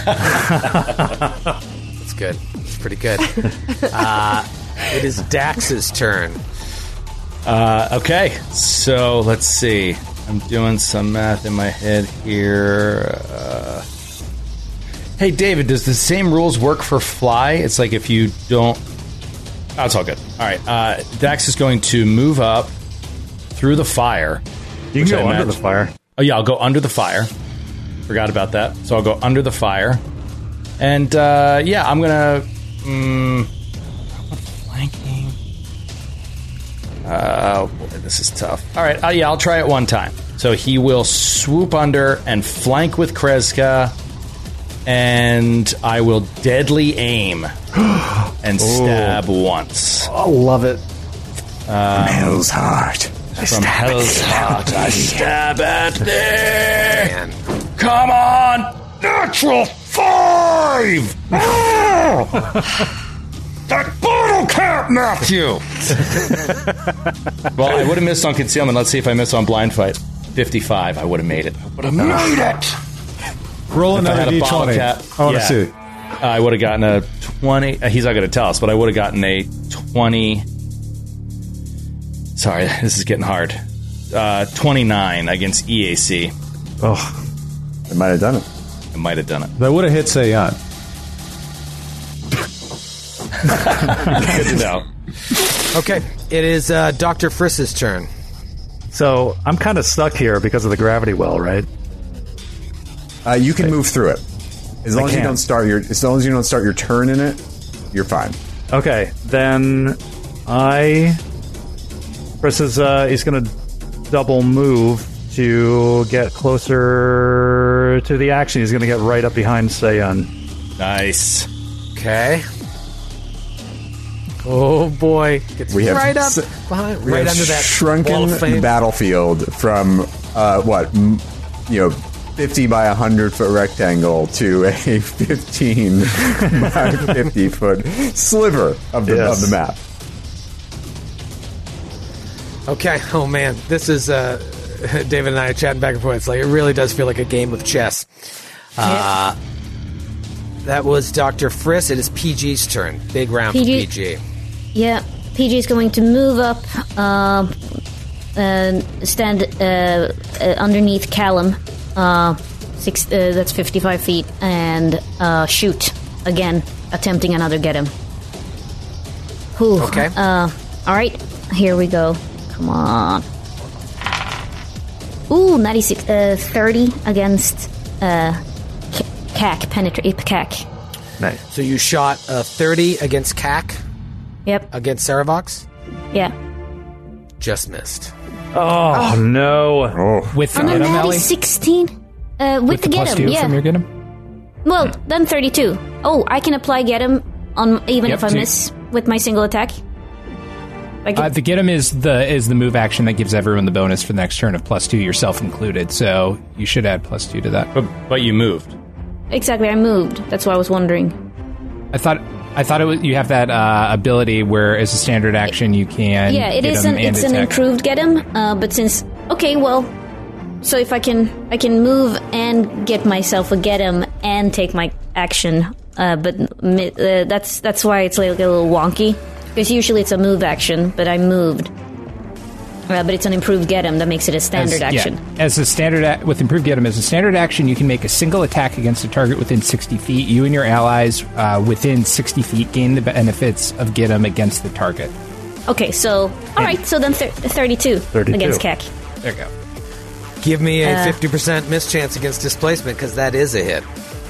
That's good. It's pretty good. uh, it is Dax's turn. Uh, okay, so let's see. I'm doing some math in my head here. Uh, hey, David, does the same rules work for fly? It's like if you don't. Oh, it's all good. All right. Uh, Dax is going to move up through the fire. You can go under the fire. Oh, yeah, I'll go under the fire. Forgot about that. So I'll go under the fire. And uh, yeah, I'm going to. Mm, oh boy, this is tough. All right, uh, yeah, I'll try it one time. So he will swoop under and flank with Kreska, and I will deadly aim [GASPS] and stab once. I love it. Hell's heart. From hell's heart, I [LAUGHS] stab at [LAUGHS] thee. Come on, natural five. [LAUGHS] that bottle cap, Matthew. [LAUGHS] well, I would have missed on concealment. Let's see if I miss on blind fight. Fifty-five. I would have made it. I would have made it. Roll If I another had a bottle d20. cap, I want to yeah. see. I would have gotten a 20. uh, He's not going to tell us, but I would have gotten a 20. Sorry, this is getting hard. Uh, 29 against EAC. Oh, I might have done it. I might have done it. That would have hit Seiyun. Good to know. Okay, it is uh, Doctor Friss's turn. so I'm kind of stuck here because of the gravity well, right? Uh, you can move through it as long as you can. don't start your as long as you don't start your turn in it. You're fine. Okay, then I. Chris is uh, he's going to double move to get closer to the action. He's going to get right up behind Seiyun. Nice. Okay. Oh boy, gets We have right up behind, We right have under that shrunken wall of fame. battlefield from uh, what m- you know. 50 by 100 foot rectangle to a [LAUGHS] 15 by [LAUGHS] 50 foot sliver of the, Yes. of the map. Okay. Oh man, this is uh, [LAUGHS] David and I are chatting back and forth. It's like it really does feel like a game of chess. Uh, that was Doctor Friss. It is PG's turn. Big round PG. for PG. Yeah, PG is going to move up and stand uh, uh, underneath Callum. Uh, six, uh, that's 55 feet, and uh, shoot again, attempting another get him. Whew. Okay. Uh, all right, here we go. Come on. Ooh, 96, uh, 30 against uh, KAC, penetrate KAC. Nice. So you shot a 30 against KAC Yep, against Serovox. yeah. Just missed. Oh, no! Oh, With the On a get 'em, natty Ellie? 16? Uh, with, With the, the get plus him, two yeah. from your get 'em? Well, then 32. Oh, I can apply get him on even Yep, if I two. miss with my single attack. Like, Uh, the get 'em is the is the move action that gives everyone the bonus for the next turn of plus two, yourself included. So you should add plus two to that. But, but you moved. exactly, I moved. That's why I was wondering. I thought I thought it was you have that uh, ability where as a standard action you can yeah, it get is an it's an improved get him. Uh, but since okay, well, so if I can I can move and get myself a get him and take my action. Uh, but uh, that's that's why it's like a little wonky because usually it's a move action, but I moved. Uh, but it's an improved get him that makes it a standard as, action. Yeah, as a standard a- with improved get 'em as a standard action, you can make a single attack against a target within 60 feet. You and your allies uh, within 60 feet gain the benefits of get 'em against the target. Okay, so all right, so then thir- 32, 32. against KAC. There you go. Give me a Uh, 50% miss chance against displacement because that is a hit.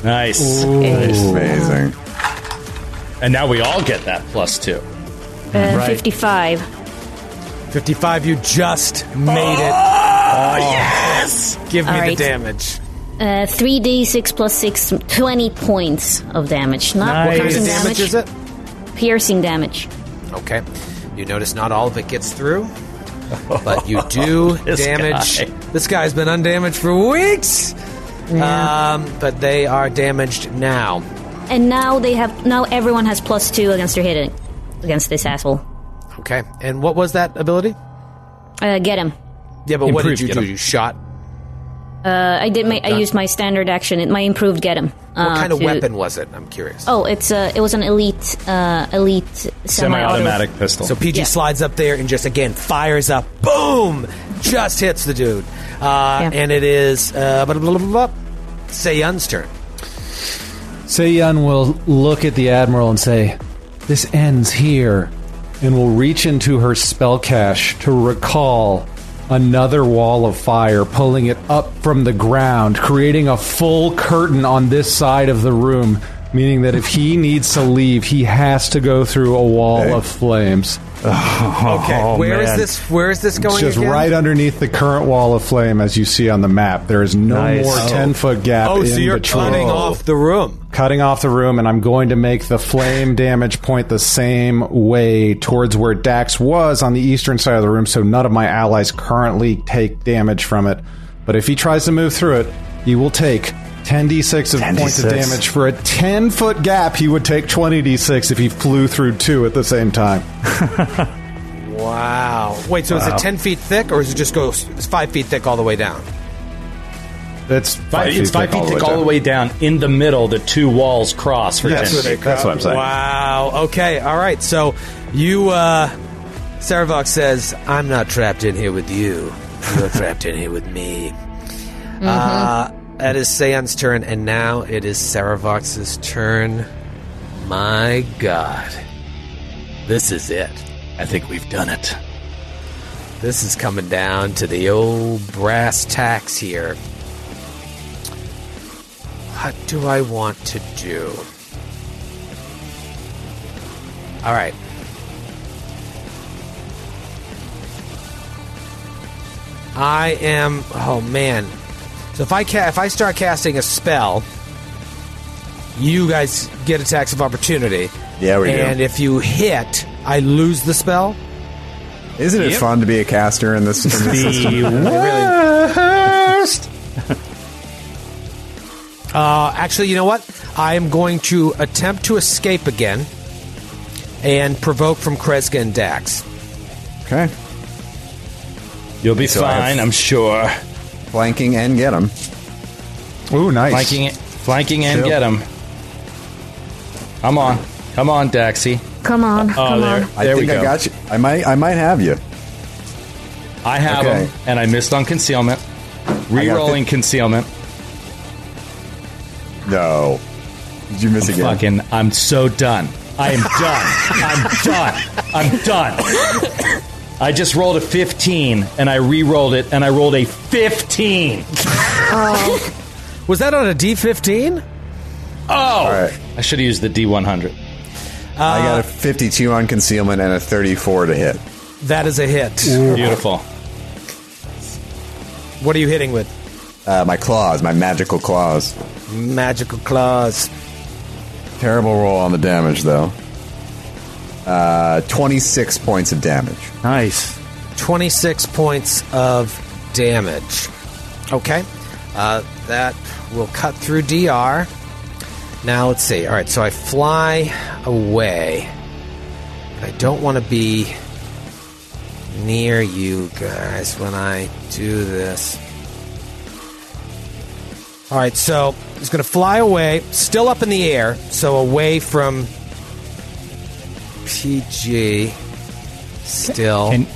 Nice. amazing. And now we all get that plus two. Uh, Right. 55. 55, you just made it. Oh, yes! Give me All the damage. Uh, 3d6 plus 6, 20 points of damage. Not Nice. What kind piercing of damage is it? Piercing damage. Okay. You notice not all of it gets through, [LAUGHS] but you do [LAUGHS] This damage. guy. This guy's been undamaged for weeks. Um, but they are damaged now. And now they have now everyone has plus 2 against their hitting against this asshole. Okay. And what was that ability? Uh, get him. Yeah, but what did you get do? him. You shot. Uh, I did. My, I used my standard action. It, my improved get him. Uh, What kind of to- weapon was it? I'm curious. Oh, it's uh, it was an elite, uh, elite semi-auto. Semi-automatic pistol. So PG Yeah. slides up there and just again fires up. Boom! Just hits the dude. Uh, Yeah. And it is uh, blah, blah, blah, blah, blah. Seiyun's turn. Seiyun will look at the Admiral and say, This ends here, and will reach into her spell cache to recall another wall of fire, pulling it up from the ground, creating a full curtain on this side of the room, meaning that if he needs to leave, he has to go through a wall Okay. of flames. Oh, okay, Oh, where is man. this? Where is this going? Just again? right underneath the current wall of flame, as you see on the map. There is no Nice. more Oh. 10 foot gap Oh, in so you're between. cutting off the room. cutting off the room, and I'm going to make the flame damage point the same way towards where Dax was on the eastern side of the room, so none of my allies currently take damage from it. But if he tries to move through it, he will take 10d6 of 10d6. points of damage for a 10 foot gap. He would take 20d6 if he flew through two at the same time. [LAUGHS] Wow. Wait, so is it ten feet thick, or is it just go it's five feet thick all the way down? That's Five, five it's five feet thick all the way down. In the middle, the two walls cross for Yes. ten feet. That's what I'm saying. Wow. Okay. All right. So you, uh, Serovox says, I'm not trapped in here with you. You're [LAUGHS] trapped in here with me. Uh, that is Seon's turn, and now it is Serovox's turn. My God. This is it. I think we've done it. This is coming down to the old brass tacks here. What do I want to do? All right. I am. Oh man. So if I ca- if I start casting a spell, you guys get attacks of opportunity. Yeah, we do. And if you hit, I lose the spell. Isn't it fun to be a caster in this, in this system? [LAUGHS] Worst. [LAUGHS] Uh, actually, you know what? I am going to attempt to escape again and provoke from Kreska and Dax. Okay. You'll be So I have- fine, I'm sure. Flanking and get him. Ooh, nice. Flanking, flanking, and Chill. get him. Come on, come on, Daxy. Come on, Oh, come there, on. I there think we go. I got you. I might. I might have you. I have Okay. him, and I missed on concealment. Rerolling concealment. No. Did you miss again? Fucking, I'm so done. I am done. I'm done. I'm done. [LAUGHS] I just rolled a 15, and I re-rolled it, and I rolled a 15. [LAUGHS] Was that on a D15? Oh, All right. I should have used the D100. I got a 52 on concealment and a 34 to hit. That is a hit. Beautiful. What are you hitting with? Uh, my claws, my magical claws. Magical claws. Terrible roll on the damage, though. Uh, 26 points of damage. Nice. 26 points of damage. Okay. Uh, that will cut through DR. Now let's see. All right, so I fly away. I don't want to be near you guys when I do this. All right, so he's going to fly away, still up in the air, so away from PG. Still. Can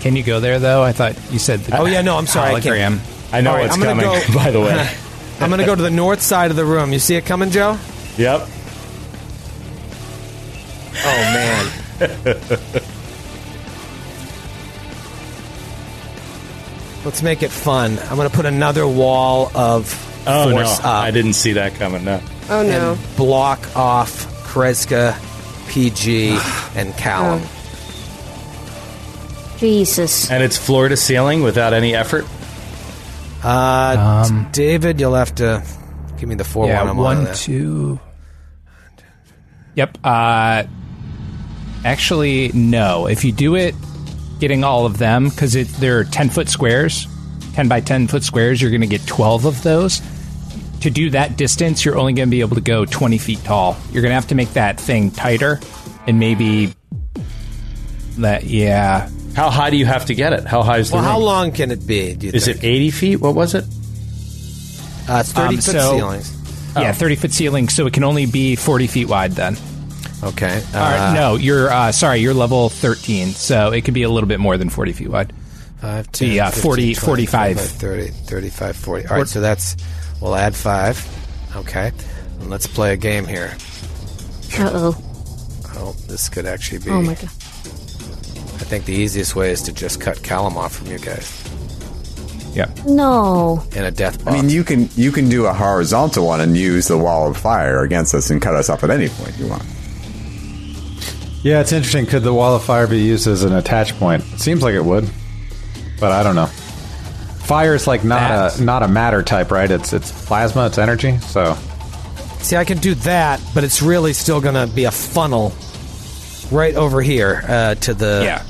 can you go there though? I thought you said. The Oh, yeah, no, I'm sorry, I can't. Hologram. I know All right, what's I'm coming, go- [LAUGHS] by the way. [LAUGHS] I'm going to go to the north side of the room. You see it coming, Joe? yep. Oh man. [LAUGHS] Let's make it fun. I'm going to put another wall of Oh, no. force up I didn't see that coming, no. Oh no. and block off Kreska, PG, and Callum. Jesus. And it's floor to ceiling without any effort? Uh, Um, David, you'll have to give me the four yeah, one. I'm on one, that. two. Yep. Uh, actually, no. If you do it, getting all of them because they're ten foot squares, ten by ten foot squares. You're going to get twelve of those. To do that distance, you're only going to be able to go twenty feet tall. You're going to have to make that thing tighter, and maybe that. Yeah. How high do you have to get it? How high is the Well, how room? long can it be? Do you Is think? it 80 feet? What was it? Uh, it's 30 Um, foot so- ceilings. Yeah, thirty foot ceiling, so it can only be forty feet wide. Then, Okay. Uh, All right, no, you're uh, sorry, you're level thirteen, so it could be a little bit more than forty feet wide. 5, 10, The, uh, 15, 40 20, 45. 30, 35, 40. All right, so that's, we'll add 5. Okay. And let's play a game here. Uh oh. Oh, this could actually be. Oh my god. I think the easiest way is to just cut Callum off from you guys Yeah, No. in a death I mean, you can you can do a horizontal one and use the wall of fire against us and cut us off at any point you want. Yeah, it's interesting. Could the wall of fire be used as an attach point? It seems like it would, but I don't know. Fire is like not That's- a not a matter type, right? It's it's plasma, it's energy. So See, I can do that, but it's really still going to be a funnel right over here uh, to the. yeah.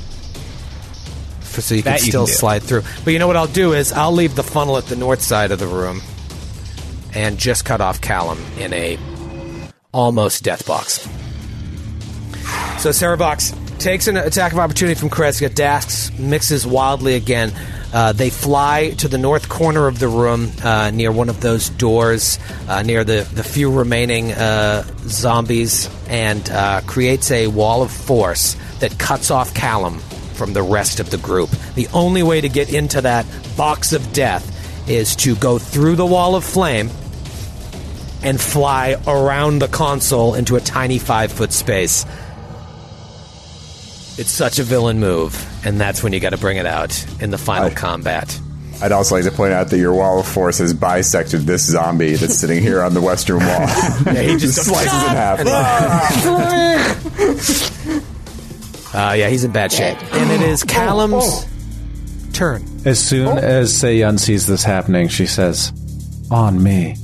for- so you can That you still can slide through. But you know what I'll do is I'll leave the funnel at the north side of the room and just cut off Callum in a almost death box. So Serovox takes an attack of opportunity from Kreska. Dax mixes wildly again. Uh, they fly to the north corner of the room, uh, near one of those doors, uh, near the, the few remaining uh, zombies, and uh, creates a wall of force that cuts off Callum from the rest of the group. The only way to get into that box of death is to go through the wall of flame and fly around the console into a tiny five foot space. It's such a villain move, and that's when you got to bring it out in the final I- combat. I'd also like to point out that your wall of force has bisected this zombie that's sitting here on the western wall. [LAUGHS] Yeah, he just slices in half. [LAUGHS] Uh, yeah, he's in bad shape. And it is Callum's turn. As soon as Seiyun sees this happening, she says, "On me."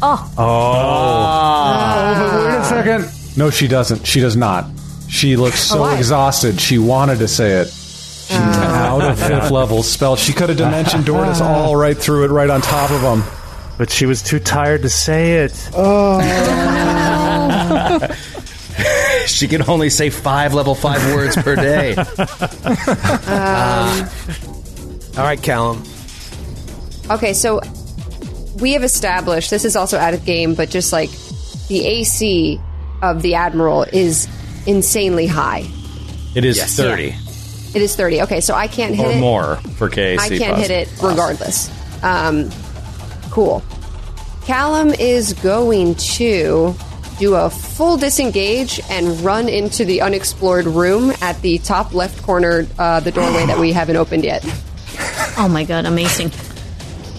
Oh. Oh, Wait a second. No, she doesn't. She does not. She looks so why? exhausted. She wanted to say it. She's out of fifth level spell. She could have dimension doored us all right through it, right on top of them. But she was too tired to say it. Oh. [LAUGHS] She can only say five level five words per day. Um, [LAUGHS] All right, Callum. Okay, so we have established this is also out of game, but just like the AC of the Admiral is insanely high. It is Yes. 30 It is 30. Okay, so I can't hit or it. more for KAC. I can't hit it regardless. Um, cool. Callum is going to do a full disengage and run into the unexplored room at the top left corner, uh, the doorway that we haven't opened yet. oh my god, amazing.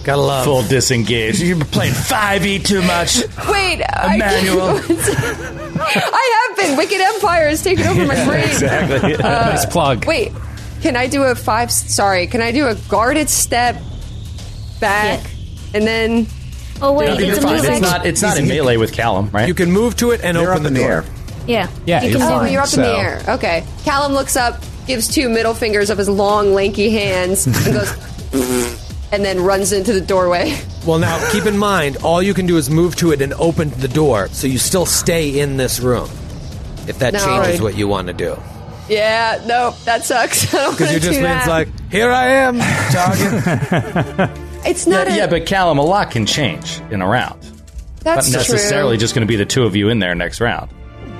Gotta love. Full disengage. You're playing 5e too much. Wait, I, Emmanuel. [LAUGHS] I have been. Wicked Empire has taken over my [LAUGHS] brain. Exactly. Uh, nice plug. Wait, can I do a five? Sorry, can I do a guarded step back and then? Oh wait, You're it's a fine. move It's action. not. It's not in melee with Callum, right? You can move to it and You're open up in the the door. air. Yeah, Yeah, you you're can Oh, do you're up in the air. Okay. Callum looks up, gives two middle fingers of his long, lanky hands, and goes, [LAUGHS] and then runs into the doorway. [LAUGHS] Well, now keep in mind, all you can do is move to it and open the door, so you still stay in this room. If that No. changes what you want to do, Yeah, no, that sucks. [LAUGHS] I don't because want you to just do means like, here I am, target. [LAUGHS] it's not. yeah, a, yeah, but Callum, a lot can change in a round. that's Not necessarily true. just going to be the two of you in there next round.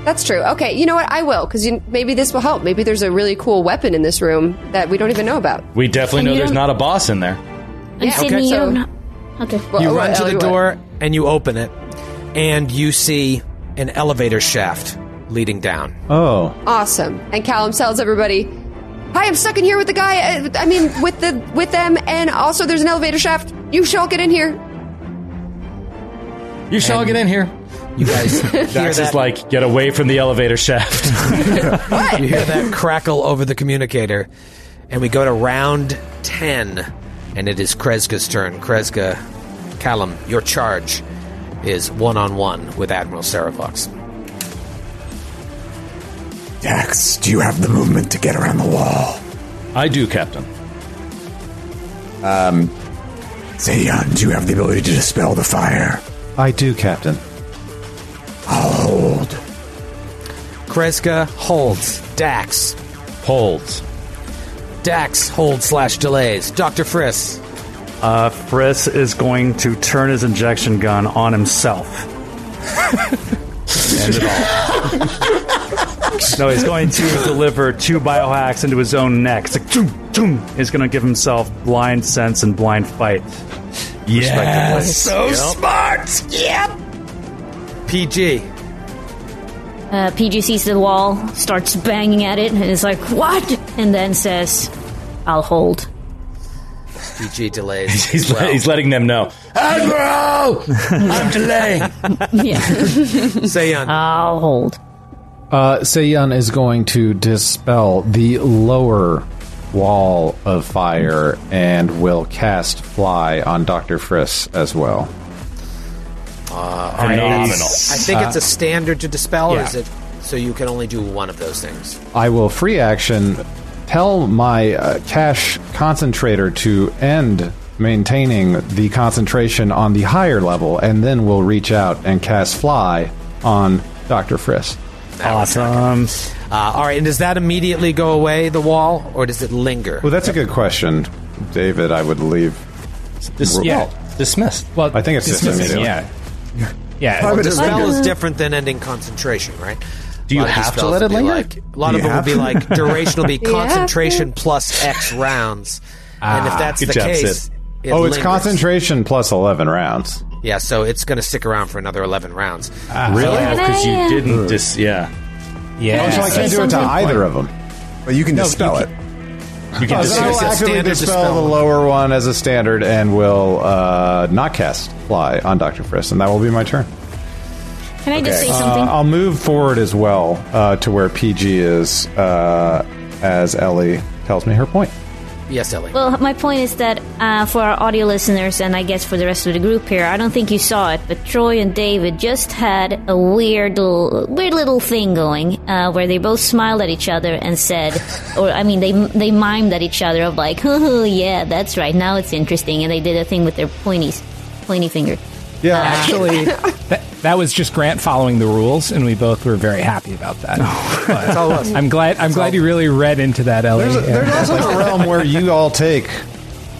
That's true. Okay, you know what? I will because maybe this will help. Maybe there's a really cool weapon in this room that we don't even know about. We definitely And know there's don't- not a boss in there. And Yeah, Sydney, okay, you so- don't know- Okay. Well, You run to Ellie, the what? door and you open it, and you see an elevator shaft leading down. Oh, Awesome. And Callum tells everybody, "Hi, I'm stuck in here with the guy. uh, I mean, with the with them, and also there's an elevator shaft. You shall get in here." You shall And- get in here. You guys [LAUGHS] hear Dax that? is like, get away from the elevator shaft. [LAUGHS] You hear that crackle over the communicator, and we go to round 10, and it is Kreska's turn. Kreska, Callum, your charge is one on one with Admiral Serovox. Dax, do you have the movement to get around the wall? I do, Captain. Um, Seiyun, do you have the ability to dispel the fire? I do, Captain. I'll hold. Kreska holds. Dax. Holds. Dax hold slash delays. Dr. Friss. Uh, Friss is going to turn his injection gun on himself. [LAUGHS] End it all. no, he's going to deliver two biohacks into his own neck. It's like, choom, choom. He's going to give himself blind sense and blind fight. Yes. So smart. Yep. PG. Uh, PG sees the wall, starts banging at it, and is like, "What?" And then says, "I'll hold." PG delays. [LAUGHS] He's, well. le- he's letting them know. Admiral! I'm delaying. [LAUGHS] Yeah, [LAUGHS] Seiyun. I'll hold. Uh, Seiyun is going to dispel the lower wall of fire and will cast fly on Dr. Friss as well. Phenomenal. I think it's a standard to dispel, or yeah. is it so you can only do one of those things? I will free action tell my uh, cache concentrator to end maintaining the concentration on the higher level, and then we'll reach out and cast fly on Dr. Friss. Awesome. Uh, all right, and does that immediately go away, the wall, or does it linger? Well, that's a good question, David. I would leave. Dis- Yeah. dismissed. Well, I think it's just dismissing, immediate. yeah. Yeah. Well, but Dispel linger. is different than ending concentration, right? Do you A lot of have to let it linger? Like, a lot Do of you them will be like duration will be [LAUGHS] You have concentration plus X rounds, and if ah, that's the job, case, Sid. it oh, it's lingers. concentration plus 11 rounds. Yeah, so it's going to stick around for another eleven rounds. Ah. really? Because oh, you didn't dis. Yeah. yeah. Oh, so I can't do it to something. either of them. But you can dispel it. You can Oh, dis- then I will it's a actively dispel, dispel. the lower one as a standard and will uh, not cast fly on Dr. Friss, and that will be my turn. Can I just Okay. say Uh, something? I'll move forward as well uh, to where PG is uh, as Ellie tells me her point. Yes, Ellie. Well, my point is that uh, for our audio listeners, and I guess for the rest of the group here, I don't think you saw it, but Troy and David just had a weird little, weird little thing going uh, where they both smiled at each other and said, [LAUGHS] or I mean, they they mimed at each other of like, [LAUGHS] oh yeah, that's right, now it's interesting, and they did a thing with their pointies, pointy finger. Yeah, Actually, [LAUGHS] that, that was just Grant following the rules, and we both were very happy about that. That's all it was. I'm glad. I'm glad you really read into that, Ellie. There's, there's also a realm where you all take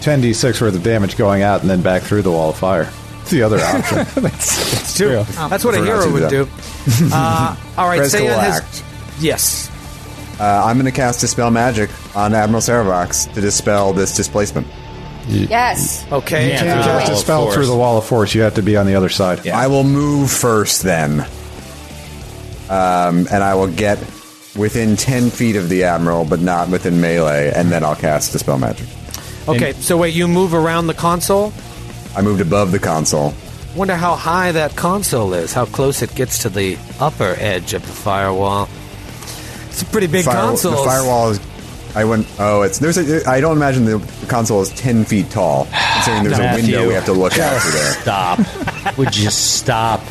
10d6 worth of damage going out and then back through the wall of fire. It's the other option. [LAUGHS] It's true. That's what a hero would do do. [LAUGHS] Uh, all right, Fresco say will has act. yes. Uh, I'm going to cast Dispel Magic on Admiral Serovox to dispel this displacement. Yes. Okay. You can't have wall to spell through the wall of force. You have to be on the other side. I will move first then. Um, and I will get within 10 feet of the Admiral, but not within melee, and then I'll cast Dispel Magic. Okay. So wait, you move around the console. I moved above the console. Wonder how high that console is. How close it gets to the upper edge of the firewall. It's a pretty big Fire- console. The firewall is. I went. Oh, it's there's a. I don't imagine the, the console is ten feet tall. Considering there's a Matthew. window we have to look out through there. Stop. Would you stop?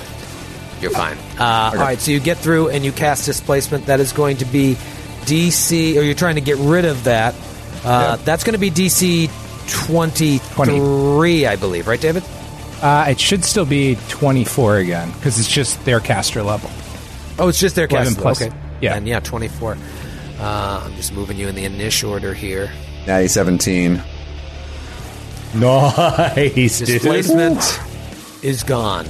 You're fine. Uh, All right, so you get through and you cast displacement. That is going to be DC, or you're trying to get rid of that. Uh, That's going to be DC 23, I believe, right, David? Uh, it should still be 24 again because it's just their caster level. Oh, it's just their 11 cast. plus. Okay. Yeah. And yeah, 24. Uh, I'm just moving you in the initial order here. Natty seventeen. Nice, dude. Displacement is gone.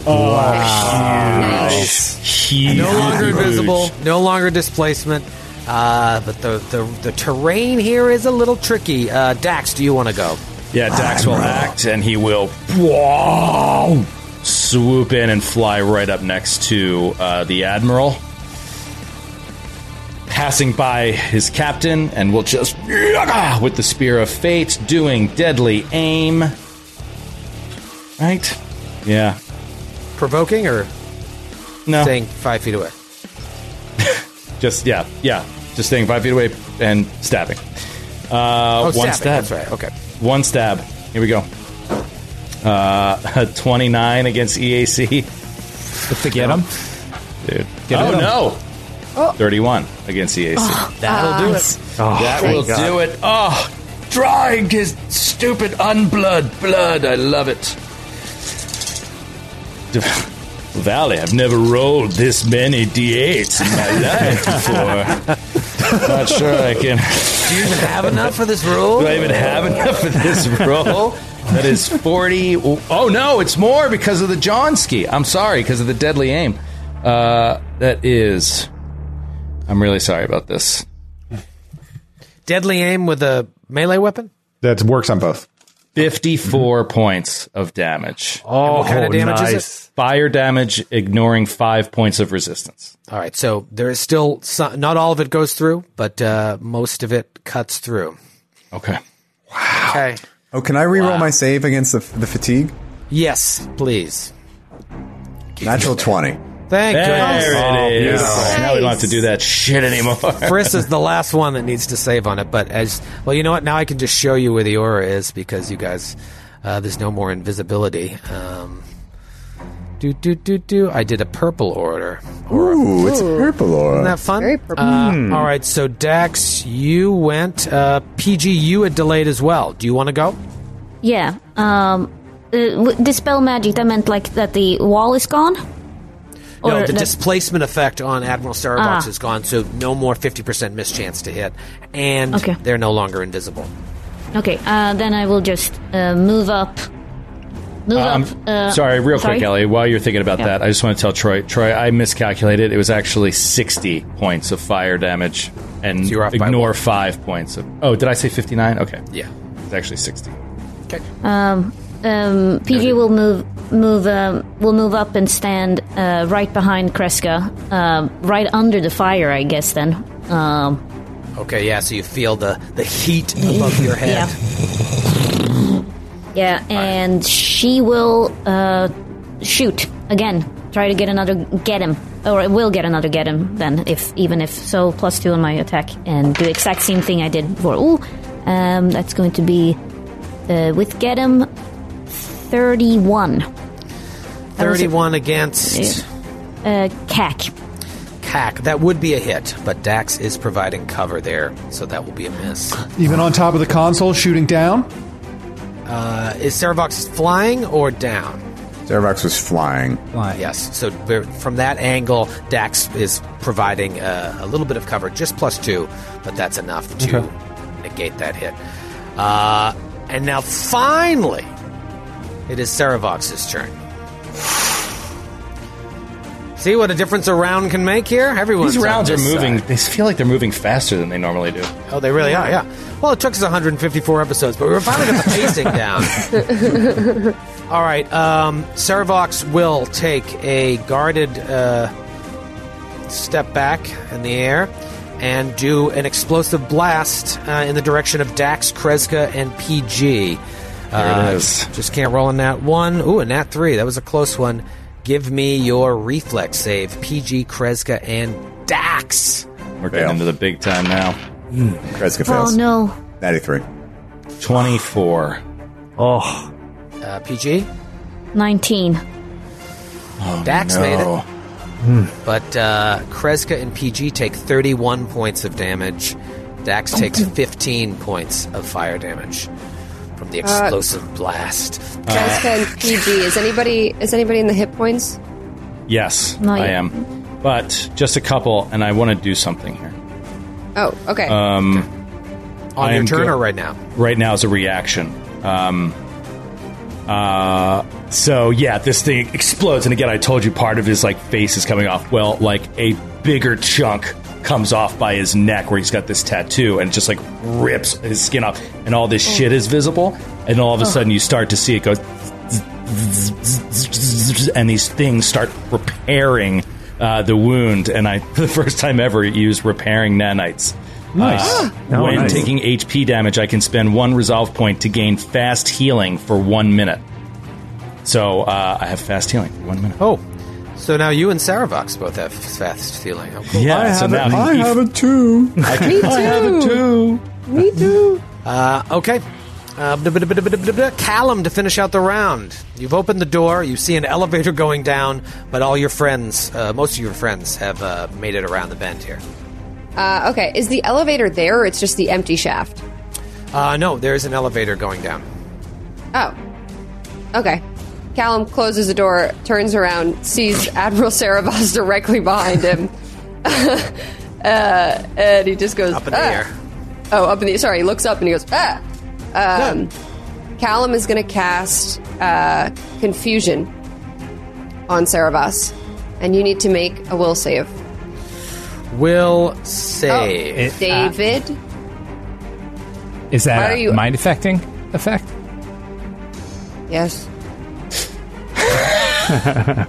Nice. Huge. no longer invisible, no longer displacement. Uh, but the, the the terrain here is a little tricky. Uh, Dax, do you want to go? Yeah, Dax will act, and he will whoa, swoop in and fly right up next to uh, the admiral, passing by his captain, and will just with the spear of fate, doing deadly aim. Right? Yeah. Provoking or No. staying five feet away? [LAUGHS] Just yeah, yeah. Just staying five feet away and stabbing. Uh, Oh, one stabbing. stab. That's right. Okay. One stab. Here we go. Uh, [LAUGHS] 29 against EAC. To get them, Dude. Get him. oh, him. no. 31 against EAC. That'll do it. that will do it. Oh, drawing his stupid unblood blood. I love it. [LAUGHS] Valley, I've never rolled this many d8s in my life before. [LAUGHS] Not sure I can. Do you even have enough for this roll? Do I even have enough for this roll? That is 40. Oh, no, it's more because of the Johnski. I'm sorry, because of the deadly aim. Uh, that is. I'm really sorry about this. Deadly aim with a melee weapon? That works on both. 54 points of damage. Oh, what kind of damage is it? Fire damage, ignoring five points of resistance. All right, so there is still some, not all of it goes through, but uh, most of it cuts through. Okay. Wow. Okay. Oh, can I reroll my save against the, the fatigue? Yes, please. Natural twenty. Thank There goodness. it is. beautiful. Now we don't have to do that shit anymore. [LAUGHS] Friss is the last one that needs to save on it, but as well, you know what? Now I can just show you where the aura is because you guys, uh, there's no more invisibility. Um, do do do do. I did a purple order. Aura. Ooh, it's a purple aura. Isn't that fun? Very purple. Uh, All right, so Dax, you went. Uh, PG, you had delayed as well. Do you want to go? Yeah. Um, uh, dispel magic. That meant like that the wall is gone. No, Or the that- displacement effect on Admiral Serovox Ah. is gone, so no more 50% mischance to hit, and Okay. they're no longer invisible. Okay, uh, then I will just uh, move up. Move Um, up. Uh, sorry, real sorry? quick, Ellie. While you're thinking about Yeah. that, I just want to tell Troy. Troy, I miscalculated. It was actually 60 points of fire damage, and So you're off ignore five points of. Oh, did I say 59? Okay, Yeah. it's actually 60. Um, PG will move move um, will move up and stand uh, right behind Kreska, um, right under the fire, I guess. Then, um, Okay, yeah, so you feel the, the heat above your head. yeah, yeah and she will uh, shoot again. Try to get another get him, or it will get another get him. Then, if even if so, plus two on my attack, and do the exact same thing I did before. Ooh, um, that's going to be uh, with get him thirty one. 31 against Uh, KAC. KAC. That would be a hit, but Dax is providing cover there, so that will be a miss. Even on top of the console, shooting down. Uh, is Serovox flying or down? Serovox was flying. Yes. So from that angle, Dax is providing uh, a little bit of cover, just plus two, but that's enough to Okay. negate that hit. Uh, and now finally, it is Serovox's turn. See what a difference a round can make here? Everyone's These rounds are moving. side. They feel like they're moving faster than they normally do. Oh, they really are, yeah. Well, it took us 154 episodes, but we were finally got the pacing [LAUGHS] down. All right, um, will take a guarded uh, step back in the air and do an explosive blast uh, in the direction of Dax, Kreska, and PG. There it is. Just can't roll a that one. Ooh, a nat three. That was a close one. Give me your reflex save, PG, Kreska, and Dax. We're getting Fail. into the big time now. Kreska fails. Oh no! 93. 24. Oh, Uh, PG, 19. Dax no. made it. But uh, Kreska and PG take 31 points of damage. Dax takes 15 points of fire damage from the explosive blast. Kreska and PG. Is anybody is anybody in the hit points? Yes, Not I yet. am. But just a couple, and I want to do something here. Oh, okay. On I your turn good. or right now? right now is a reaction. Um, uh, so yeah, this thing explodes, and again, I told you part of his like face is coming off. Well, like a bigger chunk comes off by his neck where he's got this tattoo, and it just like rips his skin off, and all this shit is visible, and all of a sudden you start to see it go, and these things start repairing. Uh, the wound, and I, [LAUGHS] for the first time ever, used repairing nanites. Nice. Uh, Oh, when nice. taking HP damage, I can spend one resolve point to gain fast healing for one minute. So uh, I have fast healing for one minute. Oh, so now you and Serovox both have fast healing. Oh, cool. Yeah, I so have, now it, he- I he- have it too. I, can, I have it too. Me too. Uh, okay. Uh, blah, blah, blah. Callum to finish out the round. You've opened the door. You see an elevator going down, but all your friends, uh, most of your friends, have uh, made it around the bend here. Uh, okay, is the elevator there or it's just the empty shaft? Uh, no, there is an elevator going down. Oh. Okay. Callum closes the door, turns around, sees Admiral Serovox directly behind him. [LAUGHS] uh, and he just goes Up in the "Ah." air. Oh, up in the sorry, he looks up and he goes, ah. Um, Callum is going to cast uh, confusion on Serovox, and you need to make a will save. Will Oh, save. It- David, Is that are a you- mind affecting effect? yes,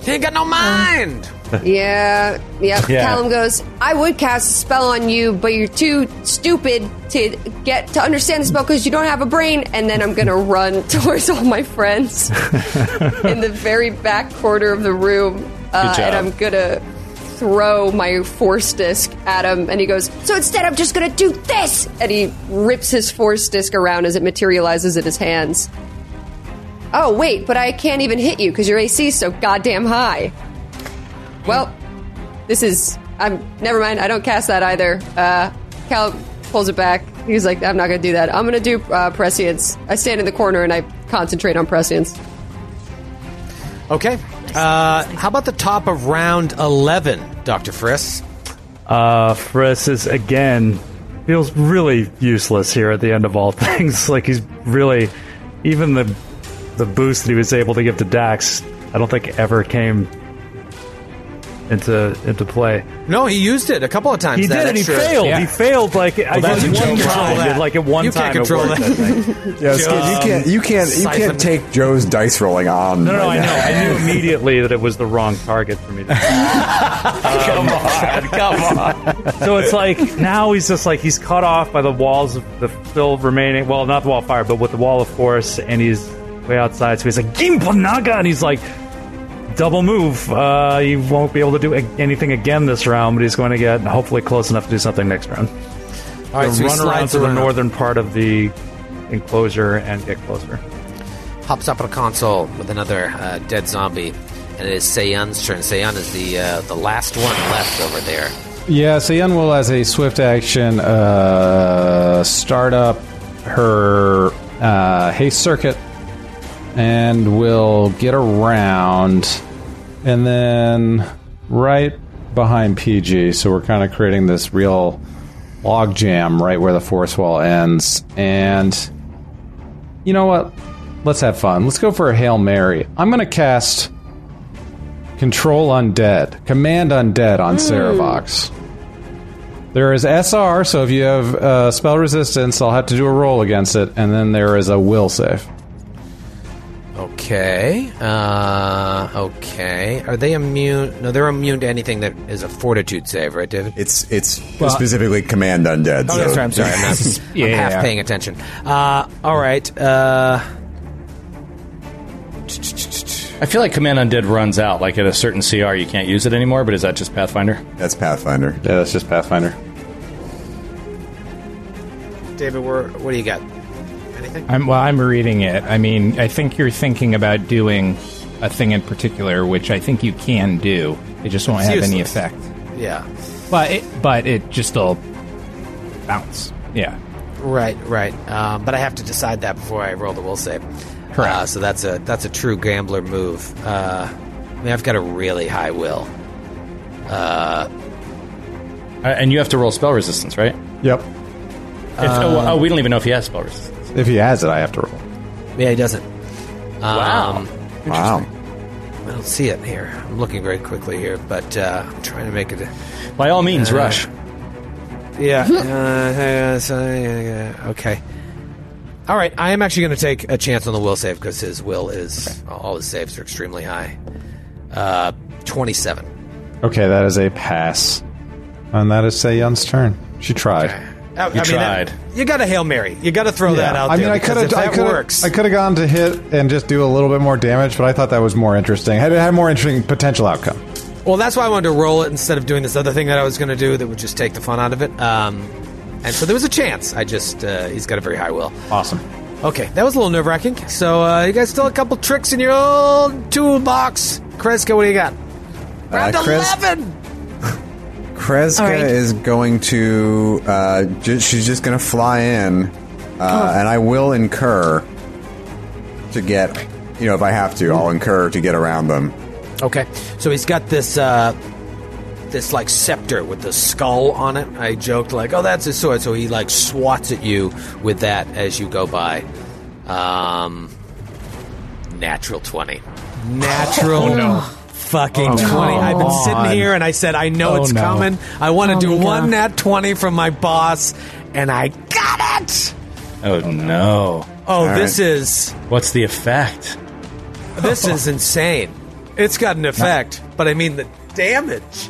He ain't got no mind. yeah, yeah. Yeah. Callum goes, I would cast a spell on you, but you're too stupid to get to understand the spell because you don't have a brain. And then I'm gonna run [LAUGHS] towards all my friends [LAUGHS] in the very back corner of the room, uh, Good job. and I'm gonna throw my force disc at him. And he goes, So instead, I'm just gonna do this, and he rips his force disc around as it materializes in his hands. Oh wait, but I can't even hit you because your AC is so goddamn high. Well, this is. I'm. Never mind. I don't cast that either. Uh, Cal pulls it back. He's like, I'm not going to do that. I'm going to do uh, prescience. I stand in the corner and I concentrate on prescience. Okay. Uh, how about the top of round 11, Dr. Friss? Uh, Friss is again feels really useless here at the end of all [LAUGHS] things. like he's really even the the boost that he was able to give to Dax. I don't think ever came into into play. No, he used it a couple of times. He that did, and he extra- failed. Yeah. He failed like I that's- one time. that. Like at one You can't time. it control worked, that. I think. Yeah, Skid, you can't you can't you Siphon. can't take Joe's dice rolling on. No, no, right I know. I knew [LAUGHS] immediately that it was the wrong target for me. To [LAUGHS] come um, on, come on. so it's like now he's just like he's cut off by the walls of the still remaining. Well, not the wall of fire, but with the wall of force, and he's way outside. So he's like Gimpanaga, and he's like double move. Uh, he won't be able to do anything again this round, but he's going to get hopefully close enough to do something next round. All right, So so he run around to the around. northern part of the enclosure and get closer. Hops up on a console with another uh, dead zombie. And it is Seiyun's turn. Seiyun is the uh, the last one left over there. Yeah, so Yun will, as a swift action, uh, start up her uh, haste circuit and we'll get around and then right behind PG. So we're kind of creating this real log jam right where the force wall ends. And you know what? Let's have fun. Let's go for a Hail Mary. I'm going to cast Control Undead, Command Undead on Serovox. There is SR, so if you have uh, spell resistance, I'll have to do a roll against it, and then there is a will save. Okay. Uh, okay. Are they immune? No, they're immune to anything that is a fortitude save, right, David? It's it's specifically command undead. Oh, so- that's right. I'm sorry. I'm, not, [LAUGHS] I'm half yeah. paying attention. Uh, all right. Uh, I feel like Command Undead runs out. Like at a certain CR, you can't use it anymore. But is that just Pathfinder? That's Pathfinder. Yeah, that's just Pathfinder. David, where, what do you got? Anything? I'm, well, I'm reading it. I mean, I think you're thinking about doing a thing in particular, which I think you can do. It just won't It's have any effect. Yeah. But it, but it just will bounce. Yeah. Right, right. Um, but I have to decide that before I roll the will save. Correct. Uh, so that's a that's a true gambler move. Uh, I mean, I've got a really high will. Uh, Uh, and you have to roll spell resistance, right? Yep. If, oh, oh, we don't even know if he has spell resistance. If he has it, I have to roll. yeah, he doesn't. Wow. Um, Wow. I don't see it here. I'm looking very quickly here, but uh, I'm trying to make it. By all means, rush. Yeah. uh, so, yeah, yeah, okay. All right. I am actually going to take a chance on the will save because his will is all his saves are extremely high. Uh, twenty-seven. Okay, that is a pass. And that is Seiyun's turn. She tried. I, You tried. you got a hail mary. You got to throw that out I mean, there. I could have, I could works. have, I could have gone to hit and just do a little bit more damage, but I thought that was more interesting. Had it had a more interesting potential outcome. Well, that's why I wanted to roll it instead of doing this other thing that I was going to do that would just take the fun out of it. Um, and so there was a chance. I just uh, he's got a very high will. Awesome. Okay, that was a little nerve wracking. So uh, you guys still a couple tricks in your old toolbox. Kreska, what do you got? Round Kres- eleven. [LAUGHS] Kreska All right. is going to. Uh, ju- she's just going to fly in, uh, and I will incur to get. You know, if I have to, I'll incur to get around them. Okay, so he's got this uh, this like scepter with the skull on it. I joked like, "Oh, that's his sword." So he like swats at you with that as you go by. Um, natural twenty. Natural. Fucking Oh, 20. I've been come sitting here and I said, I know Oh, it's no. coming. I want to Oh, do one God. nat 20 from my boss, and I got it! Oh no! Oh, All this right. is What's the effect? this is [LAUGHS] insane. It's got an effect, but I mean the damage.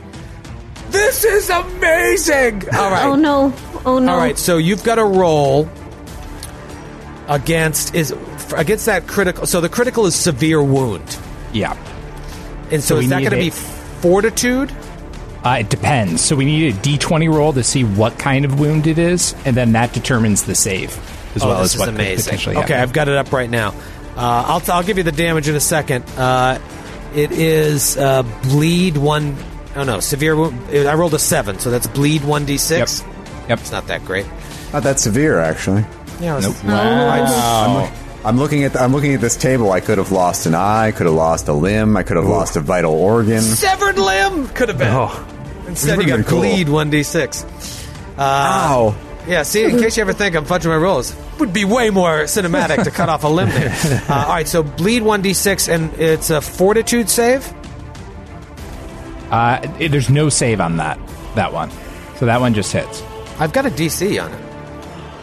This is amazing. All right. Oh no! Oh no! All right, so you've got to roll against is against that critical. So the critical is severe wound, Yeah. And so, So is that going to be fortitude? Uh, it depends. So we need a d20 roll to see what kind of wound it is, and then that determines the save as oh, well this as is what could amazing. potentially Okay. I've got it up right now. Uh, I'll I'll give you the damage in a second. Uh, it is uh, bleed one oh no, severe wound. I rolled a seven, so that's bleed one d six. Yep. It's not that great. Not that severe, actually. Yeah, it was- Wow. I'm looking at the, I'm looking at this table. I could have lost an eye. Could have lost a limb. I could have lost a vital organ. Severed limb could have been. Oh, Instead, you got cool. bleed one d six. Ow! Yeah, see, in case you ever think I'm fudging my rolls, would be way more cinematic to cut off a limb there. [LAUGHS] Uh, all right, so bleed 1d6, and it's a fortitude save? Uh, it- there's no save on that that one, so that one just hits. I've got a DC on it.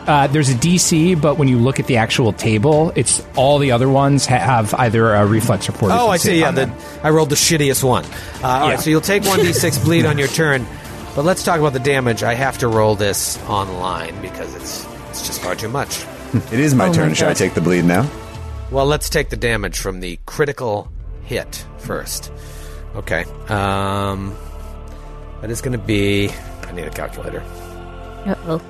Uh, there's a DC, but when you look at the actual table, it's all the other ones ha- have either a reflex or fortitude. Oh, I see. Yeah, the. I rolled the shittiest one. Uh, all Yeah. right, so you'll take 1d6 [LAUGHS] bleed on your turn, but let's talk about the damage. I have to roll this online because it's it's just far too much. It is my Oh my turn. Should I take the bleed now? Well, let's take the damage from the critical hit first. Okay. Um, that is going to be. I need a calculator. Uh oh.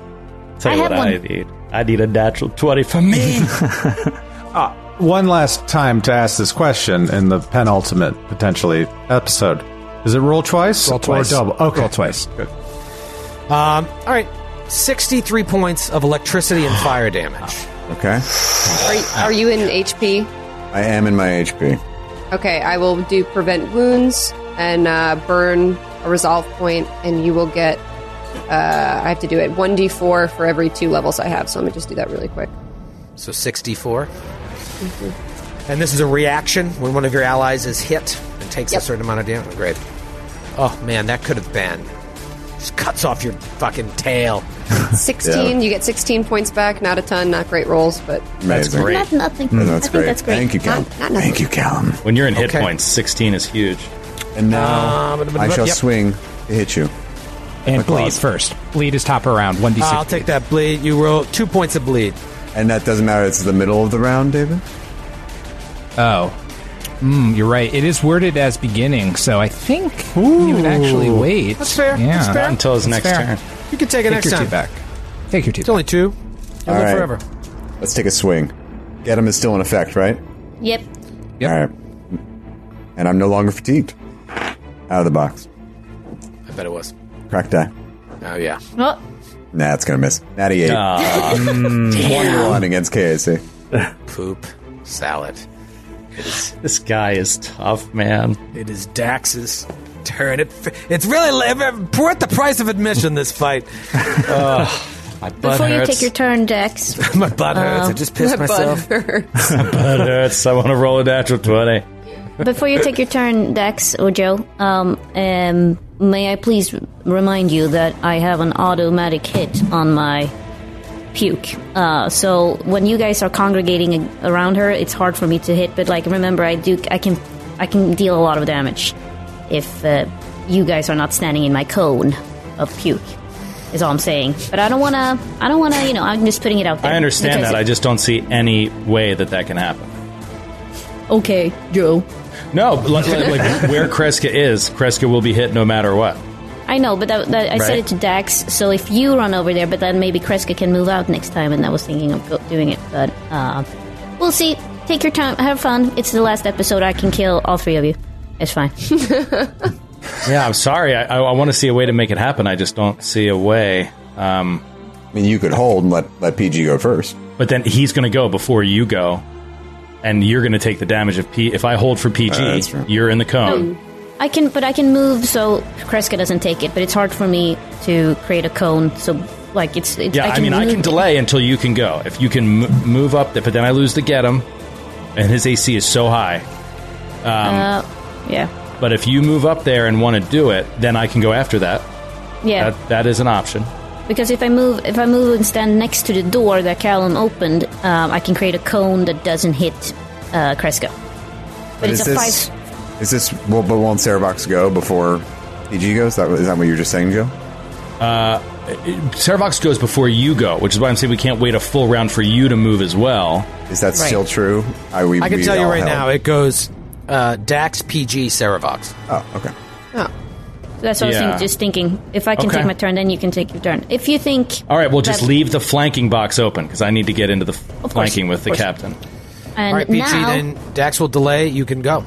Tell I you have what I one. need. I need a natural 20 for me. [LAUGHS] One last time to ask this question in the penultimate potentially episode. Is it roll twice? Roll twice. Or double? Okay. Roll twice. Good. Um, all right. 63 points of electricity and [SIGHS] fire damage. Okay. Are you, are you in HP? I am in my HP. Okay, I will do prevent wounds and uh, burn a resolve point, and you will get. Uh, I have to do it one d four for every two levels I have. So let me just do that really quick. So 64. And this is a reaction when one of your allies is hit and takes Yep. a certain amount of damage. Great. Oh, man, that could have been. Just cuts off your fucking tail. [LAUGHS] Sixteen, you get sixteen points back. Not a ton, not great rolls, but Amazing. great. Not nothing. No, that's I think great. that's great. Thank you, Callum. Not- not. Thank you, Callum. when you're in hit Okay. points, 16 is huge. And now Um, I shall yep. swing to hit you. And bleed claws. first. Bleed is top around one d six. I'll take that bleed. You roll two points of bleed. And that doesn't matter. It's the middle of the round, David. Oh. Mm, you're right. It is worded as beginning, so I think you would actually wait. That's fair. Yeah. That's fair. Until his That's next fair. turn. You can take it Take next your time. two back. Take your two. It's only two. You'll All forever. Let's take a swing. Get him is still in effect, right? Yep. Yep. All right. And I'm no longer fatigued. Out of the box. I bet it was. Crack die. Oh, yeah. Nah, it's gonna miss. Natty eight. [LAUGHS] Twenty-one against KAC. Poop. Salad. It is, this guy is tough, man. it is Dax's turn. It, it's really li- worth the price of admission, this fight. [LAUGHS] My butt before you take your turn, Dex, [LAUGHS] My butt hurts. I just pissed My myself. butt hurts. butt hurts. I want to roll a natural 20. before you take your turn, Dex or Joe, um, um, may I please remind you that I have an automatic hit on my puke. Uh, so when you guys are congregating around her, it's hard for me to hit. But like, remember, I do. I can. I can deal a lot of damage if uh, you guys are not standing in my cone of puke. Is all I'm saying. But I don't want to. I don't want to. You know, I'm just putting it out there. I understand Because- that. I just don't see any way that that can happen. okay, Joe. No, like, like, like where Kreska is, Kreska will be hit no matter what. I know, but that, that, I said it to Dax. So if you run over there, but then maybe Kreska can move out next time. And I was thinking of doing it, but uh, we'll see. Take your time, have fun. It's the last episode. I can kill all three of you. It's fine. [LAUGHS] Yeah, I'm sorry. I, I, I want to see a way to make it happen. I just don't see a way. Um, I mean, you could hold and let let PG go first. but then he's going to go before you go, and you're going to take the damage of P. If I hold for PG, Uh, that's you're in the cone. I can, but I can move so Kreska doesn't take it. But it's hard for me to create a cone. So like it's, it's Yeah, I, mean, I move- can delay until you can go. If you can m- move up, but then I lose to get him, and his AC is so high. Uh, yeah, But if you move up there and want to do it, then I can go after that. yeah. That that is an option. Because if I move, if I move and stand next to the door that Callum opened, um, I can create a cone that doesn't hit uh, Kreska. But, it's is a this five. is this well, but won't Serovox go before PG goes? Is that, is that what you were just saying, Joe? Serovox goes before you go, which is why I'm saying we can't wait a full round for you to move as well. Is that still true? I, we, I can we tell you right held. now, it goes uh, Dax, PG, Serovox. Oh, okay. Oh, That's what I was Yeah. think, just thinking. If I can Okay. take my turn, then you can take your turn. If you think, All right, we'll just leave the flanking box open because I need to get into the f- course, flanking with of the course. captain. and All right, PG, now, then Dax will delay. You can go.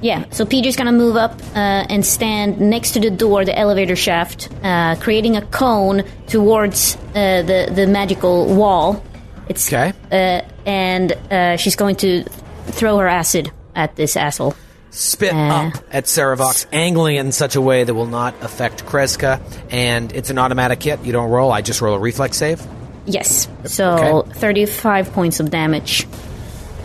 yeah. So PG's gonna move up uh, and stand next to the door, the elevator shaft, uh, creating a cone towards uh, the the magical wall. It's Okay. uh, and uh, she's going to throw her acid at this asshole. Spit Uh. up at Serovox, angling it in such a way that will not affect Kreska, and it's an automatic hit. You don't roll. I just roll a reflex save. Yes. So Okay. 35 points of damage.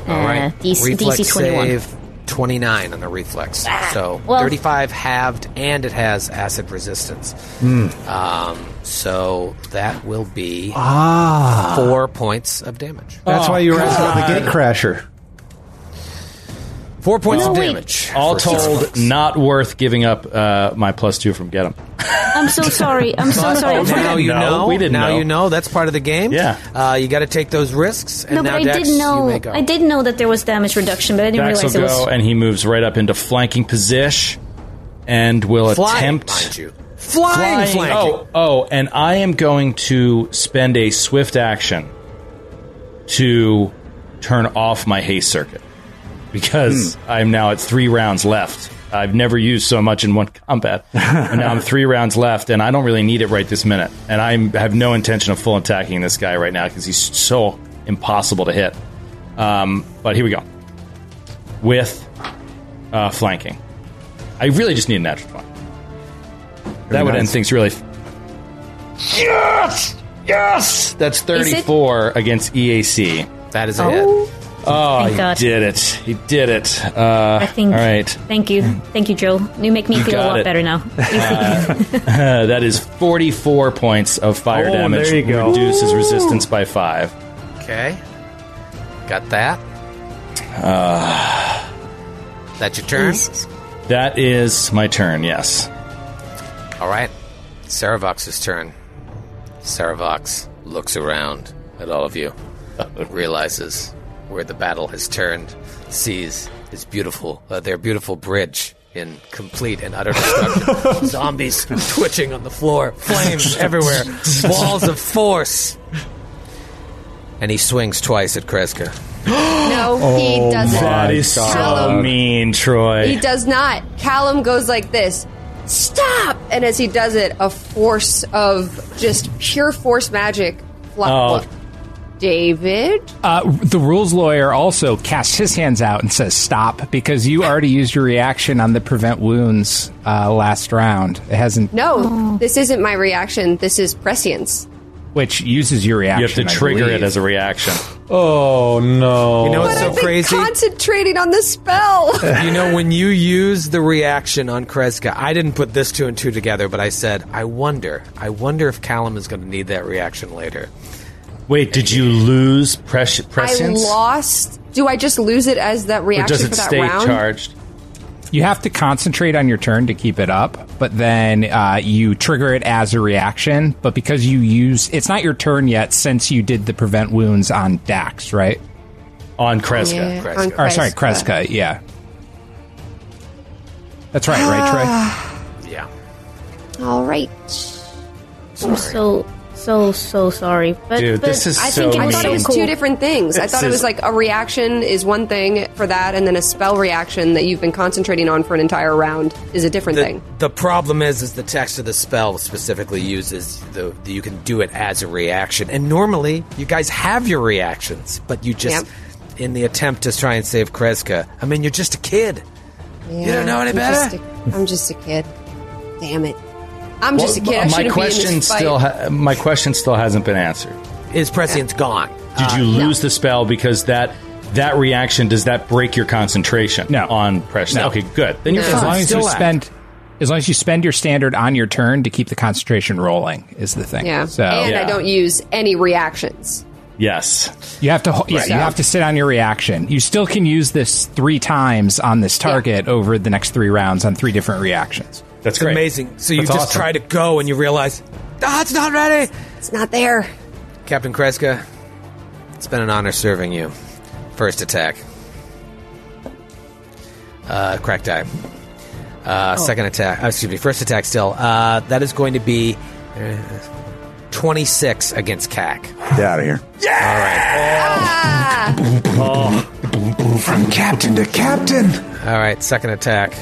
All right. Uh, DC, reflex DC 21. save 29 on the reflex. so well- 35 halved, and it has acid resistance. Hmm. Um, so that will be Ah. four points of damage. That's why you were asking about the gate crasher. Four points No, of wait. damage. All told, not worth giving up uh, my plus two from get Get 'em. I'm so sorry. I'm so sorry. I now forgot. you No, know. we didn't now know. you know. That's part of the game. Yeah. Uh, you got to take those risks. And No, now but I Dex, did You know. I did know that there was damage reduction, but I didn't Dax will realize it go, was. and he moves right up into flanking position and will Flying, attempt mind you. Flying, flanking. Oh, oh, and I am going to spend a swift action to turn off my haste circuit because Hmm. I'm now at three rounds left. I've never used so much in one [LAUGHS] combat, and now I'm [LAUGHS] three rounds left, and I don't really need it right this minute. And I have no intention of full attacking this guy right now because he's so impossible to hit. Um, but here we go with uh, flanking. I really just need a natural twenty. That would nice. end things really. Yes, yes. That's thirty-four against EAC. That is a hit. Oh, Thank he God. did it. He did it. Uh, I think. All right. Thank you. Thank you, Joe. You make me You feel a lot it. better now. [LAUGHS] Uh, that is 44 points of fire Oh, damage. there you go. Reduces resistance by five. Okay. Got that. Uh, That's your turn. Jesus. that is my turn, yes. All right. Serovox's turn. Serovox looks around at all of you, [LAUGHS] realizes where the battle has turned, sees his beautiful, uh, their beautiful bridge in complete and utter destruction. [LAUGHS] Zombies twitching on the floor, flames [LAUGHS] everywhere, walls of force. And he swings twice at Kreska. [GASPS] No, he Oh doesn't. That is so Callum. mean, Troy. He does not. Callum goes like this. Stop! And as he does it, a force of just pure force magic. Fla- Oh. David? Uh, the rules lawyer also casts his hands out and says stop because you already used your reaction on the prevent wounds uh, last round. It hasn't, No, this isn't my reaction. This is prescience. which uses your reaction. you have to trigger it as a reaction. [LAUGHS] Oh no! You know what's But so I've been crazy? concentrating on the spell. [LAUGHS] you know, when you use the reaction on Kreska, I didn't put this two and two together, but I said, I wonder, I wonder if Callum is going to need that reaction later. Wait, did you lose pres- I lost. Do I just lose it as that reaction or reaction does it for that stay round? charged? You have to concentrate on your turn to keep it up, but then uh, you trigger it as a reaction. But because you use, it's not your turn yet since you did the prevent wounds on Dax, right? On Kreska. Yeah, Kreska. on Or sorry, Kreska. Kreska. Yeah, that's right, right, Troy? [SIGHS] Yeah. All right. I'm so so so sorry. But, Dude, but this is I so think I it was thought it was cool. two different things. I thought it was like a reaction is one thing for that, and then a spell reaction that you've been concentrating on for an entire round is a different The, thing. the problem is, is the text of the spell specifically uses the, the you can do it as a reaction, and normally you guys have your reactions, but you just Yep. in the attempt to try and save Kreska. I mean, you're just a kid. You don't know any I'm better? Just a, I'm just a kid. Damn it. I'm just a kid. I my shouldn't be in question this fight. still ha- my question still hasn't been answered. Is prescience gone? Did you uh, lose the spell because that that reaction does that break your concentration? No. on pressure. No. Okay, good. Then you're No. As fine. long as you Still act. spend, as long as you spend your standard on your turn to keep the concentration rolling is the thing. Yeah. So and I don't use any reactions. Yes. you have to, ho- yeah, Right. you have to sit on your reaction. You still can use this three times on this target over the next three rounds on three different reactions. That's It's great. amazing. So you That's just awesome. try to go and you realize, ah, it's not ready. It's not there. Captain Kreska, it's been an honor serving you. First attack. Uh, crack die. Uh, Second attack. uh, excuse me. First attack still. Uh, that is going to be uh, 26 against KAC. Get out of here. Yeah! All right. [LAUGHS] From captain to captain. All right. Second attack.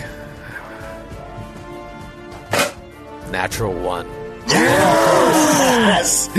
Natural one. Yes!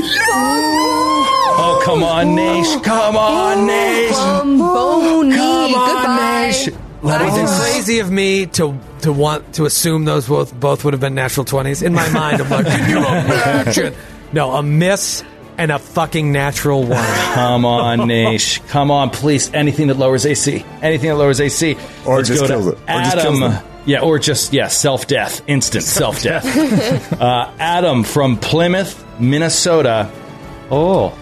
Oh, come on, Nash. Come on, Nash. Bomboni. Come on, Goodbye. Nash. Let Is me it just crazy of me to to want to assume those both both would have been natural twenties? In my [LAUGHS] mind, I'm like, can you imagine? No, a miss and a fucking natural one. Come on, Nash. Come on, please. Anything that lowers AC. Anything that lowers AC. Or Let's just go to kills it. Or just kills Adam. them. Yeah, or just yeah, self death, instant self death. [LAUGHS] uh, Adam from Plymouth, Minnesota. Oh,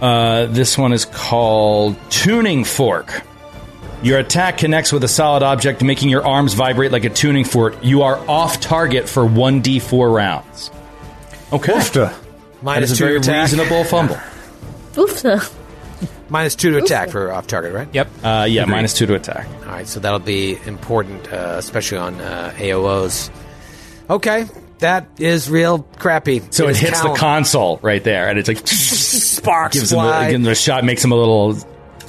Uh, this one is called Tuning Fork. Your attack connects with a solid object, making your arms vibrate like a tuning fork. You are off target for 1d4 rounds. Okay. oofta. That Minus is a two very to attack. reasonable fumble. Oof. Minus two to attack for off target, right? Yep. Uh, yeah, minus two to attack. All right, so that'll be important, uh, especially on uh, AOOs. Okay, that is real crappy. So it is hits Callum. the console right there, and it's like [LAUGHS] Sparks gives him, a, fly. gives him a shot, makes him a little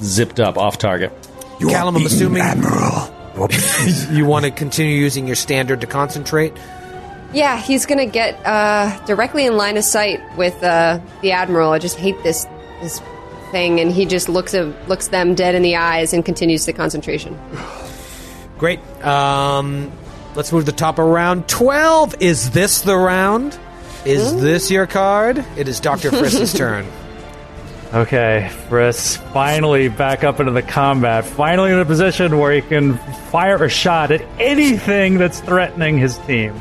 zipped up off target. You Callum, I'm assuming- Admiral. [LAUGHS] you want to continue using your standard to concentrate? Yeah, he's gonna get uh, directly in line of sight with uh, the admiral. I just hate this this thing, and he just looks at, looks them dead in the eyes and continues the concentration. Great. Um, let's move to the top of round 12. Is this the round? Is this your card? It is Dr. Friss's [LAUGHS] turn. Okay, Friss finally back up into the combat. Finally in a position where he can fire a shot at anything that's threatening his team.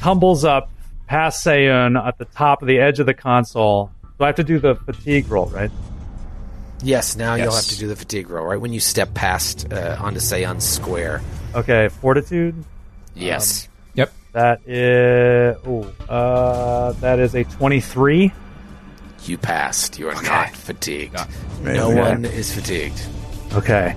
Tumbles up past Seiyun at the top of the edge of the console. Do I have to do the fatigue roll, right? Yes, now you'll have to do the fatigue roll, right? When you step past uh, onto Seiyun Square. Okay, fortitude. Yes. Yep. That is oh, uh, that is a twenty-three. you passed. You are not fatigued. Amazing. No Okay. one is fatigued. Okay.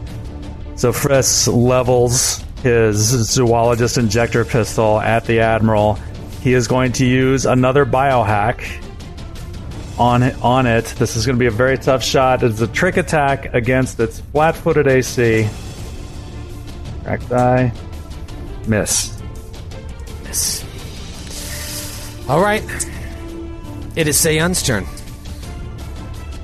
So Friss levels his zoologist injector pistol at the Admiral. He is going to use another biohack on it, on it. This is going to be a very tough shot. It's a trick attack against its flat-footed AC. Crack die. Miss. Yes. All right. It is Seiyun's turn.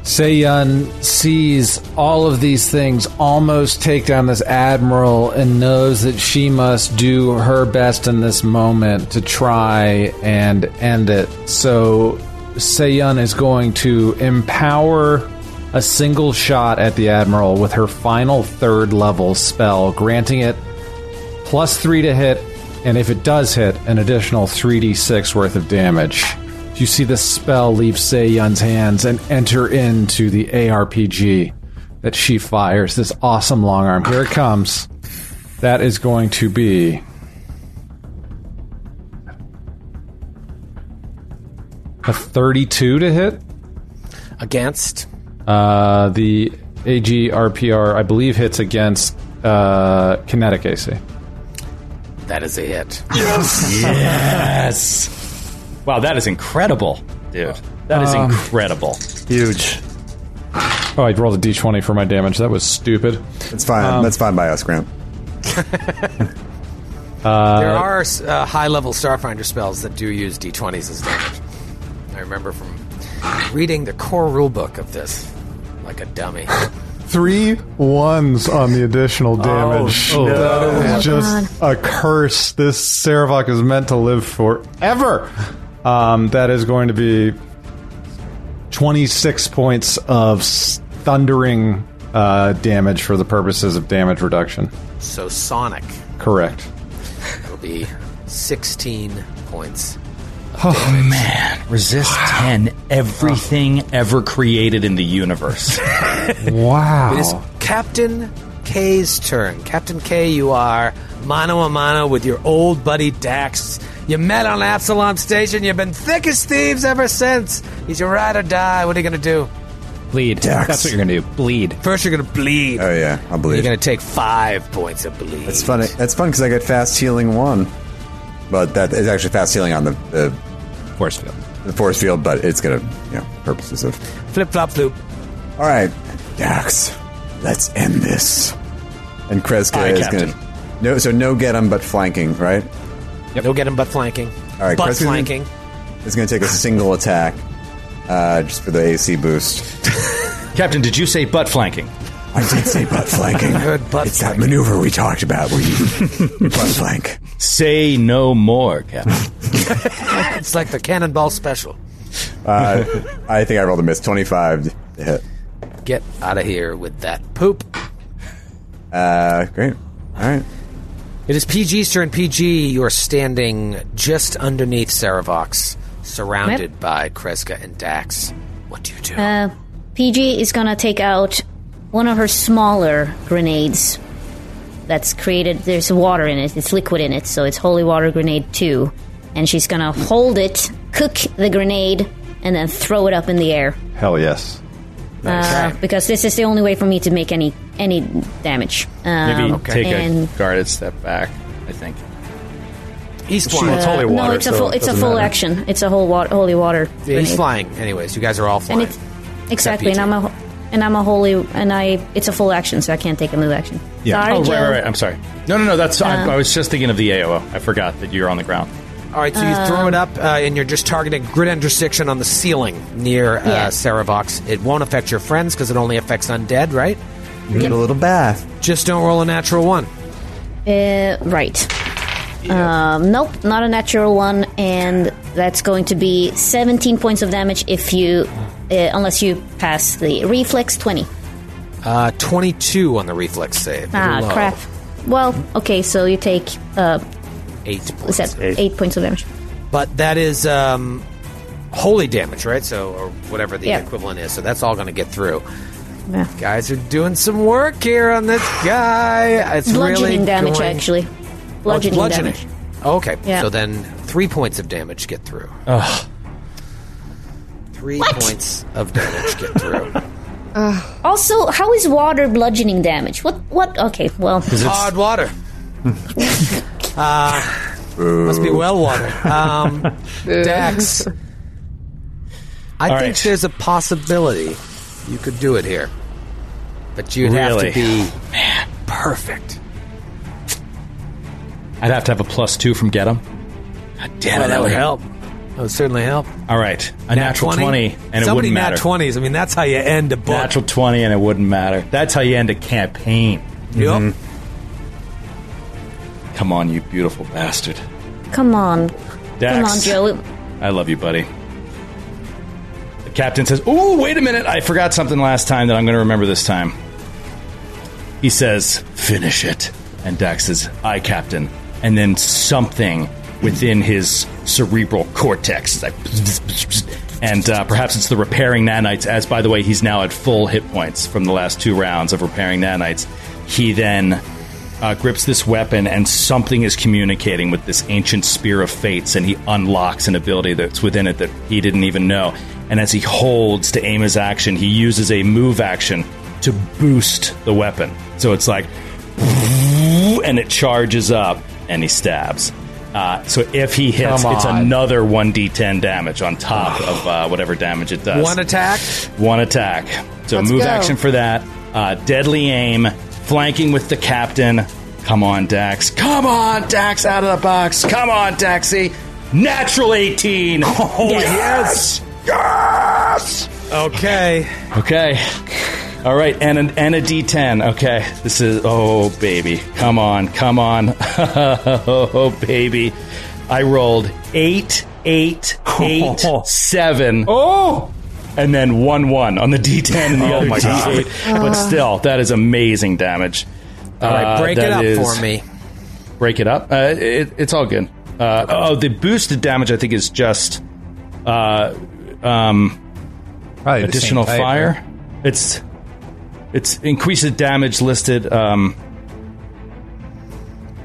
Seiyun sees all of these things almost take down this admiral and knows that she must do her best in this moment to try and end it. So Seiyun is going to empower a single shot at the admiral with her final third level spell, granting it plus three to hit, and if it does hit, an additional 3d6 worth of damage. You see the spell leave Seiyun's hands and enter into the ARPG that she fires. This awesome long arm. Here it comes. That is going to be a 32 to hit. Against. Uh, the AGRPR, I believe, hits against uh, kinetic AC. That is a hit. Yes. yes! Wow, that is incredible, dude. That is incredible. Huge. Oh, I rolled a d20 for my damage. That was stupid. That's fine. That's fine by us, Grant. [LAUGHS] there are uh, high level Starfinder spells that do use d20s as damage. I remember from reading the core rulebook of this like a dummy. Three ones on the additional damage. Oh, that is just a curse. This Serovox is meant to live forever. Um, that is going to be 26 points of thundering uh, damage for the purposes of damage reduction. So Sonic Correct. It'll be 16 points. Oh man, resist ten. Everything ever created in the universe. [LAUGHS] Wow. It is Captain K's turn. Captain K, you are mano a mano with your old buddy Dax. You met on Absalom Station. You've been thick as thieves ever since. He's your ride or die. What are you going to do? Bleed. Dax. That's what you're gonna do. Bleed. First, you're going to bleed. Oh yeah, I'll bleed. You're going to take five points of bleed. That's funny. That's fun because I get fast healing one, but that is actually fast healing on the, the Force field. the force field. But it's gonna, you know, purposes of. Flip, flop, floop. All right, Dax, let's end this. And Kreska Aye, is Captain. gonna. No, so no get him, but flanking, right? You'll get him but flanking. All right, butt Kreska's gonna- flanking. is going to take a single attack uh, just for the AC boost. [LAUGHS] Captain, did you say butt flanking? I did say butt flanking. [LAUGHS] Good butt it's that maneuver we talked about where you [LAUGHS] butt flank. Say no more, Captain. [LAUGHS] It's like the cannonball special. Uh, I think I rolled a miss. 25 to hit. Get out of here with that poop. Uh, great. All right. It is PG's turn. PG, you are standing just underneath Serovox, surrounded Yep. by Kreska and Dax. What do you do? Uh, PG is gonna take out one of her smaller grenades that's created. There's water in it. It's liquid in it, so it's holy water grenade two. And she's gonna hold it, cook the grenade, and then throw it up in the air. Hell yes. Uh, because this is the only way for me to make any any damage. Um, Maybe take and, a guarded step back. I think. He's Well, flying. it's holy uh, water. no, it's a so full. it It's a full matter. action. It's a whole wa- holy water. Yeah, he's flying. Anyways, you guys are all flying. And it's exactly, and I'm a and I'm a holy, and I. It's a full action, so I can't take a move action. Yeah. Sorry, Oh, Joe. right, right, right. I'm sorry. No, no, no. That's. I, Uh, I was just thinking of the AOO. I forgot that you're on the ground. all right, so you throw it up, uh, and you're just targeting grid intersection on the ceiling near uh, Yeah. Serovox. It won't affect your friends because it only affects undead, right? You get a little bath. Just don't roll a natural one. Uh, right. Um, nope, not a natural one, and that's going to be 17 points of damage if you, uh, unless you pass the reflex 20. Uh, 22 on the reflex save. Ah, Low. crap. Well, okay, so you take uh, Eight is points. that Eight. eight points of damage. But that is um, holy damage, right? So, or whatever the Yeah. equivalent is. So that's all going to get through. Yeah. Guys are doing some work here on this guy. It's Bludgeoning really damage, going- actually. Oh, it's Bludgeoning, bludgeoning. damage. Oh, okay. Yeah. So then three points of damage get through. Ugh. Three points of damage get through. Also, how is water bludgeoning damage? What? What? Okay, well, Hard water. [LAUGHS] uh, must be well water. Um, Dax, I All think right. there's a possibility you could do it here, but you'd have to be man perfect. I'd have to have a plus two from get 'em. God damn it, Well, that would help. That would certainly help. All right, a natural 20, and it Somebody wouldn't nat matter. 20s. I mean, that's how you end a book. Natural 20, and it wouldn't matter. That's how you end a campaign. Yep. Mm-hmm. Come on, you beautiful bastard. come on, Dax. come on, Joe. I love you, buddy. The captain says, "Oh, wait a minute! I forgot something last time that I'm going to remember this time." He says, "Finish it," and Dax says, "Aye, Captain." And then something within his cerebral cortex and uh, perhaps it's the repairing nanites. As by the way, he's now at full hit points from the last two rounds of repairing nanites. He then uh, grips this weapon, and something is communicating with this ancient spear of fates, and he unlocks an ability that's within it that he didn't even know. And as he holds to aim his action, he uses a move action to boost the weapon. So it's like, and it charges up, and he stabs. Uh, so if he hits, it's another 1d10 damage on top of uh, whatever damage it does. One attack. One attack. So Let's move go. action for that. Uh, deadly aim. Flanking with the captain. Come on, Dax. Come on, Dax, out of the box. Come on, Daxy. Natural 18. Oh, yes. Yes. Okay. Okay. All right, and a, and a D10. Okay, this is oh baby, come on, come on, [LAUGHS] oh baby. I rolled eight, eight, eight, [LAUGHS] seven. Oh, and then one one on the D10 and the Oh other my God. D8. But still, that is amazing damage. All right, Uh, break it that up is- for me. Break it up. Uh, it, it's all good. Uh, oh, the boosted damage I think is just uh, um, additional fire. right? It's it's increases damage listed. Um,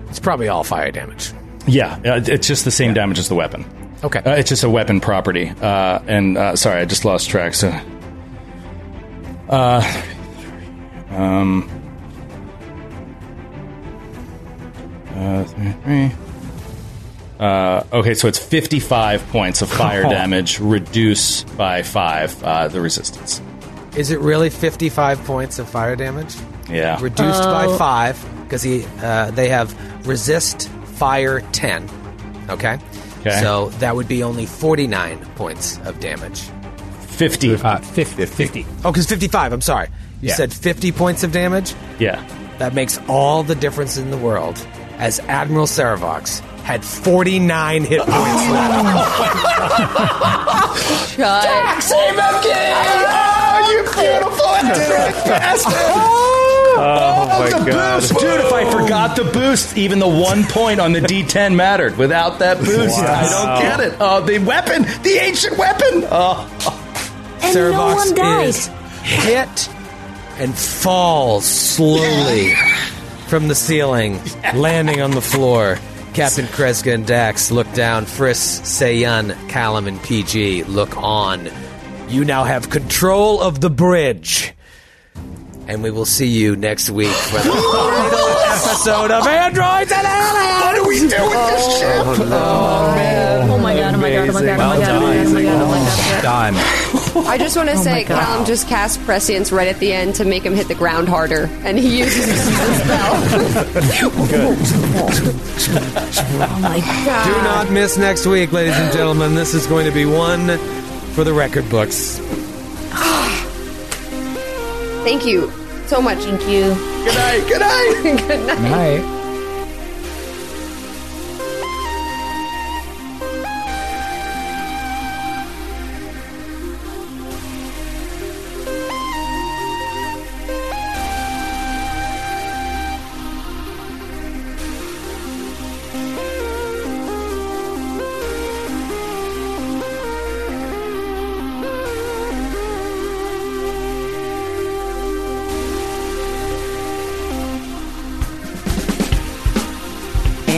It's probably all fire damage. yeah, uh, it's just the same damage as the weapon. Okay. Uh, it's just a weapon property. Uh, and uh, sorry, I just lost track. So, uh, um, uh, three, three. Uh, okay, so it's 55 points of fire damage, reduce by five uh, the resistance. Is it really 55 points of fire damage? Yeah. Reduced by Oh. five because he uh, they have resist fire 10. Okay. Okay. So that would be only 49 points of damage. 50. Uh, 50. 50. Oh, because 55, I'm sorry. You Yeah. said 50 points of damage? Yeah. That makes all the difference in the world as Admiral Serovox had 49 hit points left. [LAUGHS] Shut. Save him, oh, oh, you beautiful bastard! [LAUGHS] Oh, oh, my god. Dude, if I forgot the boost, even the one point on the D10 mattered. Without that boost, I don't get it. Oh, the weapon, the ancient weapon. Oh, And no one died. is hit and falls slowly [LAUGHS] from the ceiling, landing on the floor. Captain Kreska and Dax look down. Friss, Seiyun, Callum, and PG look on. You now have control of the bridge. And we will see you next week for the final [GASPS] [LAUGHS] episode of Androids and Aliens. What do we do with oh, this ship? Oh, oh my god, oh my god, oh my god, oh my god, oh my god, oh my god, oh my god. Done. I just want to oh say, God. Callum just cast prescience right at the end to make him hit the ground harder, and he uses the spell. [LAUGHS] Oh my god. Do not miss next week, ladies and gentlemen. This is going to be one for the record books. Thank you so much. Thank you. good night, good night. [LAUGHS] Good night. Night.